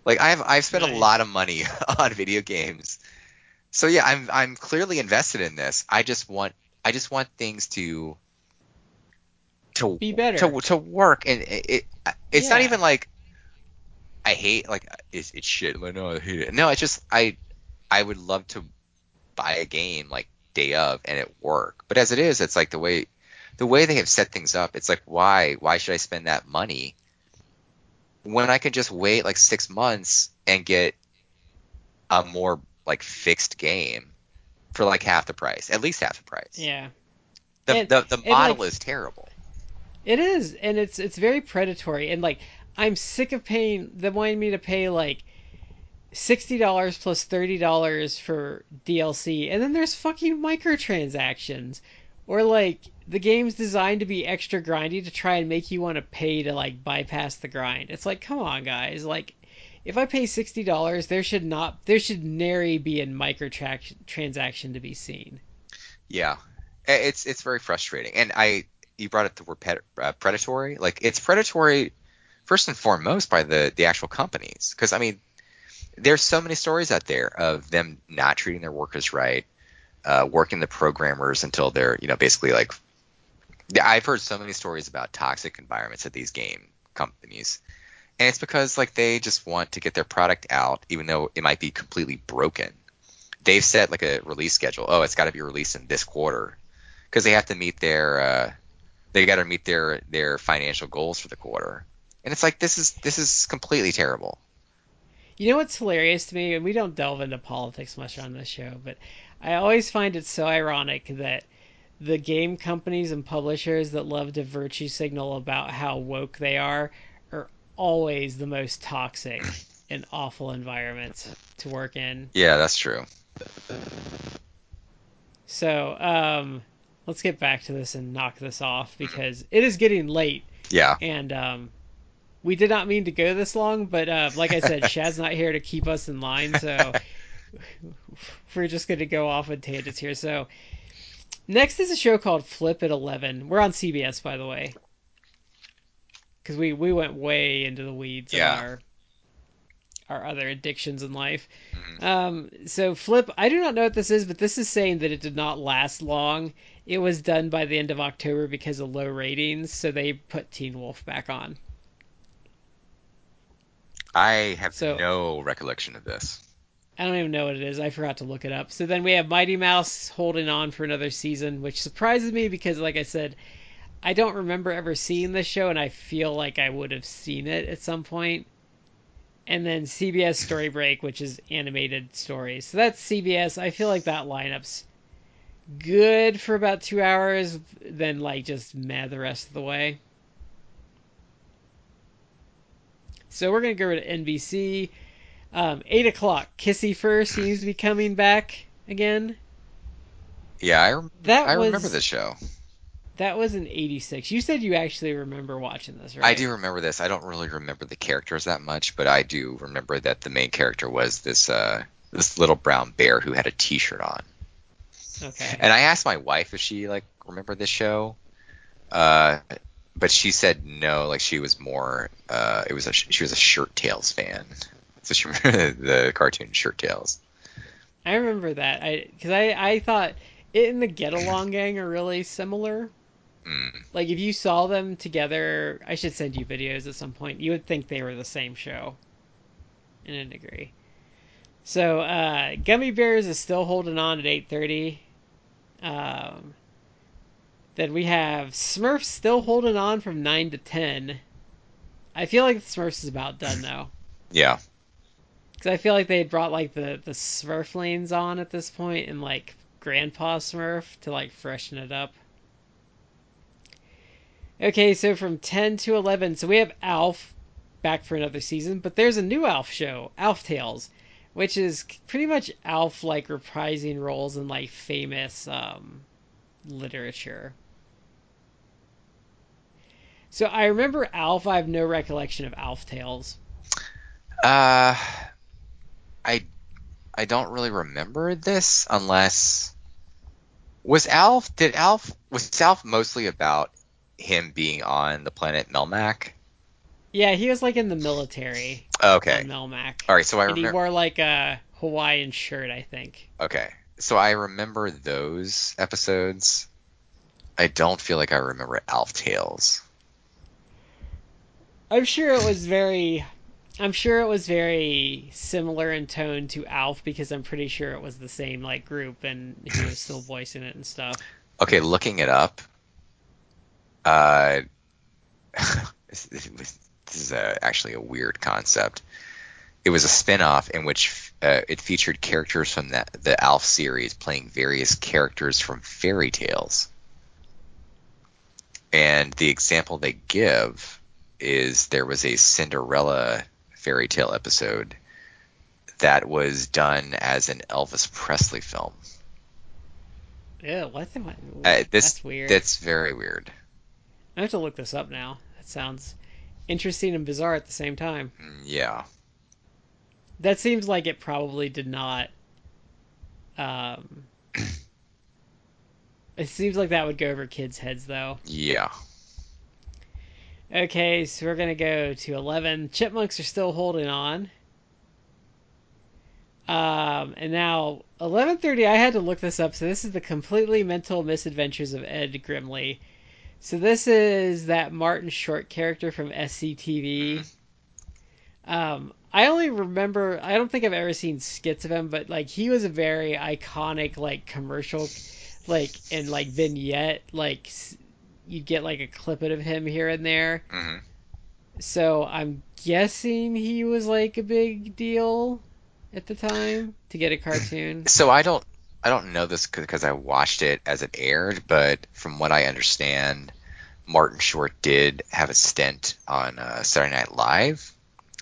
Speaker 2: Like I've I've spent a lot of money on video games. So yeah, I'm I'm clearly invested in this. I just want I just want things to to
Speaker 1: Be better.
Speaker 2: to to work and it, it it's not even like I hate like it's it's shit. Like no, I hate it. No, it's just I I would love to buy a game like day of and it work. But as it is, it's like the way the way they have set things up. It's like why why should I spend that money when I can just wait like six months and get a more like fixed game for like half the price, at least half the price.
Speaker 1: Yeah.
Speaker 2: The
Speaker 1: And-
Speaker 2: the, the model
Speaker 1: like-
Speaker 2: is terrible.
Speaker 1: It is, and it's it's very predatory, and like I'm sick of paying. They wanting me to pay like sixty dollars plus plus thirty dollars for DLC, and then there's fucking microtransactions, or like the game's designed to be extra grindy to try and make you want to pay to like bypass the grind. It's like, come on, guys, like. If I pay sixty dollars, there should not, there should nary be a microtransaction to be seen.
Speaker 2: Yeah, it's it's very frustrating. And I you brought up the word uh, predatory. Like it's predatory first and foremost by the the actual companies because I mean there's so many stories out there of them not treating their workers right, uh, working the programmers until they're you know basically like I've heard so many stories about toxic environments at these game companies. And it's because like they just want to get their product out even though it might be completely broken they've set like a release schedule. Oh, it's got to be released in this quarter because they have to meet their uh, they got to meet their their financial goals for the quarter, and it's like this is this is completely terrible.
Speaker 1: You know what's hilarious to me, and we don't delve into politics much on this show, but I always find it so ironic that the game companies and publishers that love to virtue signal about how woke they are are always the most toxic and awful environments to work in.
Speaker 2: Yeah, that's true.
Speaker 1: So, um, let's get back to this and knock this off because it is getting late.
Speaker 2: Yeah.
Speaker 1: And um, we did not mean to go this long, but uh, like I said, Chad's not here to keep us in line, so we're just going to go off on tangents here. So, next is a show called Flip at Eleven. We're on CBS, by the way, because we we went way into the weeds
Speaker 2: Yeah.
Speaker 1: of our our other addictions in life.
Speaker 2: Mhm.
Speaker 1: Um, so Flip, I do not know what this is, but this is saying that it did not last long. It was done by the end of October because of low ratings, so they put Teen Wolf back on.
Speaker 2: I have
Speaker 1: So-
Speaker 2: no recollection of this.
Speaker 1: I don't even know what it is. I forgot to look it up. So then we have Mighty Mouse holding on for another season, which surprises me because, like I said, I don't remember ever seeing this show, and I feel like I would have seen it at some point. And then CBS Story Break, which is animated stories. So that's CBS. I feel like that lineup's good for about two hours, then like just meh the rest of the way. So we're gonna go to NBC. Um, eight o'clock. Kissyfur seems to be coming back again.
Speaker 2: Yeah, I, rem-
Speaker 1: That
Speaker 2: I
Speaker 1: was
Speaker 2: remember the show.
Speaker 1: that was in '86. You said you actually remember watching this, right?
Speaker 2: I do remember this. I don't really remember the characters that much, but I do remember that the main character was this uh, this little brown bear who had a T-shirt on.
Speaker 1: Okay.
Speaker 2: And I asked my wife if she like remembered this show, uh, but she said no. Like she was more. Uh, it was a she was a Shirt Tales fan, so she remembered the cartoon Shirt Tales.
Speaker 1: I remember that. I because I I thought it and the Get Along Gang are really similar.
Speaker 2: Mm.
Speaker 1: Like if you saw them together, I should send you videos at some point. You would think they were the same show. In a degree. So uh, Gummy Bears is still holding on at 8:30. Um, then we have Smurfs still holding on from 9 to 10. I feel like Smurfs is about done though.
Speaker 2: Yeah,
Speaker 1: Because I feel like they had brought like the the Smurflings on at this point and like Grandpa Smurf to like freshen it up. Okay, so from 10 to 11, so we have Alf back for another season, but there's a new Alf show, Alf Tales, which is pretty much Alf like reprising roles in like famous um, literature. So I remember Alf. I have no recollection of Alf Tales.
Speaker 2: Uh, I I don't really remember this unless was Alf did Alf was Alf mostly about him being on the planet Melmac?
Speaker 1: Yeah, he was like in the military
Speaker 2: Okay.
Speaker 1: Melmac.
Speaker 2: All right, so I
Speaker 1: and he
Speaker 2: remember
Speaker 1: wore like a Hawaiian shirt, I think.
Speaker 2: Okay. So I remember those episodes. I don't feel like I remember Alf Tales.
Speaker 1: I'm sure it was very I'm sure it was very similar in tone to Alf because I'm pretty sure it was the same like group and he was still voicing it and stuff.
Speaker 2: Okay, looking it up. Uh, this, this is a, actually a weird concept. It was a spin-off in which uh, it featured characters from the, the Alf series playing various characters from fairy tales. And the example they give is there was a Cinderella fairy tale episode that was done as an Elvis Presley film.
Speaker 1: Yeah, what the what?
Speaker 2: Uh, this
Speaker 1: That's weird.
Speaker 2: That's very weird.
Speaker 1: I have to look this up now. That sounds interesting and bizarre at the same time.
Speaker 2: Mm, Yeah.
Speaker 1: That seems like it probably did not. Um, it seems like that would go over kids' heads, though.
Speaker 2: Yeah.
Speaker 1: Okay, so we're gonna go to eleven. Chipmunks are still holding on. Um, and now eleven thirty. I had to look this up. So this is the completely mental misadventures of Ed Grimley. So this is that Martin Short character from SCTV. Um, I only remember. I don't think I've ever seen skits of him, but like he was a very iconic like commercial, like and like vignette like you'd get like a clip of him here and there.
Speaker 2: hmm
Speaker 1: So I'm guessing he was like a big deal at the time to get a cartoon.
Speaker 2: So I don't I don't know this because I watched it as it aired, but from what I understand, Martin Short did have a stint on uh, Saturday Night Live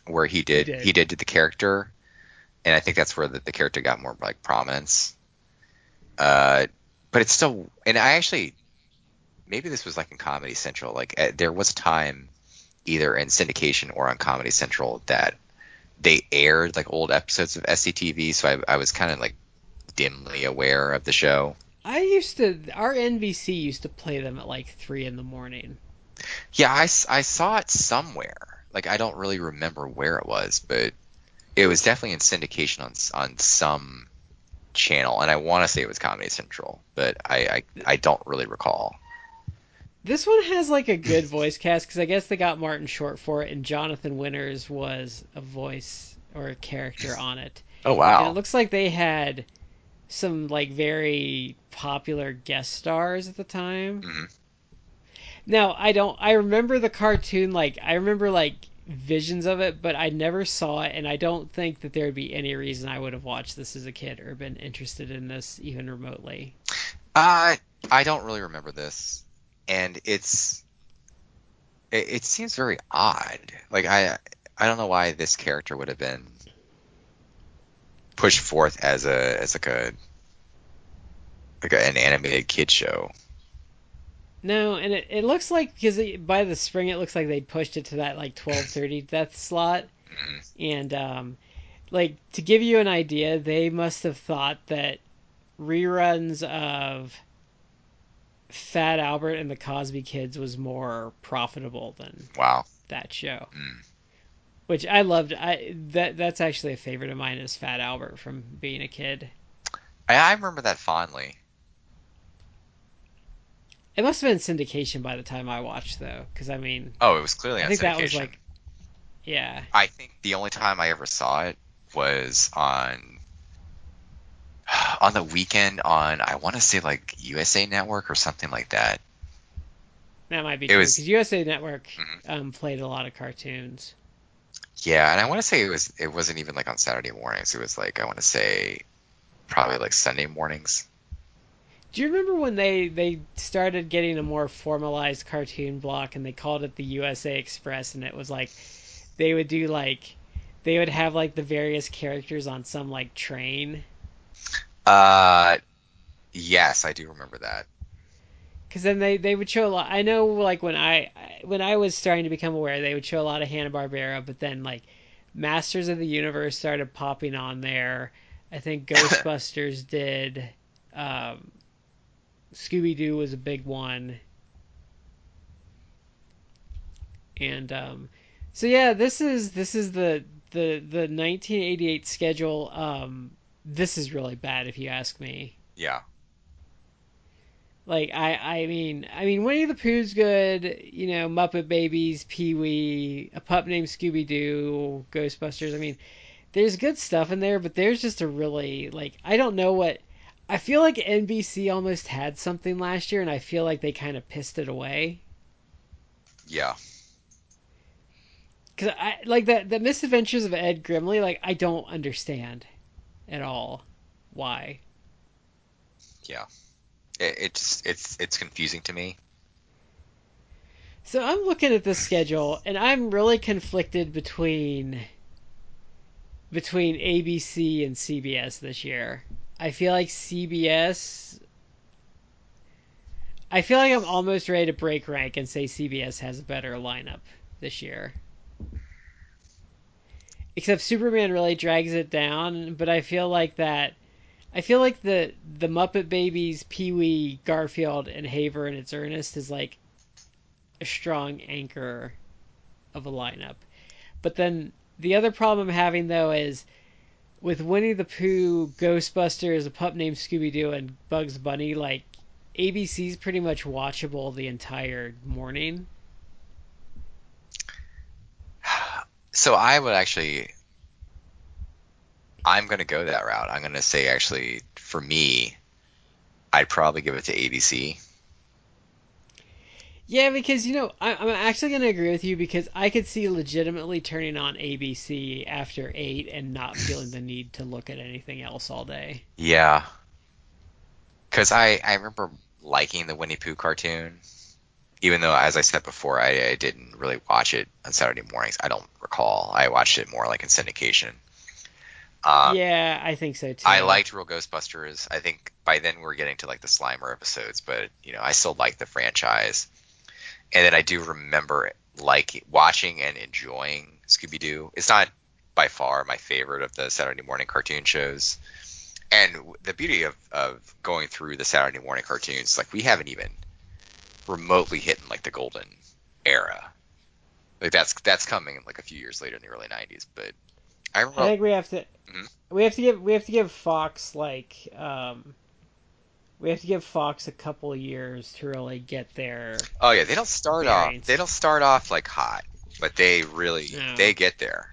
Speaker 2: where he did
Speaker 1: did.
Speaker 2: he did, the character, and I think that's where the, the character got more like prominence. Uh, but it's still, and I actually maybe this was like in Comedy Central. Like uh, there was a time either in syndication or on Comedy Central that they aired like old episodes of SCTV, so I, I was kind of like dimly aware of the show.
Speaker 1: I used to our NBC used to play them at like three in the morning.
Speaker 2: Yeah, I, I saw it somewhere. Like I don't really remember where it was, but it was definitely in syndication on on some channel, and I want to say it was Comedy Central, but I, I I don't really recall.
Speaker 1: This one has like a good voice cast because I guess they got Martin Short for it, and Jonathan Winters was a voice or a character on it.
Speaker 2: Oh wow!
Speaker 1: And it looks like they had some like very popular guest stars at the time.
Speaker 2: Mhm.
Speaker 1: Now I don't. I remember the cartoon. Like I remember like visions of it, but I never saw it, and I don't think that there would be any reason I would have watched this as a kid or been interested in this even remotely.
Speaker 2: Uh, I don't really remember this, and it's it, it seems very odd. Like I I don't know why this character would have been pushed forth as a as like a like a, an animated kid show.
Speaker 1: No, and it, it looks like because by the spring it looks like they pushed it to that like twelve thirty death slot,
Speaker 2: Mhm.
Speaker 1: and um, like to give you an idea, they must have thought that reruns of Fat Albert and the Cosby Kids was more profitable than
Speaker 2: Wow.
Speaker 1: that show.
Speaker 2: Mm.
Speaker 1: Which I loved. I that that's actually a favorite of mine is Fat Albert from being a kid.
Speaker 2: I, I remember that fondly.
Speaker 1: It must have been syndication by the time I watched though, because I mean,
Speaker 2: Oh, it was clearly
Speaker 1: I
Speaker 2: on
Speaker 1: think that was
Speaker 2: syndication.
Speaker 1: like, yeah.
Speaker 2: I think the only time I ever saw it was on on the weekend on I want to say like USA Network or something like that.
Speaker 1: That might be
Speaker 2: It
Speaker 1: true
Speaker 2: was-
Speaker 1: because USA Network
Speaker 2: Mhm.
Speaker 1: um, played a lot of cartoons.
Speaker 2: Yeah, and I want to say it was it wasn't even like on Saturday mornings. It was like I want to say probably like Sunday mornings.
Speaker 1: Do you remember when they they started getting a more formalized cartoon block and they called it the USA Express and it was like they would do like they would have like the various characters on some like train
Speaker 2: Uh, yes, I do remember that.
Speaker 1: because then they they would show a lot. I know like when I when I was starting to become aware they would show a lot of Hanna Barbera, but then like Masters of the Universe started popping on there. I think Ghostbusters did. Um, Scooby Doo was a big one. And um, so yeah, this is this is the the the 1988 schedule. Um, this is really bad if you ask me.
Speaker 2: Yeah.
Speaker 1: Like I I mean I mean Winnie the Pooh's good, you know, Muppet Babies, Pee Wee, A Pup Named Scooby Doo, Ghostbusters. I mean, there's good stuff in there, but there's just a really like I don't know what I feel like NBC almost had something last year and I feel like they kind of pissed it away.
Speaker 2: Yeah.
Speaker 1: Cuz I like that the misadventures of Ed Grimley like I don't understand at all why.
Speaker 2: Yeah. It, it just it's it's confusing to me.
Speaker 1: So I'm looking at this schedule and I'm really conflicted between between ABC and CBS this year. I feel like CBS I feel like I'm almost ready to break rank and say CBS has a better lineup this year. Except Superman really drags it down, but I feel like that I feel like the the Muppet Babies, Pee Wee, Garfield, and Hey Vern It's Ernest is like a strong anchor of a lineup. But then the other problem I'm having though is with Winnie the Pooh, Ghostbusters, A Pup Named Scooby Doo, and Bugs Bunny, like ABC's pretty much watchable the entire morning.
Speaker 2: So I would actually I'm going to go that route. I'm going to say actually for me I'd probably give it to ABC.
Speaker 1: Yeah, because you know I, I'm actually going to agree with you because I could see legitimately turning on ABC after eight and not feeling the need to look at anything else all day.
Speaker 2: Yeah. Because I, I remember liking the Winnie Pooh cartoon, even though, as I said before, I, I didn't really watch it on Saturday mornings. I don't recall. I watched it more like in syndication. Um,
Speaker 1: yeah, I think so too.
Speaker 2: I liked Real Ghostbusters. I think by then we're getting to like the Slimer episodes, but you know, I still like the franchise. And then I do remember like watching and enjoying Scooby Doo. It's not by far my favorite of the Saturday morning cartoon shows. And the beauty of, of going through the Saturday morning cartoons, like we haven't even remotely hitting like the golden era. Like that's that's coming like a few years later in the early '90s. But I remember.
Speaker 1: I think we have to
Speaker 2: Mhm.
Speaker 1: we have to give we have to give Fox like um we have to give Fox a couple years to really get there.
Speaker 2: Oh yeah, they don't start off. They don't start off like hot, but they really
Speaker 1: No.
Speaker 2: they get there.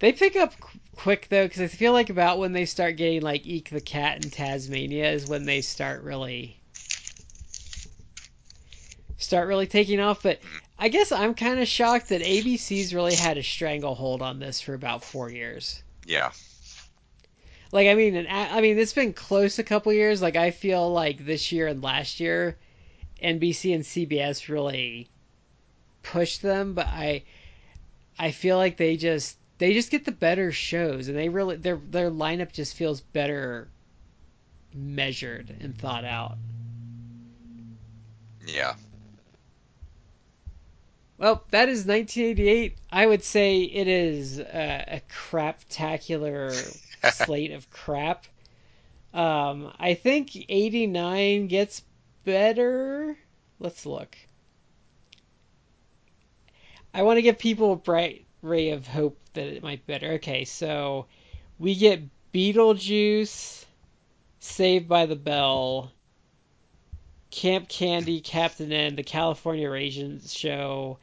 Speaker 1: They pick up qu- quick though, because I feel like about when they start getting like Eek the Cat in Taz-Mania is when they start really start really taking off. But mm. I guess I'm kind of shocked that ABC's really had a stranglehold on this for about four years.
Speaker 2: Yeah.
Speaker 1: Like I mean, I mean it's been close a couple years. Like I feel like this year and last year, NBC and CBS really pushed them, but I I feel like they just they just get the better shows, and they really their their lineup just feels better measured and thought out.
Speaker 2: Yeah.
Speaker 1: Well, that is 1988. I would say it is a, a craptacular slate of crap. Um, I think 89 gets better. Let's look. I want to give people a bright ray of hope that it might be better. Okay, so we get Beetlejuice, Saved by the Bell, Camp Candy, Captain N, The California Raisins Show,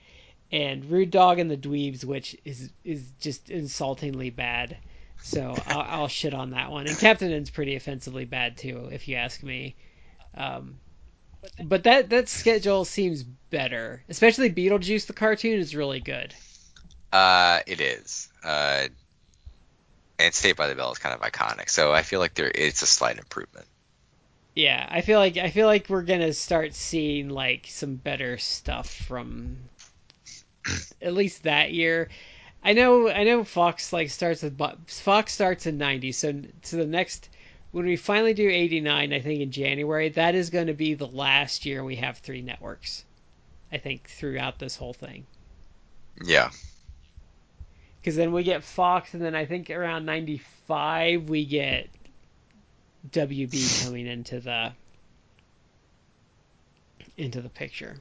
Speaker 1: and Rude Dog and the Dweebs, which is is just insultingly bad. So I'll, I'll shit on that one. And Captain N's pretty offensively bad too, if you ask me. Um, but that that schedule seems better, especially Beetlejuice. The cartoon is really good.
Speaker 2: Uh, it is. Uh, and Saved by the Bell is kind of iconic, so I feel like there it's a slight improvement.
Speaker 1: Yeah, I feel like I feel like we're gonna start seeing like some better stuff from at least that year. I know I know Fox like starts with Fox starts in 90, so so the next when we finally do 89, I think in January, that is going to be the last year we have three networks. I think throughout this whole thing.
Speaker 2: Yeah.
Speaker 1: Because then we get Fox, and then I think around 95 we get WB coming into the into the picture.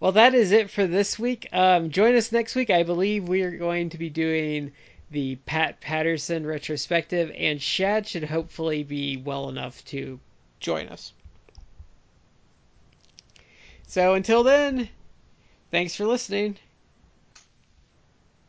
Speaker 1: Well, that is it for this week. Um, join us next week. I believe we are going to be doing the Pat Patterson retrospective, and Chad should hopefully be well enough to join us. So until then, thanks for listening.